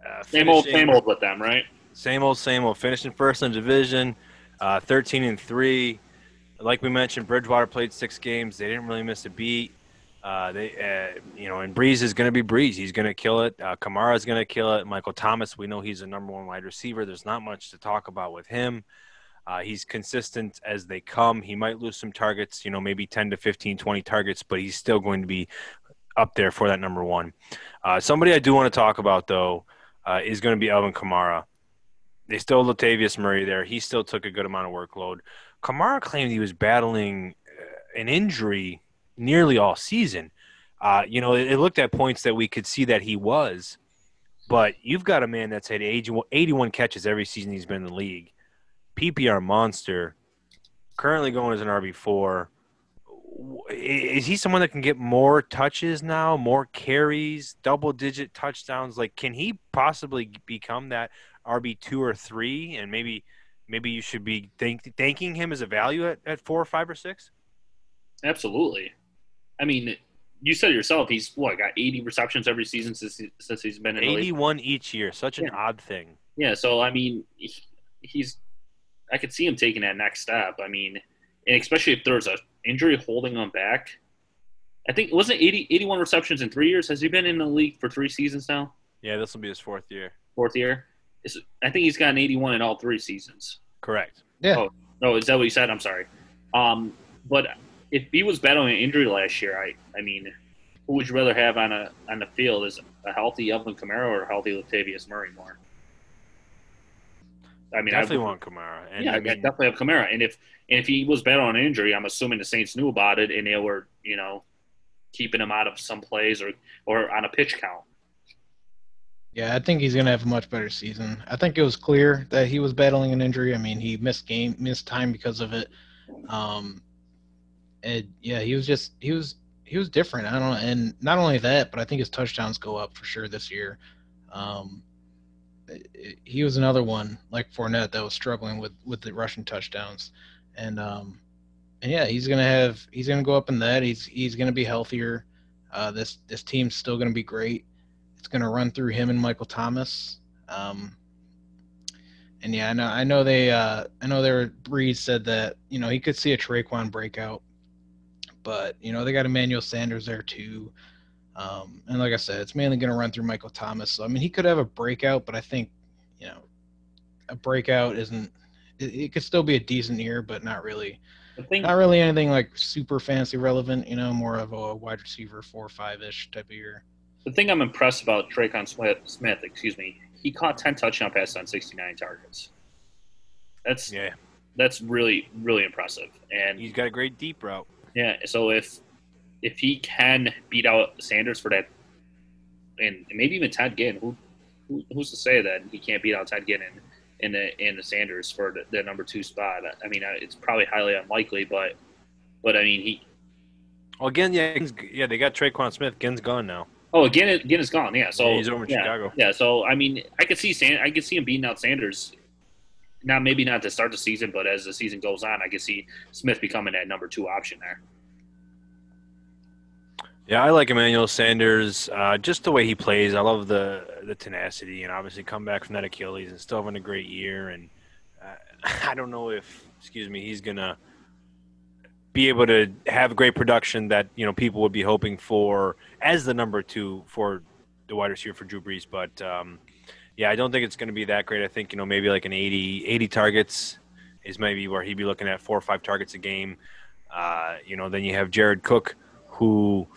Uh, Same old, same old with them, right? Same old, same old. Finishing first in the division, uh, thirteen and three. Like we mentioned, Bridgewater played six games. They didn't really miss a beat. Uh, they, uh, you know, and Brees is going to be Brees. He's going to kill it. Uh, Kamara is going to kill it. Michael Thomas, we know he's a number one wide receiver. There's not much to talk about with him. Uh, he's consistent as they come. He might lose some targets, you know, maybe 10 to 15, 20 targets, but he's still going to be up there for that number one. Uh, somebody I do want to talk about, though, uh, is going to be Alvin Kamara. They still Latavius Murray there. He still took a good amount of workload. Kamara claimed he was battling uh, an injury nearly all season. Uh, you know, it, it looked at points that we could see that he was, but you've got a man that's had 81 81 catches every season he's been in the league. PPR monster, currently going as an RB4. Is he someone that can get more touches now, more carries, double digit touchdowns? Like, can he possibly become that RB two or three? And maybe, maybe you should be thank, thanking him as a value at, at four or five or six. Absolutely. I mean, you said it yourself. He's what got 80 receptions every season since he, since he's been in the 81 each year. Such an Yeah. odd thing. Yeah, so I mean, he, he's. I could see him taking that next step. I mean, and especially if there's a injury holding him back. I think wasn't it 80, 81 receptions in three years. Has he been in the league for three seasons now? Yeah, this will be his fourth year. Fourth year. Is, I think he's gotten 81 in all three seasons. Correct. Yeah. Oh, no, is that what you said? I'm sorry. Um, but if he was battling an injury last year, I, I mean, who would you rather have on a on the field? Is a healthy Alvin Kamara or a healthy Latavius Murray more? I mean, I Definitely would- want Kamara. And yeah, I I definitely have Kamara. And if and if he was battling an injury, I'm assuming the Saints knew about it and they were, you know, keeping him out of some plays or or on a pitch count. Yeah, I think he's gonna have a much better season. I think it was clear that he was battling an injury. I mean, he missed game, missed time because of it. Um, and yeah, he was just he was he was different. I don't know, and not only that, but I think his touchdowns go up for sure this year. Um, he was another one like Fournette that was struggling with with the rushing touchdowns, and um, and yeah, he's gonna have he's gonna go up in that. He's he's gonna be healthier. Uh, this this team's still gonna be great. It's gonna run through him and Michael Thomas. Um, and yeah, I know I know they uh, I know they were Brees said that you know he could see a Tre'Quan breakout, but you know they got Emmanuel Sanders there too. Um, and like I said, it's mainly going to run through Michael Thomas. So I mean, he could have a breakout, but I think you know a breakout isn't. It, it could still be a decent year, but not really. Think, not really anything like super fancy relevant. You know, more of a wide receiver four or five ish type of year. The thing I'm impressed about Tre'Quan Smith, Smith, excuse me, he caught ten touchdown passes on 69 targets. That's yeah, that's really really impressive. And he's got a great deep route. Yeah, so if if he can beat out Sanders for that, and maybe even Ted Ginn, who, who who's to say that he can't beat out Ted Ginn in in the in the Sanders for the, the number two spot? I mean, uh, it's probably highly unlikely, but but I mean he. Well, again, yeah, yeah, they got Tre'Quan Smith. Ginn's gone now. Oh, again, again is gone. Yeah, so yeah, he's over in yeah, Chicago. Yeah, so I mean, I could see Sand, I could see him beating out Sanders. Not maybe not to start the season, but as the season goes on, I can see Smith becoming that number two option there. Yeah, I like Emmanuel Sanders. Uh, just the way he plays, I love the the tenacity, and obviously come back from that Achilles and still having a great year. And uh, I don't know if, excuse me, he's gonna be able to have great production that you know people would be hoping for as the number two for the wide receiver for Drew Brees. But um, yeah, I don't think it's going to be that great. I think you know maybe like an 80, 80 targets is maybe where he'd be looking at four or five targets a game. Uh, you know, then you have Jared Cook, who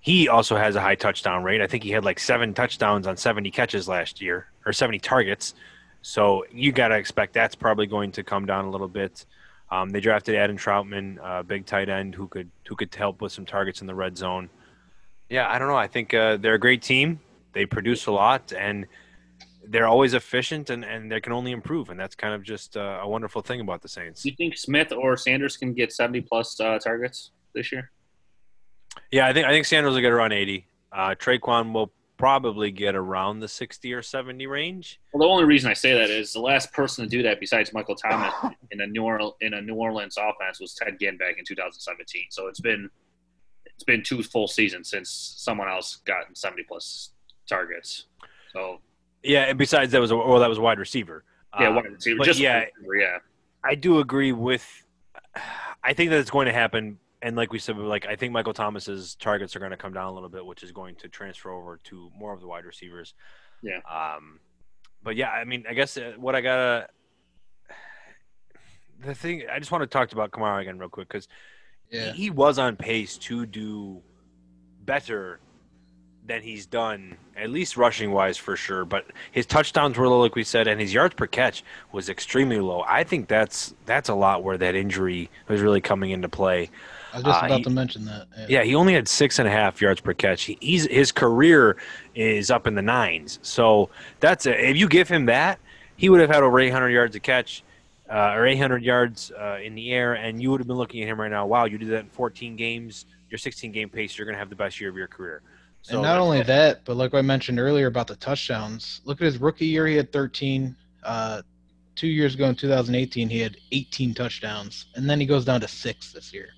he also has a high touchdown rate. I think he had like seven touchdowns on 70 catches last year or 70 targets. So you got to expect that's probably going to come down a little bit. Um, they drafted Adam Trautman, uh, big tight end who could who could help with some targets in the red zone. Yeah, I don't know. I think uh, they're a great team. They produce a lot and they're always efficient and, and they can only improve. And that's kind of just uh, a wonderful thing about the Saints. Do you think Smith or Sanders can get 70 plus uh, targets this year? Yeah, I think I think Sanders will get around 80. Uh, Tre'Quan will probably get around the 60 or 70 range. Well, the only reason I say that is the last person to do that besides Michael Thomas in a New Orleans in a New Orleans offense was Ted Ginn back in 2017. So it's been it's been two full seasons since someone else gotten 70 plus targets. So yeah, and besides that was a, well that was wide receiver. Yeah, wide receiver. Just yeah, receiver, yeah. I do agree with. I think that it's going to happen and like we said, like I think Michael Thomas's targets are going to come down a little bit, which is going to transfer over to more of the wide receivers. Yeah. Um, but yeah, I mean, I guess uh, what I gotta the thing I just want to talk about Kamara again real quick because yeah. he, he was on pace to do better than he's done, at least rushing wise for sure. But his touchdowns were low, like we said, and his yards per catch was extremely low. I think that's that's a lot where that injury was really coming into play. I was just uh, about he, to mention that. Yeah. yeah. he only had six and a half yards per catch. He, he's his career is up in the nines. So that's a, if you give him that, he would have had over 800 yards a catch. Uh, or 800 yards uh, in the air, and you would have been looking at him right now. Wow, you did that in 14 games. Your 16 game pace, you're going to have the best year of your career. So and not only that, but like I mentioned earlier about the touchdowns, look at his rookie year. He had 13. Uh, two years ago in 2018, he had 18 touchdowns, and then he goes down to six this year.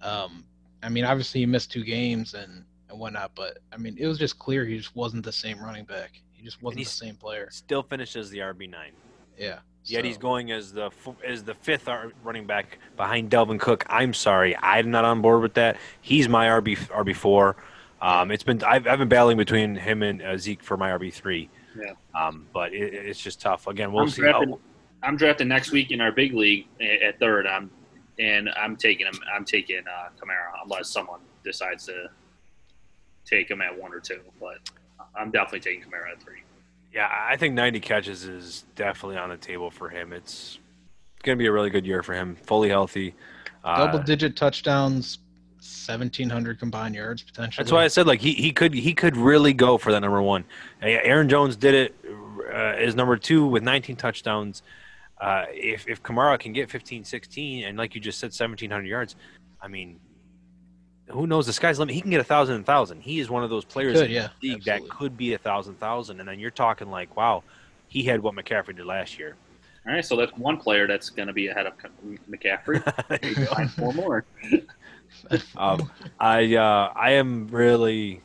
Um, I mean, obviously he missed two games and, and whatnot, but I mean, it was just clear he just wasn't the same running back. He just wasn't the same player. Still finishes the RB nine. Yeah. Yet so. he's going as the as the fifth running back behind Dalvin Cook. I'm sorry, I'm not on board with that. He's my RB RB four. Um, it's been I've, I've, been battling between him and uh, Zeke for my RB three. Yeah. Um, but it, it's just tough. Again, we'll I'm see. Drafting, how... I'm drafting next week in our big league at third. I'm and I'm taking him. I'm taking uh, Kamara unless someone decides to take him at one or two. But I'm definitely taking Kamara at three. Yeah, I think 90 catches is definitely on the table for him. It's going to be a really good year for him. Fully healthy. Uh, Double digit touchdowns, 1700 combined yards potentially. That's why I said like he, he could he could really go for that number one. Aaron Jones did it uh, as number two with 19 touchdowns uh, if if Kamara can get 15, 16, and like you just said, 1,700 yards, I mean, who knows? The sky's limit. He can get a thousand and thousand. He is one of those players Could, in yeah, the league that could be a thousand thousand. And then you're talking like, wow, he had what McCaffrey did last year. All right, so that's one player that's going to be ahead of McCaffrey. There you go. Find four more. Um, I uh, I am really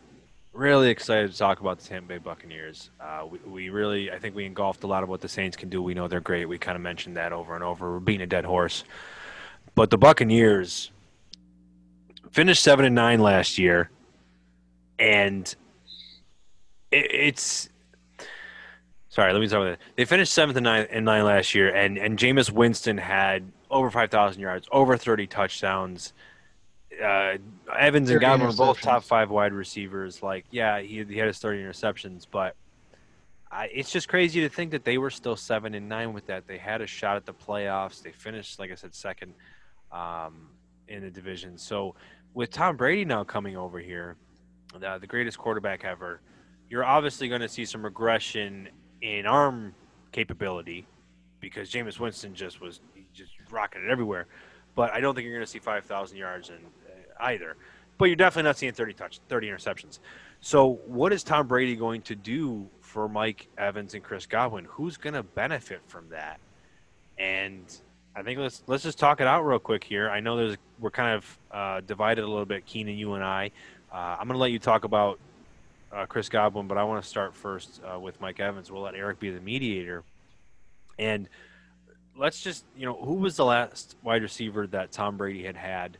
really excited to talk about the Tampa Bay Buccaneers. Uh, we, we really I think we engulfed a lot of what the Saints can do. We know they're great. We kind of mentioned that over and over. We're beating a dead horse, but the Buccaneers finished seven and nine last year, and it, it's. Sorry, let me start with it. They finished seventh and nine and nine last year, and and Jameis Winston had over five thousand yards, over thirty touchdowns uh, Evans and 30 Godwin were both top five wide receivers. Like, yeah, he, he had his 30 interceptions, but I, it's just crazy to think that they were still seven and nine with that. They had a shot at the playoffs. They finished, like I said, second um, in the division. So with Tom Brady now coming over here, the, the greatest quarterback ever, you're obviously going to see some regression in arm capability because Jameis Winston just was he just rocketed everywhere. But I don't think you're going to see 5,000 yards in uh, either. But you're definitely not seeing 30 touch, 30 interceptions. So what is Tom Brady going to do for Mike Evans and Chris Godwin? Who's going to benefit from that? And I think let's let's just talk it out real quick here. I know there's we're kind of uh, divided a little bit, Keenan, you and I. Uh, I'm going to let you talk about uh, Chris Godwin, but I want to start first uh, with Mike Evans. We'll let Eric be the mediator. And let's just, you know, who was the last wide receiver that Tom Brady had had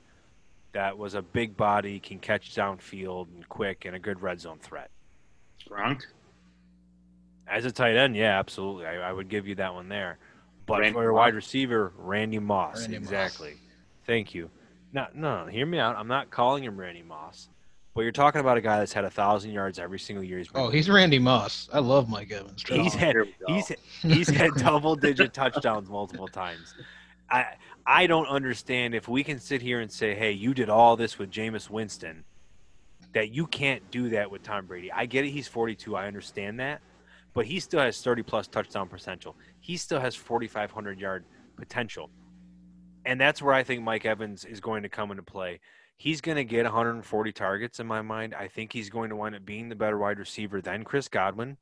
that was a big body, can catch downfield and quick and a good red zone threat? Gronk. As a tight end, yeah, absolutely. I, I would give you that one there. But Randy for a wide receiver, Randy Moss. Randy Moss. exactly. Thank you. No, no, no, hear me out. I'm not calling him Randy Moss. But you're talking about a guy that's had a thousand yards every single year. He's been Oh, he's Randy Moss. I love Mike Evans. He's oh, had Here we he's he's had double digit touchdowns multiple times. I I don't understand if we can sit here and say, "Hey, you did all this with Jameis Winston," that you can't do that with Tom Brady. I get it; he's 42. I understand that, but he still has 30 plus touchdown potential. He still has 4,500 yard potential, and that's where I think Mike Evans is going to come into play. He's going to get 140 targets in my mind. I think he's going to wind up being the better wide receiver than Chris Godwin.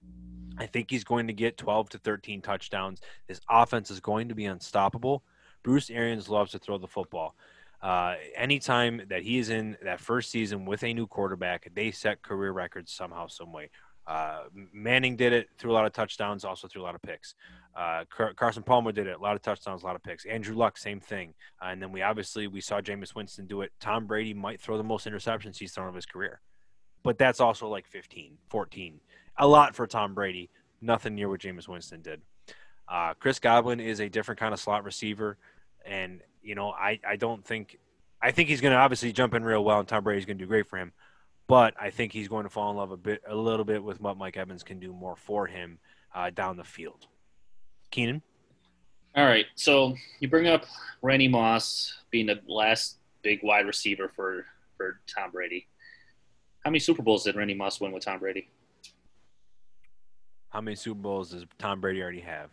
I think he's going to get 12 to 13 touchdowns. This offense is going to be unstoppable. Bruce Arians loves to throw the football. Uh, anytime that he is in that first season with a new quarterback, they set career records somehow, some way. Uh, Manning did it, threw a lot of touchdowns, also threw a lot of picks. Uh, Car- Carson Palmer did it, a lot of touchdowns, a lot of picks. Andrew Luck, same thing. Uh, and then we obviously we saw Jameis Winston do it. Tom Brady might throw the most interceptions he's thrown of his career, but that's also like 15, 14, a lot for Tom Brady. Nothing near what Jameis Winston did. Uh, Chris Godwin is a different kind of slot receiver, and you know I I don't think I think he's going to obviously jump in real well, and Tom Brady's going to do great for him. But I think he's going to fall in love a bit, a little bit with what Mike Evans can do more for him uh, down the field. Keenan, All right, so you bring up Randy Moss being the last big wide receiver for for Tom Brady. How many Super Bowls did Randy Moss win with Tom Brady? how many Super Bowls does Tom Brady already have?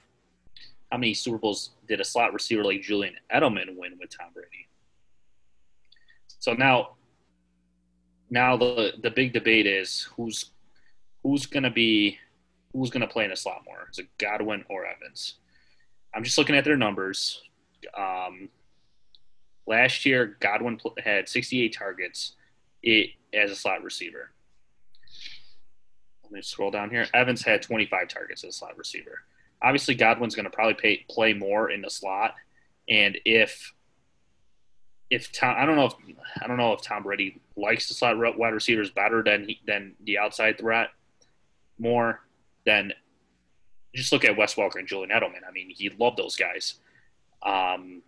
How many Super Bowls did a slot receiver like Julian Edelman win with Tom Brady? So now, now the the big debate is who's who's gonna be who's gonna play in the slot more? Is it Godwin or Evans? I'm just looking at their numbers. Um, last year, Godwin had 68 targets it, as a slot receiver. Let me scroll down here. Evans had 25 targets as a slot receiver. Obviously, Godwin's going to probably pay, play more in the slot, and if if Tom, I don't know if I don't know if Tom Brady likes the slot wide receivers better than he, than the outside threat more than just look at Wes Welker and Julian Edelman. I mean, he loved those guys. Um,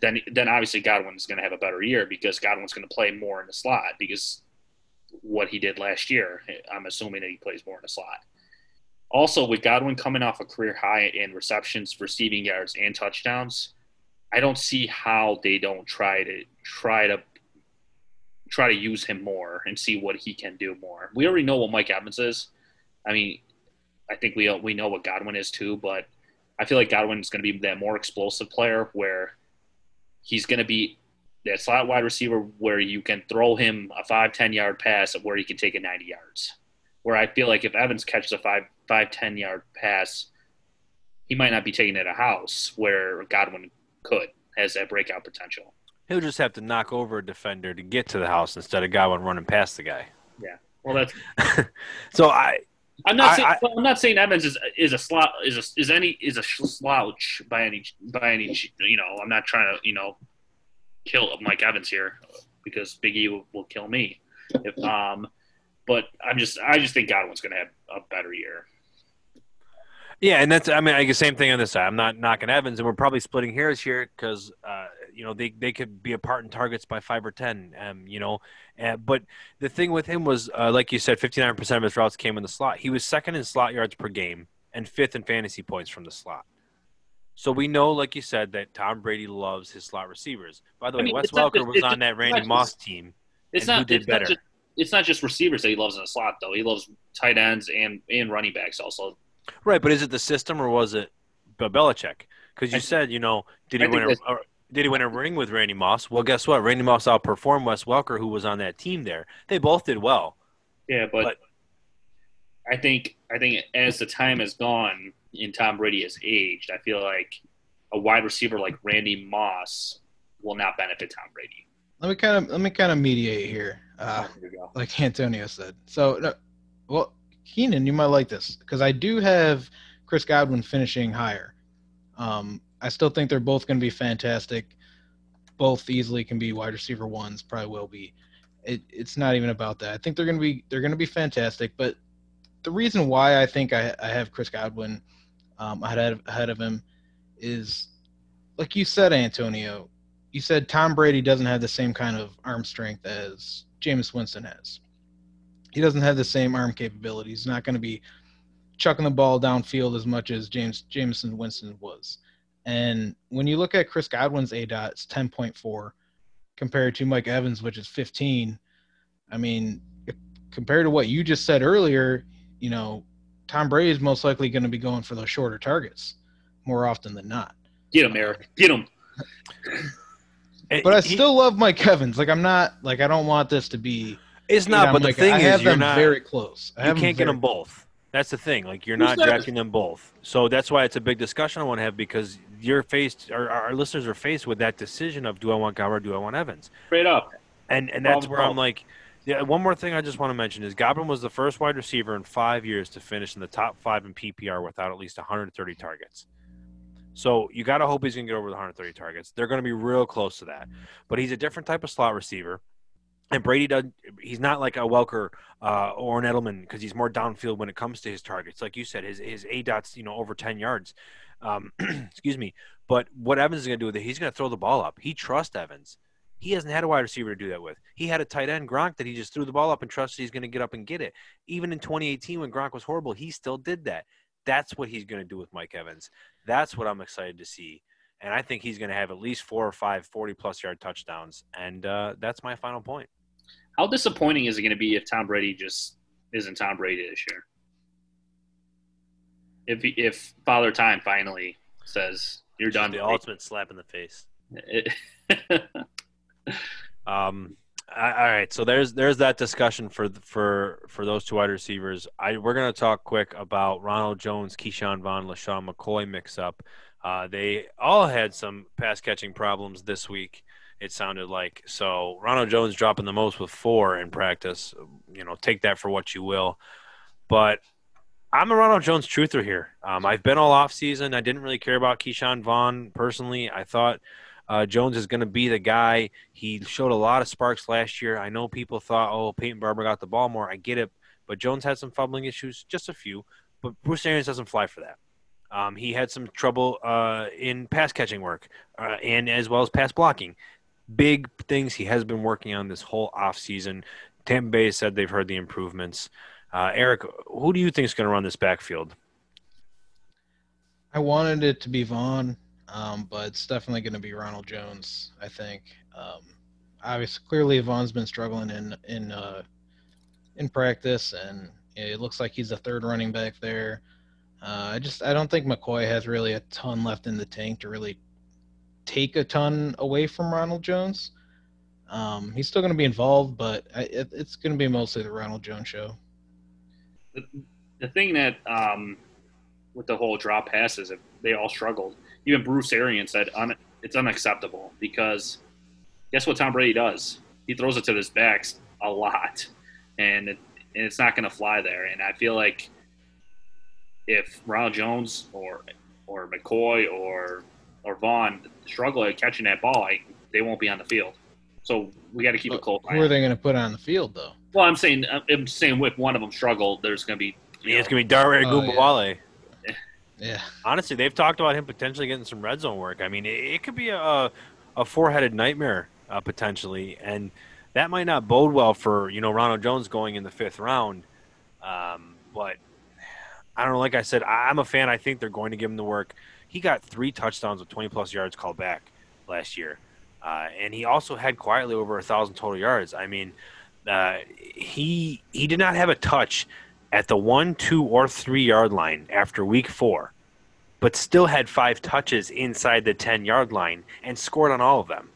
then then obviously Godwin's going to have a better year because Godwin's going to play more in the slot because what he did last year. I'm assuming that he plays more in the slot. Also, with Godwin coming off a career high in receptions, receiving yards, and touchdowns, I don't see how they don't try to try to try to use him more and see what he can do more. We already know what Mike Evans is. I mean, I think we we know what Godwin is too, but I feel like Godwin is going to be that more explosive player where he's going to be that slot wide receiver where you can throw him a five ten yard pass where he can take it 90 yards. Where I feel like if Evans catches a five five ten yard pass, he might not be taking it a house where Godwin could has that breakout potential. He'll just have to knock over a defender to get to the house instead of Godwin running past the guy. Yeah. Well, that's so I. I'm not I- saying I- I'm not saying Evans is is a slot is a, is any is a slouch by any by any you know I'm not trying to you know kill Mike Evans here because Big E will, will kill me if um but I'm just I just think Godwin's going to have a better year. Yeah, and that's I mean, I guess same thing on this side. I'm not knocking Evans, and we're probably splitting hairs here because uh, you know they they could be apart in targets by five or ten. Um, you know, uh, but the thing with him was, uh, like you said, 59 percent of his routes came in the slot. He was second in slot yards per game and fifth in fantasy points from the slot. So we know, like you said, that Tom Brady loves his slot receivers. By the I way, mean, Wes Welker just- was on that Randy Moss team. It's And who not did it's not better? just it's not just receivers that he loves in the slot though. He loves tight ends and and running backs also. Right, but is it the system or was it Be- Belichick? Because you I- said, you know, did he I win a or did he win a ring with Randy Moss? Well, guess what? Randy Moss outperformed Wes Welker, who was on that team there. They both did well. Yeah, but, But- I think I think as the time has gone and Tom Brady has aged, I feel like a wide receiver like Randy Moss will not benefit Tom Brady. Let me kind of let me kind of mediate here. Uh, There you like Antonio said. So, no, well, Keenan, you might like this because I do have Chris Godwin finishing higher. Um, I still think they're both going to be fantastic. Both easily can be wide receiver ones. Probably will be. It, it's not even about that. I think they're going to be they're going to be fantastic. But the reason why I think I, I have Chris Godwin um, ahead of, ahead of him is, like you said, Antonio. You said Tom Brady doesn't have the same kind of arm strength as Jameis Winston has. He doesn't have the same arm capability. He's not going to be chucking the ball downfield as much as James Jameson Winston was. And when you look at Chris Godwin's A dot, it's 10.4 compared to Mike Evans, which is 15. I mean, compared to what you just said earlier, you know, Tom Brady is most likely going to be going for those shorter targets more often than not. Get him, Eric. Get him. But I still love Mike Evans. Like I'm not like I don't want this to be. It's not. on But the thing I is, have you're them not. very close. I you can't get them both. That's the thing. Like you're Who not said drafting them both. So that's why it's a big discussion I want to have because you're faced, or our listeners are faced with that decision of do I want Gower, or do I want Evans? Straight up. And and that's Problem where I'm like, yeah. One more thing I just want to mention is Godwin was the first wide receiver in five years to finish in the top five in PPR without at least 130 targets. So you got to hope he's going to get over the 130 targets. They're going to be real close to that. But he's a different type of slot receiver. And Brady does. He's not like a Welker uh, or an Edelman because he's more downfield when it comes to his targets. Like you said, his his a dots you know over 10 yards. Um, excuse me. But what Evans is going to do with it, he's going to throw the ball up. He trusts Evans. He hasn't had a wide receiver to do that with. He had a tight end Gronk that he just threw the ball up and trusted he's going to get up and get it. Even in 2018 when Gronk was horrible, he still did that. That's what he's going to do with Mike Evans. That's what I'm excited to see. And I think he's going to have at least four or five 40 plus yard touchdowns. And uh, that's my final point. How disappointing is it going to be if Tom Brady just isn't Tom Brady this year? If if Father Time finally says you're done, The ultimate slap in the face. Um, I- all right, so there's there's that discussion for for for those two wide receivers. I we're gonna talk quick about Ronald Jones, Ke'Shawn Vaughn, LeSean McCoy mix up. Uh, they all had some pass catching problems this week. It sounded like so. Ronald Jones dropping the most with four in practice. You know, take that for what you will. But I'm a Ronald Jones truther here. Um, I've been all off season. I didn't really care about Ke'Shawn Vaughn personally. I thought uh, Jones is going to be the guy. He showed a lot of sparks last year. I know people thought, oh, Peyton Barber got the ball more. I get it. But Jones had some fumbling issues, just a few. But Bruce Arians doesn't fly for that. Um, he had some trouble uh, in pass catching work uh, and as well as pass blocking. Big things he has been working on this whole offseason. Tampa Bay said they've heard the improvements. Uh, Eric, who do you think is going to run this backfield? I wanted it to be Vaughn, um, but it's definitely going to be Ronald Jones. I think. Um, obviously, clearly Vaughn's been struggling in in uh, in practice, and it looks like he's a third running back there. Uh, I just I don't think McCoy has really a ton left in the tank to really take a ton away from Ronald Jones. Um, he's still going to be involved, but I, it, it's going to be mostly the Ronald Jones show. The, the thing that um, with the whole drop passes, they all struggled. Even Bruce Arians said un, it's unacceptable because guess what Tom Brady does? He throws it to his backs a lot, and, it, and it's not going to fly there. And I feel like if Ronald Jones or or McCoy or or Vaughn struggle at catching that ball, I, they won't be on the field. So we got to keep But a close eye. Who on are it. they going to put on the field though? Well, I'm saying I'm saying if one of them struggle, there's going to be. you Yeah, it's gonna be Dare Oh, yeah. Yeah, Honestly, they've talked about him potentially getting some red zone work. I mean, it, it could be a a four headed nightmare uh, potentially, and that might not bode well for you know Ronald Jones going in the fifth round. Um, but I don't know. Like I said, I, I'm a fan. I think they're going to give him the work. He got three touchdowns with 20 plus yards called back last year, uh, and he also had quietly over a thousand total yards. I mean, uh, he he did not have a touch at the one, two, or three yard line after week four, but still had five touches inside the 10 yard line and scored on all of them.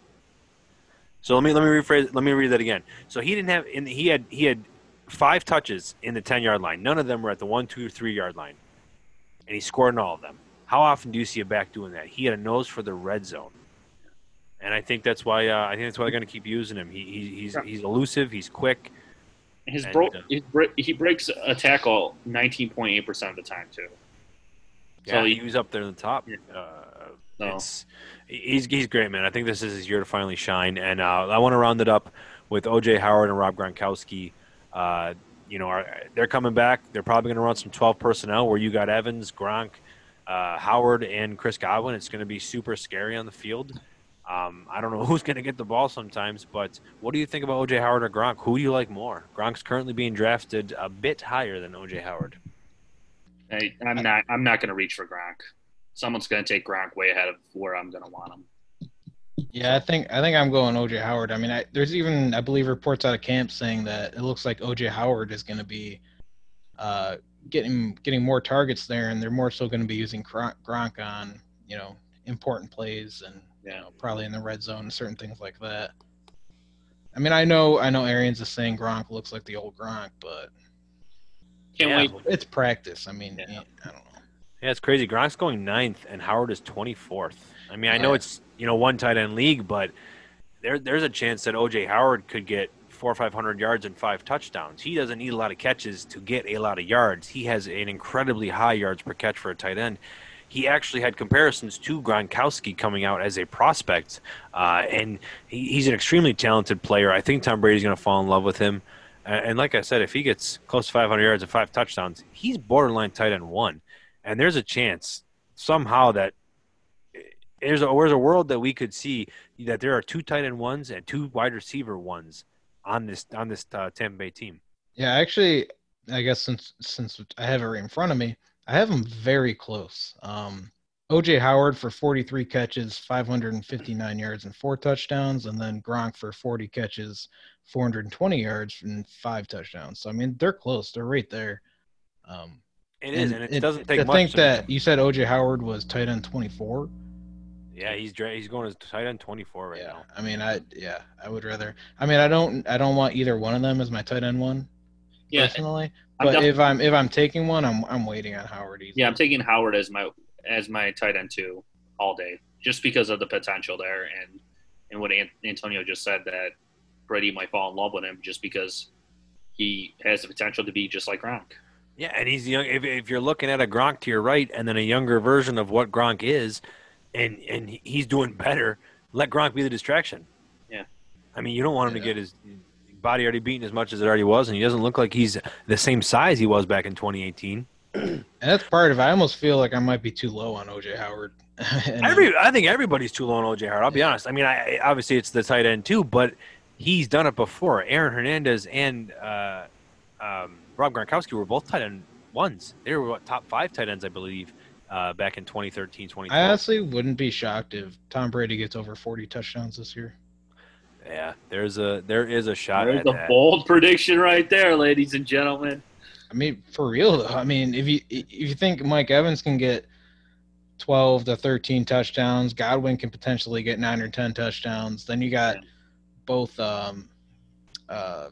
So let me let me rephrase. Let me read that again. So he didn't have. In, he had he had five touches in the 10 yard line. None of them were at the one, two, three yard line, and he scored on all of them. How often do you see a back doing that? He had a nose for the red zone, and I think that's why uh, I think that's why they're going to keep using him. He, he he's he's elusive. He's quick. his and, uh, his he breaks a tackle 19.8 percent of the time too. Yeah, So he he- was up there in the top. Uh, It's he's he's great, man. I think this is his year to finally shine, and uh, I want to round it up with OJ Howard and Rob Gronkowski. Uh, you know, are, they're coming back. They're probably going to run some 12 personnel where you got Evans, Gronk, uh, Howard, and Chris Godwin. It's going to be super scary on the field. Um, I don't know who's going to get the ball sometimes, but what do you think about OJ Howard or Gronk? Who do you like more? Gronk's currently being drafted a bit higher than OJ Howard. I, I'm not I'm not going to reach for Gronk. Someone's going to take Gronk way ahead of where I'm going to want him. yeah. I think I think I'm going OJ Howard. I mean, I, there's even I believe reports out of camp saying that it looks like OJ Howard is going to be uh, getting getting more targets there, and they're more so going to be using Gronk, Gronk on you know important plays and you know probably in the red zone and certain things like that. I mean, I know I know Arians is saying Gronk looks like the old Gronk, but Can't Yeah. wait. it's practice. I mean, Yeah. I don't know. Yeah, it's crazy. Gronk's going ninth, and Howard is twenty fourth. I mean, I oh, know it's you know one tight end league, but there there's a chance that OJ Howard could get four or five hundred yards and five touchdowns. He doesn't need a lot of catches to get a lot of yards. He has an incredibly high yards per catch for a tight end. He actually had comparisons to Gronkowski coming out as a prospect, uh, and he, he's an extremely talented player. I think Tom Brady's going to fall in love with him. Uh, and like I said, if he gets close to 500 yards and five touchdowns, he's borderline tight end one. And there's a chance somehow that there's a, there's a world that we could see that there are two tight end ones and two wide receiver ones on this on this uh, Tampa Bay team. Yeah, actually, I guess since since I have it right in front of me, I have them very close. Um, OJ Howard for 43 catches, 559 yards, and four touchdowns, and then Gronk for 40 catches, 420 yards, and five touchdowns. So I mean, they're close. They're right there. Um, It is, and it, it- doesn't take to much. think to- that you said OJ Howard was tight end 24. Yeah, he's dra- he's going as tight end 24 right yeah, now. I mean, I yeah, I would rather. I mean, I don't I don't want either one of them as my tight end one Yeah, personally. I'm But if I'm if I'm taking one, I'm I'm waiting on Howard. Easily. yeah, I'm taking Howard as my as my tight end too all day, just because of the potential there and and what An- Antonio just said that Brady might fall in love with him just because he has the potential to be just like Gronk. Yeah, and he's young. If, if you're looking at a Gronk to your right, and then a younger version of what Gronk is, and and he's doing better, let Gronk be the distraction. Yeah. I mean, you don't want him to get his body already beaten as much as it already was, and he doesn't look like he's the same size he was back in 2018. And that's part of it. I almost feel like I might be too low on OJ Howard. And, Every, I think everybody's too low on OJ Howard. I'll be Yeah. honest. I mean, I, obviously it's the tight end too, but he's done it before. Aaron Hernandez and uh, um, Rob Gronkowski were both tight end ones. They were what, top five tight ends, I believe, uh, back in 2013, I honestly wouldn't be shocked if Tom Brady gets over 40 touchdowns this year. Yeah, there's a there is a shot There's at a that. bold prediction right there, ladies and gentlemen. I mean, for real though. I mean, if you if you think Mike Evans can get 12 to 13 touchdowns, Godwin can potentially get nine or 10 touchdowns. Then you got both um, uh,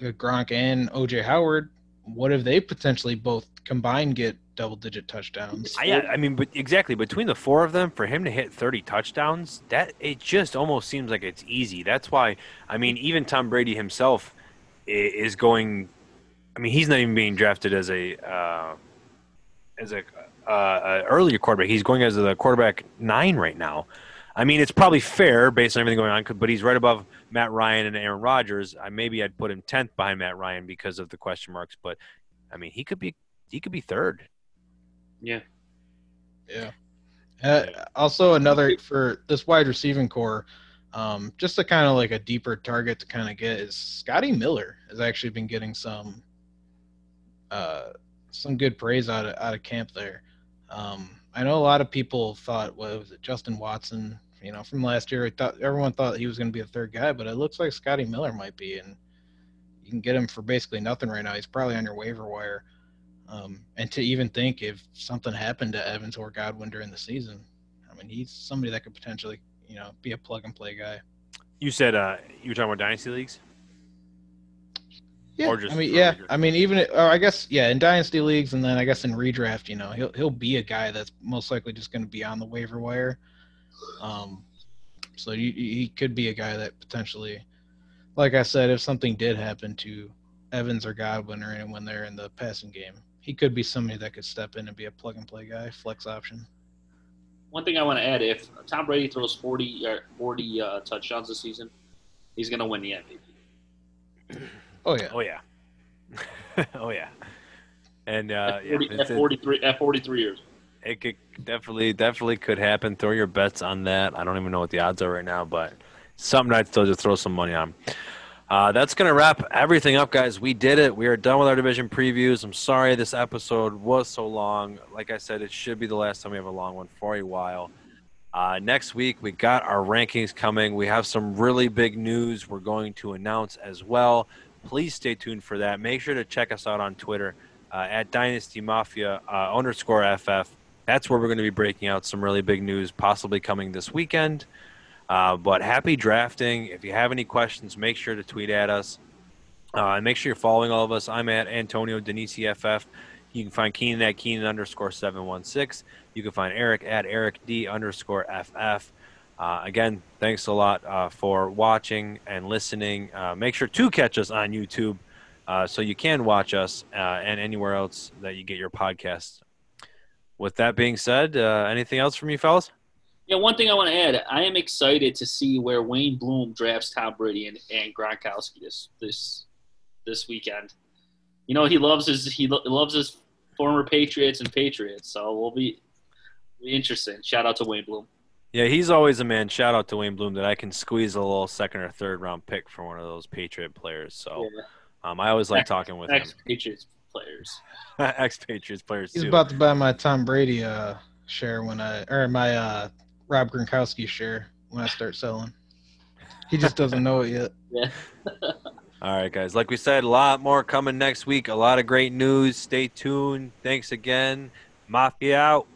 Gronk and OJ Howard, what if they potentially both combined get double digit touchdowns? I, yeah, I mean, but exactly between the four of them, for him to hit 30 touchdowns, that it just almost seems like it's easy. That's why, I mean, even Tom Brady himself is going. I mean, he's not even being drafted as a uh, as a uh, earlier quarterback. He's going as a quarterback nine right now. I mean, it's probably fair based on everything going on, but he's right above Matt Ryan and Aaron Rodgers. I maybe I'd put him tenth behind Matt Ryan because of the question marks, but I mean, he could be he could be third. Yeah. Yeah. Uh, also, another for this wide receiving corps, um, just a kind of like a deeper target to kind of get is Scotty Miller has actually been getting some uh, some good praise out of out of camp there. Um, I know a lot of people thought, well, was it Justin Watson? You know, from last year, I thought everyone thought he was going to be a third guy, but it looks like Scotty Miller might be, and you can get him for basically nothing right now. He's probably on your waiver wire. Um, and to even think if something happened to Evans or Godwin during the season, I mean, he's somebody that could potentially, you know, be a plug and play guy. You said uh, you were talking about dynasty leagues. Yeah, I mean, yeah, I mean, even I guess, yeah, in dynasty leagues, and then I guess in redraft, you know, he'll he'll be a guy that's most likely just going to be on the waiver wire. Um, so he, he could be a guy that potentially, like I said, if something did happen to Evans or Godwin or anyone there in the passing game, he could be somebody that could step in and be a plug and play guy, flex option. One thing I want to add: if Tom Brady throws 40, uh, 40 uh, touchdowns this season, he's going to win the MVP. Oh yeah. Oh yeah. oh yeah. And uh, at, 40, yeah, at 43 at 43 years. It could definitely definitely could happen. Throw your bets on that. I don't even know what the odds are right now, but something I'd still just throw some money on. Uh, that's going to wrap everything up, guys. We did it. We are done with our division previews. I'm sorry this episode was so long. Like I said, it should be the last time we have a long one for a while. Uh, next week, we got our rankings coming. We have some really big news we're going to announce as well please stay tuned for that. Make sure to check us out on Twitter uh, at Dynasty Mafia uh, underscore FF. That's where we're going to be breaking out some really big news, possibly coming this weekend. Uh, but happy drafting. If you have any questions, make sure to tweet at us. Uh, and make sure you're following all of us. I'm at Antonio Denisi FF. You can find Keenan at Keenan underscore 716. You can find Eric at Eric D underscore FF. Uh, again, thanks a lot uh, for watching and listening. Uh, make sure to catch us on YouTube uh, so you can watch us uh, and anywhere else that you get your podcasts. With that being said, anything else from you, fellas? Yeah, one thing I want to add: I am excited to see where Wayne Bloom drafts Tom Brady and, and Gronkowski this this this weekend. You know, he loves his he lo- loves his former Patriots and Patriots, so we'll be, be interesting. Shout out to Wayne Bloom. Yeah, he's always a man. Shout out to Wayne Bloom that I can squeeze a little second or third round pick for one of those Patriot players. So yeah. um, I always like talking with ex Patriots players. ex Patriots players. He's too. about to buy my Tom Brady uh, share when I or my uh, Rob Gronkowski share when I start selling. He just doesn't know it yet. Yeah. All right, guys. Like we said, a lot more coming next week. A lot of great news. Stay tuned. Thanks again. Mafia out.